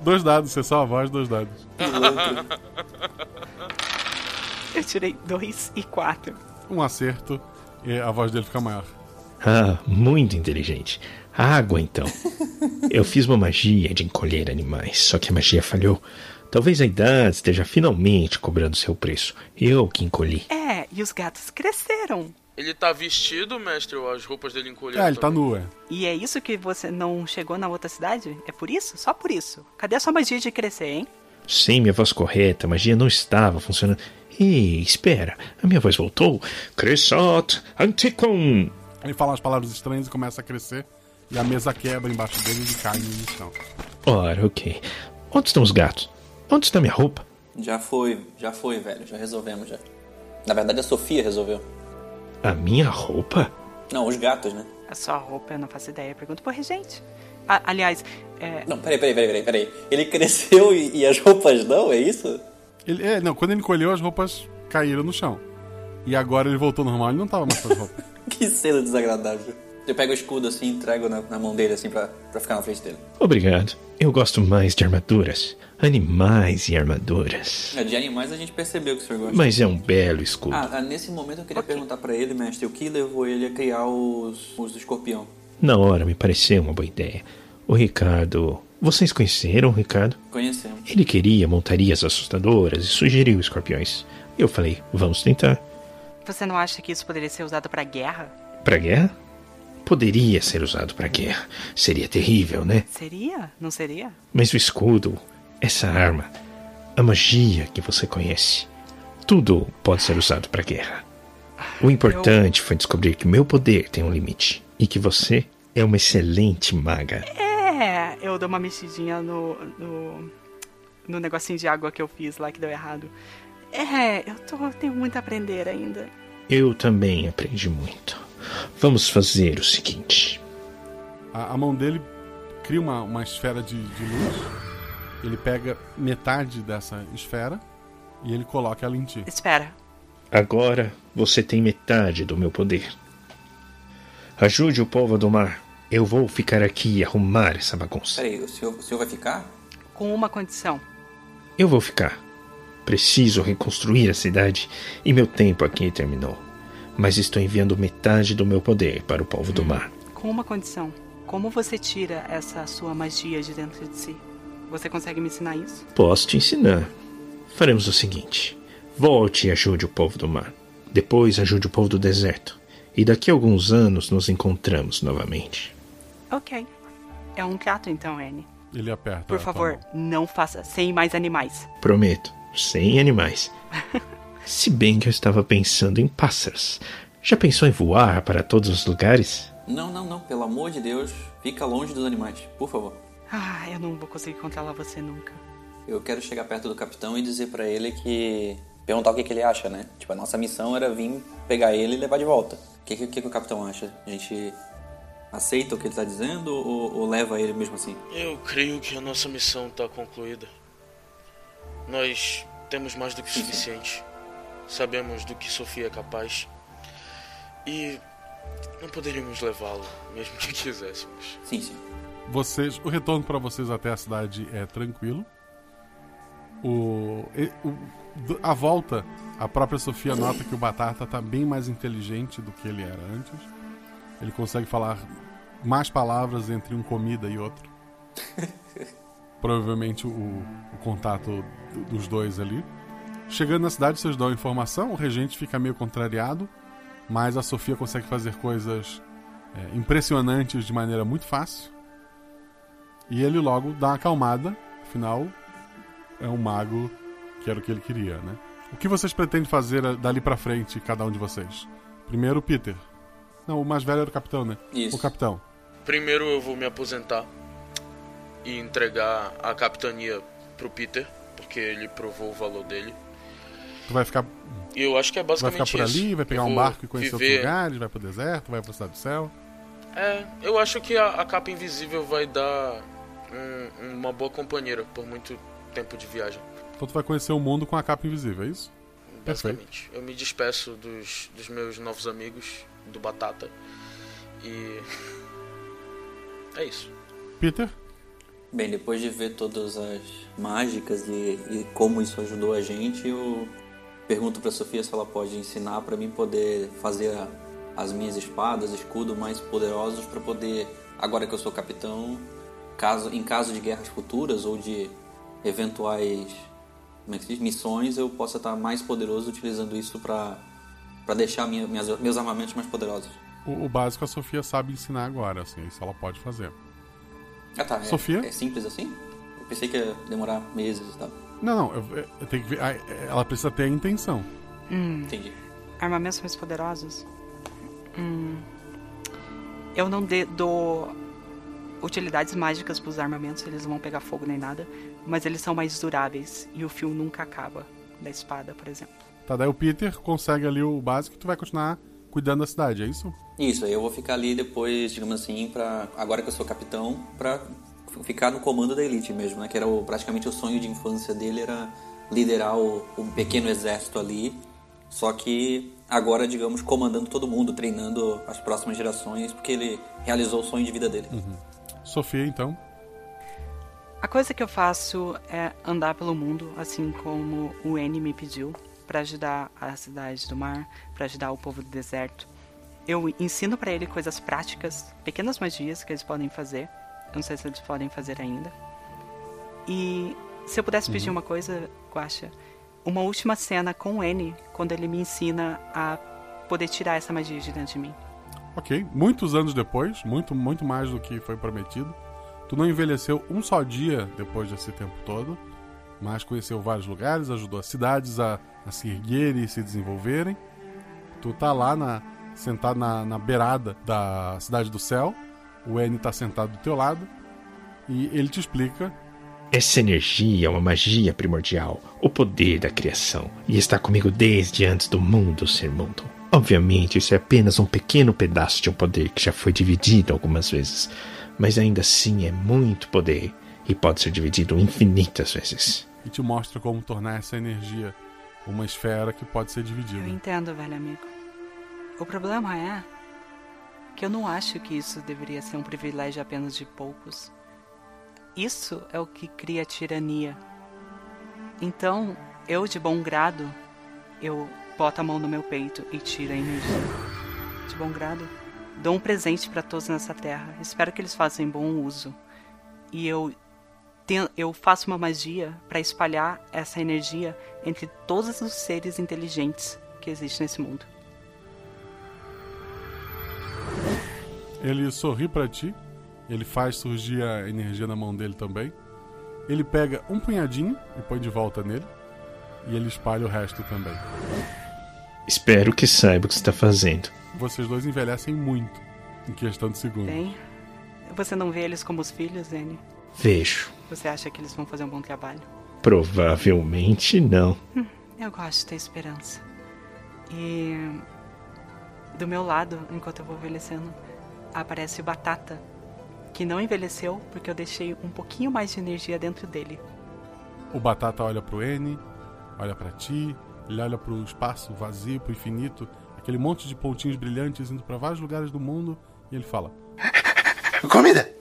Dois dados, você só a voz, dois dados. Eu tirei dois e quatro. Um acerto e a voz dele fica maior. Ah, muito inteligente. Água, então. Eu fiz uma magia de encolher animais, só que a magia falhou. Talvez a idade esteja finalmente cobrando seu preço. Eu que encolhi. É, e os gatos cresceram. Ele tá vestido, mestre, ou as roupas dele encolheram? É, ele tá também? nu, é. E é isso que você não chegou na outra cidade? É por isso? Só por isso? Cadê a sua magia de crescer, hein? Sem minha voz correta, a magia não estava funcionando. Ei, espera, a minha voz voltou. Crescot Antiquum. Ele fala umas palavras estranhas e começa a crescer. E a mesa quebra embaixo dele e ele cai no chão. Ora, ok. Onde estão os gatos? Onde está minha roupa? Já foi, já foi, velho, já resolvemos já. Na verdade, a Sofia resolveu. A minha roupa? Não, os gatos, né? A sua roupa, eu não faço ideia. Pergunta pro regente. Ah, aliás, é... Não, peraí, peraí, peraí, peraí, peraí. Ele cresceu e, e as roupas não, é isso? Ele, é, não, quando ele encolheu, as roupas caíram no chão. E agora ele voltou ao normal, ele não tava mais com as roupas. Que cena desagradável. Eu pego o escudo assim, entrego na, na mão dele assim pra, pra ficar na frente dele. Obrigado. Eu gosto mais de armaduras. Animais e armaduras. É, De animais a gente percebeu que o senhor gosta. Mas é um belo escudo. Ah, ah, nesse momento eu queria perguntar pra ele, mestre, o que levou ele a criar os, os escorpião? Na hora me pareceu uma boa ideia. O Ricardo. Vocês conheceram o Ricardo? Conhecemos. Ele queria montarias assustadoras e sugeriu escorpiões. Eu falei, vamos tentar. Você não acha que isso poderia ser usado pra guerra? Pra guerra? Poderia ser usado pra guerra. Seria terrível, né? Seria? Não seria? Mas o escudo, essa arma, a magia que você conhece, tudo pode ser usado pra guerra. O importante foi descobrir que meu poder tem um limite e que você é uma excelente maga. É, eu dou uma mexidinha no, no, no negocinho de água que eu fiz lá que deu errado. É, eu tô, tenho muito a aprender ainda. Eu também aprendi muito. Vamos fazer o seguinte. A, a mão dele cria uma, uma esfera de, de luz. Ele pega metade dessa esfera e ele coloca ela em ti. Espera. Agora você tem metade do meu poder. Ajude o povo do mar. Eu vou ficar aqui e arrumar essa bagunça. Peraí, o senhor, o senhor vai ficar? Com uma condição. Eu vou ficar. Preciso reconstruir a cidade e meu tempo aqui terminou. Mas estou enviando metade do meu poder para o povo do mar. Com uma condição. Como você tira essa sua magia de dentro de si? Você consegue me ensinar isso? Posso te ensinar. Faremos o seguinte: volte e ajude o povo do mar. Depois ajude o povo do deserto. E daqui a alguns anos nos encontramos novamente. Ok. É um trato então, Anne. Ele aperta. Por favor, não faça sem mais animais. Prometo, sem animais. Se bem que eu estava pensando em pássaros. Já pensou em voar para todos os lugares? Não, não, não. Pelo amor de Deus, fica longe dos animais, por favor. Ah, eu não vou conseguir controlar você nunca. Eu quero chegar perto do capitão e dizer pra ele que. perguntar o que, que ele acha, né? Tipo, a nossa missão era vir pegar ele e levar de volta. O que, que, que o capitão acha? A gente aceita o que ele tá dizendo ou, ou leva ele mesmo assim? Eu creio que a nossa missão tá concluída. Nós temos mais do que o suficiente. Sabemos do que Sofia é capaz. E não poderíamos levá-lo, mesmo que quiséssemos. Sim, sim. Vocês, o retorno para vocês até a cidade é tranquilo. O, o- a volta, a própria Sofia nota que o Batata tá bem mais inteligente do que ele era antes. Ele consegue falar mais palavras entre um comida e outro. Provavelmente o, o contato do- dos dois ali. Chegando na cidade, vocês dão informação. O regente fica meio contrariado, mas a Sofia consegue fazer coisas é, impressionantes de maneira muito fácil. E ele logo dá uma acalmada, afinal, é um mago que era o que ele queria, né? O que vocês pretendem fazer eh, dali pra frente, cada um de vocês? Primeiro o Peter. Não, o mais velho era o capitão, né? Isso. O capitão. Primeiro eu vou me aposentar e entregar a capitania pro Peter, porque ele provou o valor dele. Tu vai ficar. Eu acho que é vai basicamente ficar por isso. ali, vai pegar um barco e conhecer outros viver- lugares, vai pro deserto, vai pra cidade do céu. É, eu acho que a, a capa invisível vai dar um- uma boa companheira por muito tempo de viagem. Então tu vai conhecer o mundo com a capa invisível, é isso? Perfeito. Basicamente. Eu me despeço dos, dos meus novos amigos, do Batata. E. É isso. Peter? Bem, depois de ver todas as mágicas e, e como isso ajudou a gente, eu pergunto pra Sofia se ela pode ensinar pra mim poder fazer a- as minhas espadas, escudo mais poderosos pra poder, agora que eu sou capitão, caso em caso de guerras futuras ou de eventuais como é diz? missões, eu possa estar mais poderoso utilizando isso pra para deixar minha, minhas, meus armamentos mais poderosos. O, o básico a Sofia sabe ensinar agora, assim, isso ela pode fazer. Ah tá, é- Sofia? É, simples assim? Eu pensei que ia demorar meses e tal. Não, não, eu, eu tenho que ver. ah, Ela precisa ter a intenção. Hum. Entendi. Armamentos mais poderosos? Hum. Eu não dou utilidades mágicas pros armamentos, eles não vão pegar fogo nem nada, mas eles são mais duráveis e o fio nunca acaba da espada, por exemplo. Tá, daí o Peter consegue ali o básico e tu vai continuar cuidando da cidade, é isso? Isso, aí eu vou ficar ali depois, digamos assim, pra, agora que eu sou capitão, pra ficar no comando da elite mesmo, né? Que era o- praticamente o sonho de infância dele, era liderar o, o pequeno exército ali. Só que agora, digamos, comandando todo mundo, treinando as próximas gerações, porque ele realizou o sonho de vida dele. Sofia, então. A coisa que eu faço é andar pelo mundo, assim como o N me pediu, para ajudar a cidade do mar, para ajudar o povo do deserto. Eu ensino para ele coisas práticas, pequenas magias que eles podem fazer. Eu não sei se eles podem fazer ainda. E se eu pudesse pedir Uhum. uma coisa, Guaxa, uma última cena com o N, quando ele me ensina a poder tirar essa magia de dentro de mim. Ok, muitos anos depois, muito, muito mais do que foi prometido. Tu não envelheceu um só dia depois desse tempo todo, mas conheceu vários lugares, ajudou as cidades a, a se erguerem e se desenvolverem. Tu tá lá na, sentado na, na beirada da Cidade do Céu, o N tá sentado do teu lado, e ele te explica Essa energia é uma magia primordial, o poder da criação, e está comigo desde antes do mundo ser mundo. Obviamente, isso é apenas um pequeno pedaço de um poder que já foi dividido algumas vezes, mas ainda assim é muito poder e pode ser dividido infinitas vezes. e te mostra como tornar essa energia uma esfera que pode ser Eu dividida. entendo, velho amigo. O problema é que eu não acho que isso deveria ser um privilégio apenas de poucos. Isso é o que cria tirania. Então, eu de bom grado, eu boto a mão no meu peito e tiro a energia. De bom grado, dou um presente para todos nessa terra. Espero que eles façam bom uso. E eu eu faço uma magia para espalhar essa energia entre todos os seres inteligentes que existem nesse mundo. Ele sorri pra ti Ele faz surgir a energia na mão dele também. Ele pega um punhadinho e põe de volta nele. E ele espalha o resto também. Espero que saiba o que está fazendo. Vocês dois envelhecem muito em questão de segundos. Bem, você não vê eles como os filhos, N? Vejo. Você acha que eles vão fazer um bom trabalho? Provavelmente não. Hum, eu gosto de ter esperança. E do meu lado, enquanto eu vou envelhecendo, aparece o Batata, que não envelheceu porque eu deixei um pouquinho mais de energia dentro dele. O Batata olha pro N, olha para ti, ele olha pro espaço vazio, pro infinito, aquele monte de pontinhos brilhantes indo para vários lugares do mundo, e ele fala: Comida!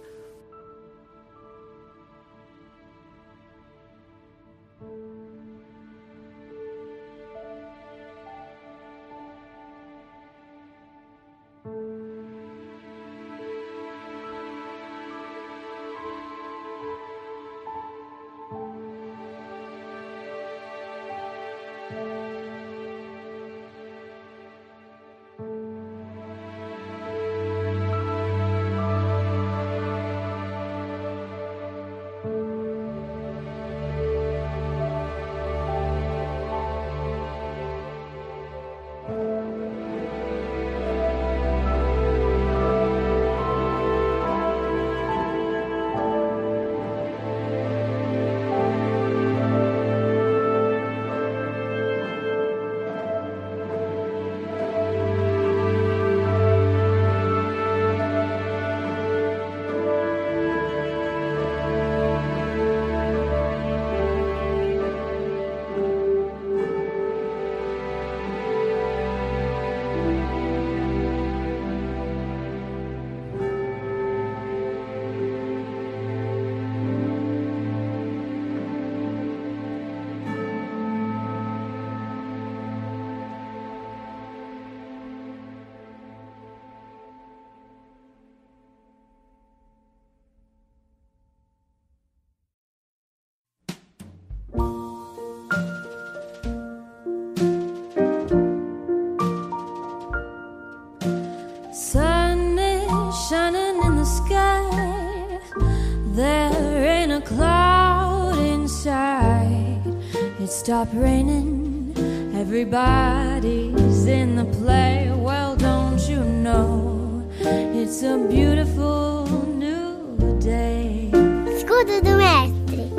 Stopped raining. Everybody's in the play. Well, don't you know? It's a beautiful new day. Escudo do mestre.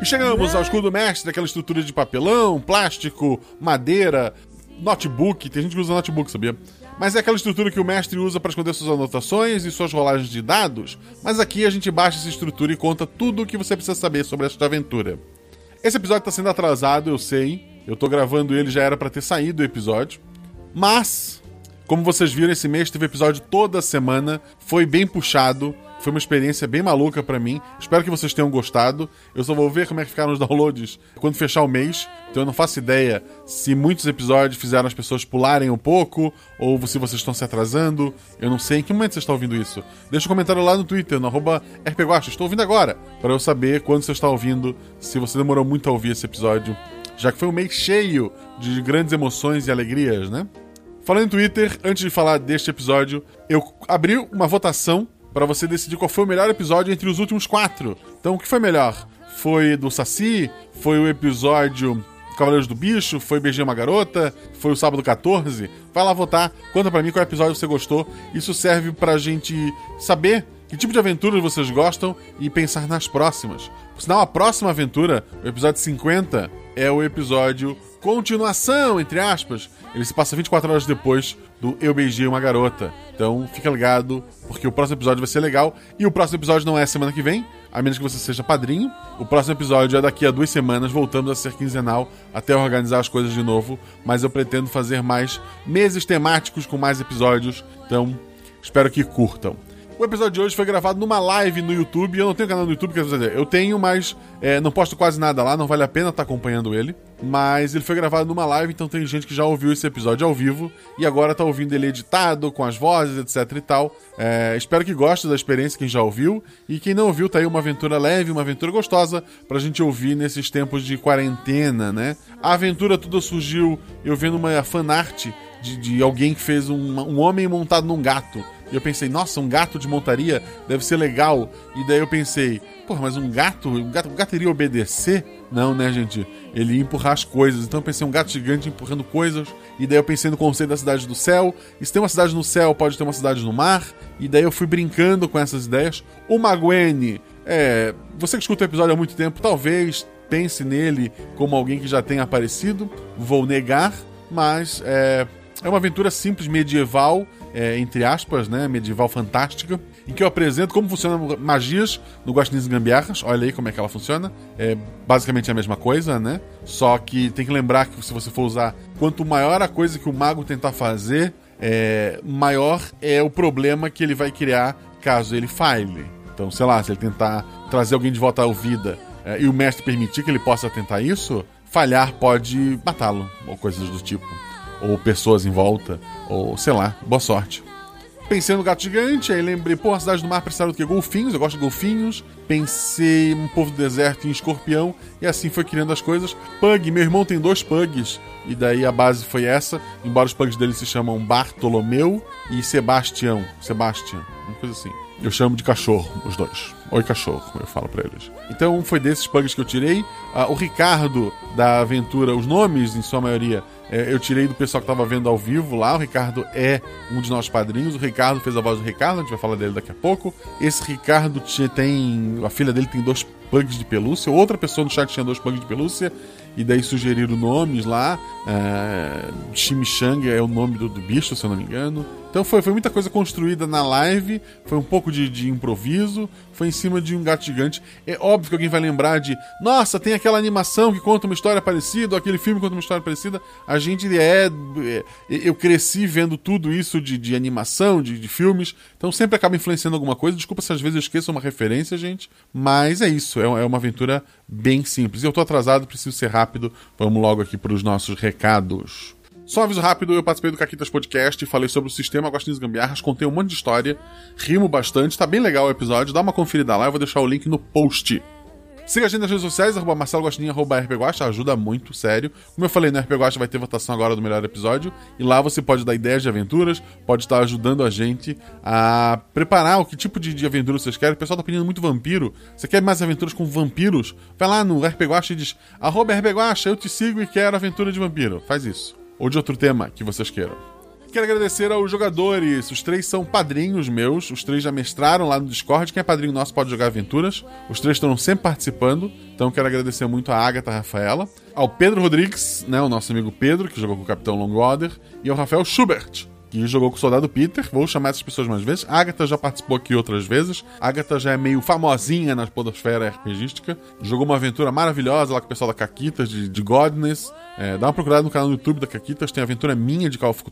E chegamos ao escudo mestre, aquela estrutura de papelão, plástico, madeira, notebook. Tem gente que usa notebook, sabia? Mas é aquela estrutura que o mestre usa para esconder suas anotações e suas rolagens de dados. Mas aqui a gente baixa essa estrutura e conta tudo o que você precisa saber sobre esta aventura. Esse episódio está sendo atrasado, eu sei. Eu tô gravando ele, já era para ter saído o episódio. Mas, como vocês viram, esse mês teve episódio toda semana. Foi bem puxado. Foi uma experiência bem maluca para mim. Espero que vocês tenham gostado. Eu só vou ver como é que ficaram os downloads quando fechar o mês. Então eu não faço ideia se muitos episódios fizeram as pessoas pularem um pouco ou se vocês estão se atrasando. Eu não sei em que momento você está ouvindo isso. Deixa um comentário lá no Twitter, no arroba rpguacha. Estou ouvindo agora, para eu saber quando você está ouvindo, se você demorou muito a ouvir esse episódio. Já que foi um mês cheio de grandes emoções e alegrias, né? Falando em Twitter, antes de falar deste episódio, eu abri uma votação para você decidir qual foi o melhor episódio entre os últimos quatro. Então, o que foi melhor? Foi do Saci? Foi o episódio Cavaleiros do Bicho? Foi Beijei uma Garota? Foi o Sábado 14? Vai lá votar, conta pra mim qual episódio você gostou. Isso serve pra gente saber que tipo de aventuras vocês gostam e pensar nas próximas. Por sinal, a próxima aventura, o episódio 50, é o episódio continuação, entre aspas. Ele se passa 24 horas depois do Eu Beijei uma Garota. Então fica ligado, porque o próximo episódio vai ser legal. E o próximo episódio não é semana que vem, a menos que você seja padrinho. O próximo episódio é daqui a duas semanas, voltamos a ser quinzenal até organizar as coisas de novo. Mas eu pretendo fazer mais meses temáticos com mais episódios. Então espero que curtam. O episódio de hoje foi gravado numa live no YouTube. Eu não tenho canal no YouTube, quer dizer, eu tenho, mas é, não posto quase nada lá, não vale a pena estar acompanhando ele. Mas ele foi gravado numa live, então tem gente que já ouviu esse episódio ao vivo e agora tá ouvindo ele editado, com as vozes, etc e tal. É, espero que goste da experiência quem já ouviu. E quem não ouviu, tá aí uma aventura leve, uma aventura gostosa pra gente ouvir nesses tempos de quarentena, né? A aventura toda surgiu eu vendo uma fanart de, de alguém que fez um, um homem montado num gato E eu pensei, nossa, um gato de montaria deve ser legal. E daí eu pensei, porra, mas um gato, um gato, um gato iria obedecer? Não, né, gente? Ele ia empurrar as coisas. Então eu pensei, um gato gigante empurrando coisas. E daí eu pensei no conceito da cidade do céu. E se tem uma cidade no céu, pode ter uma cidade no mar. E daí eu fui brincando com essas ideias. O Magwene, é. Você que escuta o episódio há muito tempo, talvez pense nele como alguém que já tenha aparecido. Vou negar, mas é, é uma aventura simples, medieval, é, entre aspas, né? Medieval fantástica, em que eu apresento como funcionam magias no Guaxinins e Gambiarras. Olha aí como é que ela funciona. É basicamente a mesma coisa, né? Só que tem que lembrar que se você for usar, quanto maior a coisa que o mago tentar fazer, é, maior é o problema que ele vai criar caso ele falhe. Então, sei lá, se ele tentar trazer alguém de volta à vida é, e o mestre permitir que ele possa tentar isso, falhar pode matá-lo, ou coisas do tipo. Ou pessoas em volta, ou sei lá, boa sorte. Pensei no gato gigante, aí lembrei, pô, a cidade do mar precisaram do quê? Golfinhos, eu gosto de golfinhos. Pensei um povo do deserto em escorpião, e assim foi criando as coisas. Pug, meu irmão tem dois pugs, e daí a base foi essa, embora os pugs dele se chamam Bartolomeu e Sebastião. Sebastião, uma coisa assim. Eu chamo de cachorro, os dois. Oi, cachorro, eu falo pra eles. Então, foi desses pugs que eu tirei. Ah, o Ricardo da aventura, os nomes, em sua maioria, é, eu tirei do pessoal que tava vendo ao vivo lá. O Ricardo é um dos nossos padrinhos. O Ricardo fez a voz do Ricardo, a gente vai falar dele daqui a pouco. Esse Ricardo tinha, tem. A filha dele tem dois pugs de pelúcia. Outra pessoa no chat tinha dois pugs de pelúcia. E daí sugeriram nomes lá. É, Chimichanga é o nome do, do bicho, se eu não me engano. Então foi, foi muita coisa construída na live, foi um pouco de, de, improviso, foi em cima de um gato gigante. É óbvio que alguém vai lembrar de, nossa, tem aquela animação que conta uma história parecida, ou aquele filme que conta uma história parecida. A gente é. é eu cresci vendo tudo isso de, de animação, de, de, filmes, então sempre acaba influenciando alguma coisa. Desculpa se às vezes eu esqueço uma referência, gente, mas é isso, é, é uma aventura bem simples. Eu tô atrasado, preciso ser rápido. Vamos logo aqui para os nossos recados. Só um aviso rápido, eu participei do Caquitas Podcast, falei sobre o sistema Agostinhos Gambiarras, contei um monte de história, rimo bastante, tá bem legal o episódio, dá uma conferida lá, eu vou deixar o link no post. Siga a gente nas redes sociais, arroba Marcelo arroba RPGuacha, ajuda muito, sério. Como eu falei, no RPGuacha vai ter votação agora do melhor episódio, e lá você pode dar ideias de aventuras, pode estar ajudando a gente a preparar o que tipo de, de aventura vocês querem. O pessoal tá pedindo muito vampiro. Você quer mais aventuras com vampiros? Vai lá no RPGuacha e diz, arroba RPGuacha, eu te sigo e quero aventura de vampiro. Faz isso ou de outro tema que vocês queiram. Quero agradecer aos jogadores. Os três são padrinhos meus. Os três já mestraram lá no Discord. Quem é padrinho nosso pode jogar aventuras. Os três estão sempre participando. Então quero agradecer muito a Agatha Rafaela. Ao Pedro Rodrigues, né, o nosso amigo Pedro, que jogou com o Capitão Longwater. E ao Rafael Schubert, que jogou com o Soldado Peter. Vou chamar essas pessoas mais vezes. Agatha já participou aqui outras vezes. Agatha já é meio famosinha na podosfera RPGística. Jogou uma aventura maravilhosa lá com o pessoal da Caquitas, de, de Godness. É, dá uma procurada no canal do YouTube da Caquitas, tem a aventura minha de Call of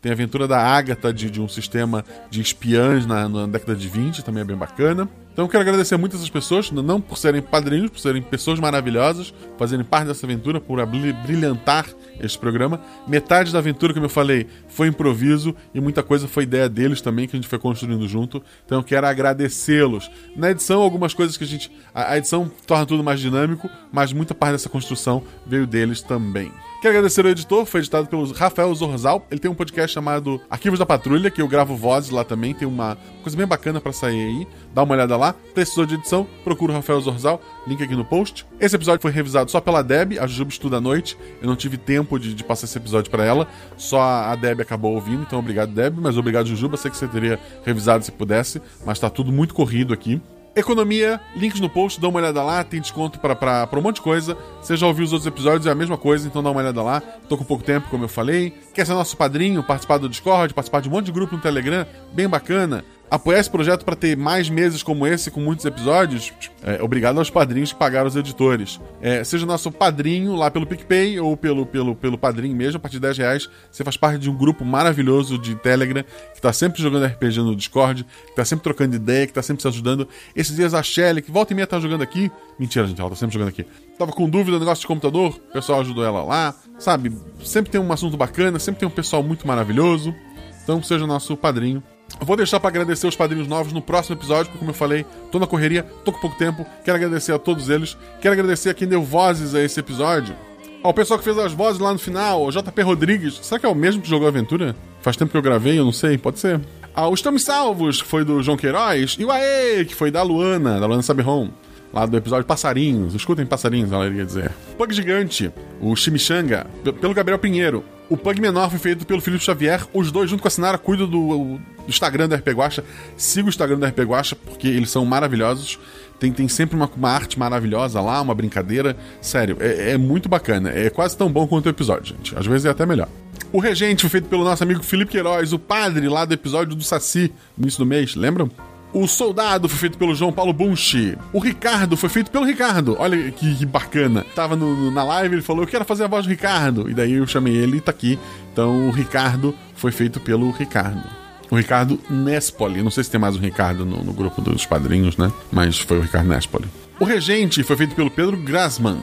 tem a aventura da Agatha de, de um sistema de espiãs na, na década de 20, também é bem bacana. Então eu quero agradecer muito essas pessoas, não por serem padrinhos, por serem pessoas maravilhosas, fazerem parte dessa aventura, por brilhantar este programa. Metade da aventura, como eu falei, foi improviso e muita coisa foi ideia deles também, que a gente foi construindo junto. Então eu quero agradecê-los. Na edição, algumas coisas que a gente. A edição torna tudo mais dinâmico, mas muita parte dessa construção veio deles também. Quero agradecer ao editor, foi editado pelo Rafael Zorzal. Ele tem um podcast chamado Arquivos da Patrulha, que eu gravo vozes lá também. Tem uma coisa bem bacana para sair aí. Dá uma olhada lá. Precisou de edição? Procura o Rafael Zorzal, link aqui no post. Esse episódio foi revisado só pela Deb, a Jujuba estuda à noite. Eu não tive tempo de, de passar esse episódio para ela, só a Deb acabou ouvindo, então obrigado, Deb. Mas obrigado, Jujuba. Sei que você teria revisado se pudesse, mas tá tudo muito corrido aqui. Economia, links no post, dá uma olhada lá, tem desconto para um monte de coisa. Você já ouviu os outros episódios, é a mesma coisa, então dá uma olhada lá. Tô com pouco tempo, como eu falei. Quer ser nosso padrinho, participar do Discord, participar de um monte de grupo no Telegram, bem bacana apoiar esse projeto para ter mais meses como esse, com muitos episódios, é, obrigado aos padrinhos que pagaram os editores. É, seja nosso padrinho lá pelo PicPay ou pelo, pelo, pelo padrinho mesmo, a partir de 10 reais, você faz parte de um grupo maravilhoso de Telegram, que tá sempre jogando RPG no Discord, que tá sempre trocando ideia, que tá sempre se ajudando. Esses dias a Shelly, que volta e meia tá jogando aqui. Mentira, gente, ela tá sempre jogando aqui. Tava com dúvida no negócio de computador, o pessoal ajudou ela lá, sabe? Sempre tem um assunto bacana, sempre tem um pessoal muito maravilhoso. Então seja nosso padrinho vou deixar para agradecer os padrinhos novos no próximo episódio, porque, como eu falei, tô na correria, tô com pouco tempo. Quero agradecer a todos eles. Quero agradecer a quem deu vozes a esse episódio. Ao pessoal que fez as vozes lá no final, o JP Rodrigues. Será que é o mesmo que jogou aventura? Faz tempo que eu gravei, eu não sei, pode ser. Ah, o Estamos Salvos, que foi do João Queiroz, e o Aê, que foi da Luana, da Luana Saberron, lá do episódio Passarinhos. Escutem Passarinhos, ela iria dizer. Pug Gigante, o Chimichanga, pelo Gabriel Pinheiro. O Pug Menor foi feito pelo Felipe Xavier. Os dois, junto com a Sinara, cuidam do, do Instagram da RP Guacha. Siga o Instagram da RP Guacha, porque eles são maravilhosos. Tem, tem sempre uma, uma arte maravilhosa lá, uma brincadeira. Sério, é, é muito bacana. É quase tão bom quanto o episódio, gente. Às vezes é até melhor. O Regente foi feito pelo nosso amigo Felipe Queiroz, o padre lá do episódio do Saci, no início do mês, lembram? O Soldado foi feito pelo João Paulo Bunchi. O Ricardo foi feito pelo Ricardo. Olha que, que bacana. Tava no- no- na live, ele falou: Eu quero fazer a voz do Ricardo. E daí eu chamei ele e tá aqui. Então o Ricardo foi feito pelo Ricardo. O Ricardo Nespoli. Não sei se tem mais um Ricardo no, no grupo dos padrinhos, né? Mas foi o Ricardo Nespoli. O Regente foi feito pelo Pedro Grasman.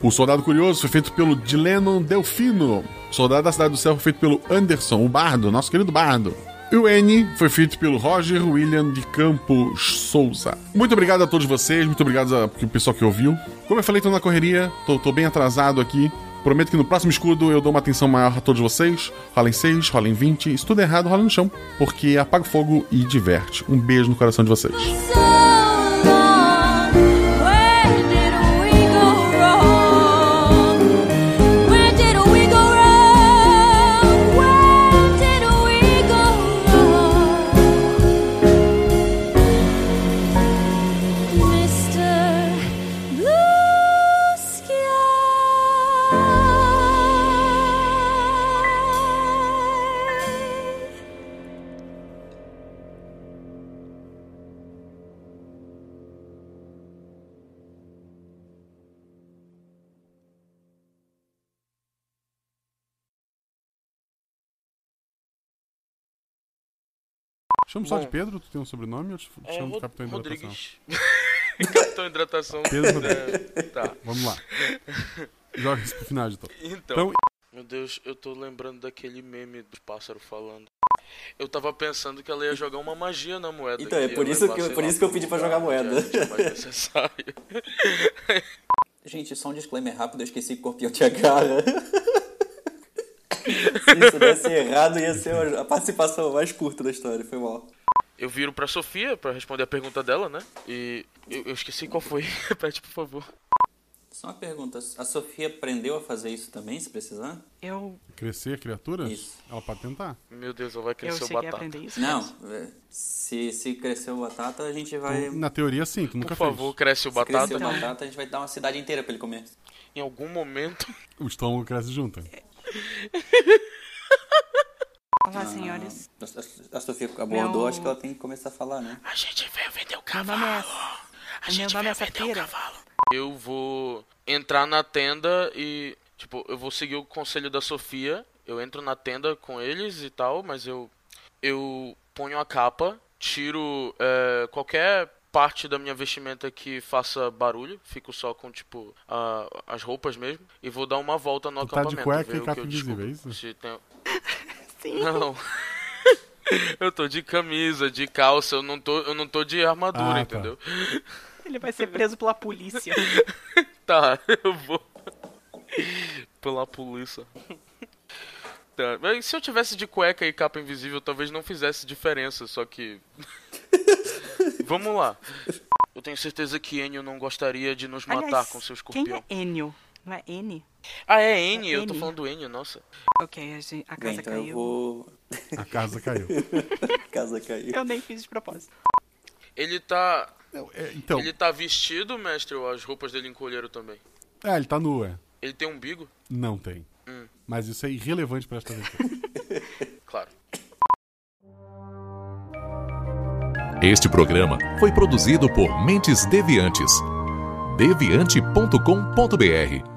O Soldado Curioso foi feito pelo Dilenon Delfino. O Soldado da Cidade do Céu foi feito pelo Anderson, o Bardo, nosso querido Bardo. E o N foi feito pelo Roger William de Campos Souza. Muito obrigado a todos vocês, muito obrigado ao pessoal que ouviu. Como eu falei, tô na correria, tô, tô bem atrasado aqui. Prometo que no próximo escudo eu dou uma atenção maior a todos vocês. Rola em 6, rola em 20. Se tudo errado, rola no chão. Porque apaga o fogo e diverte. Um beijo no coração de vocês. Chama só de Pedro? Tu tem um sobrenome ou te É, chama de Capitão Hidratação? Rodrigues. Capitão Hidratação. Pedro é. Tá. Vamos lá. Joga isso pro final de todo. Então, meu Deus, eu tô lembrando daquele meme do pássaro falando. Eu tava pensando que ela ia jogar uma magia na moeda. Então, é por isso levar, que eu- por lá, isso que eu pedi pra jogar moeda. é mais necessário. Gente, só um disclaimer rápido, eu esqueci que Corpião tinha cara. Se isso desse errado, ia ser a participação mais curta da história, foi mal. Eu viro pra Sofia pra responder a pergunta dela, né? E eu, eu esqueci qual foi. Repete, por favor. Só uma pergunta, a Sofia aprendeu a fazer isso também, se precisar? Eu. Crescer criaturas? Ela pode tentar. Meu Deus, ela vai crescer o cheguei a batata. aprender isso. Não, é, se, se crescer o batata, a gente vai... Na teoria, sim, tu nunca Por favor, cresce o Se crescer batata. o batata, a gente vai dar uma cidade inteira pra ele comer. Em algum momento. fez. O estômago cresce junto. Olá, senhores. A, a Sofia abordou, Meu- acho que ela tem que começar a falar, né? A gente veio vender o Meu nome é. A Meu gente nome é veio vender o cavalo. Eu vou entrar na tenda e. Tipo, eu vou seguir o conselho da Sofia. Eu entro na tenda com eles e tal, mas eu. Eu ponho a capa, tiro é, qualquer parte da minha vestimenta que faça barulho, fico só com, tipo, a- as roupas mesmo, e vou dar uma volta no Tu tá de acampamento. cueca ver e o capa que eu invisível, é descubro. isso? Se tem- Sim. Não. eu tô de camisa, de calça, eu não tô, eu não tô de armadura, Ah, tá. entendeu? Ele vai ser preso pela polícia. Tá, eu vou. Pela polícia. Tá, mas se eu tivesse de cueca e capa invisível, talvez não fizesse diferença, só que. Vamos lá. Eu tenho certeza que Enio não gostaria de nos matar Aliás, com seu Quem escorpião. é Enio? Não é N? Ah, é N, É eu tô falando do Enio, nossa. Ok, a, gente, a Bem, casa então eu caiu. vou... A casa caiu. a casa caiu. Eu nem fiz de propósito. Ele tá. então- Ele tá vestido, mestre, ou as roupas dele encolheram também? É, ele tá nu, é. Ele tem umbigo? Não tem. Hum. Mas isso é irrelevante pra esta aventura. Claro. Este programa foi produzido por Mentes Deviantes. deviante.com.br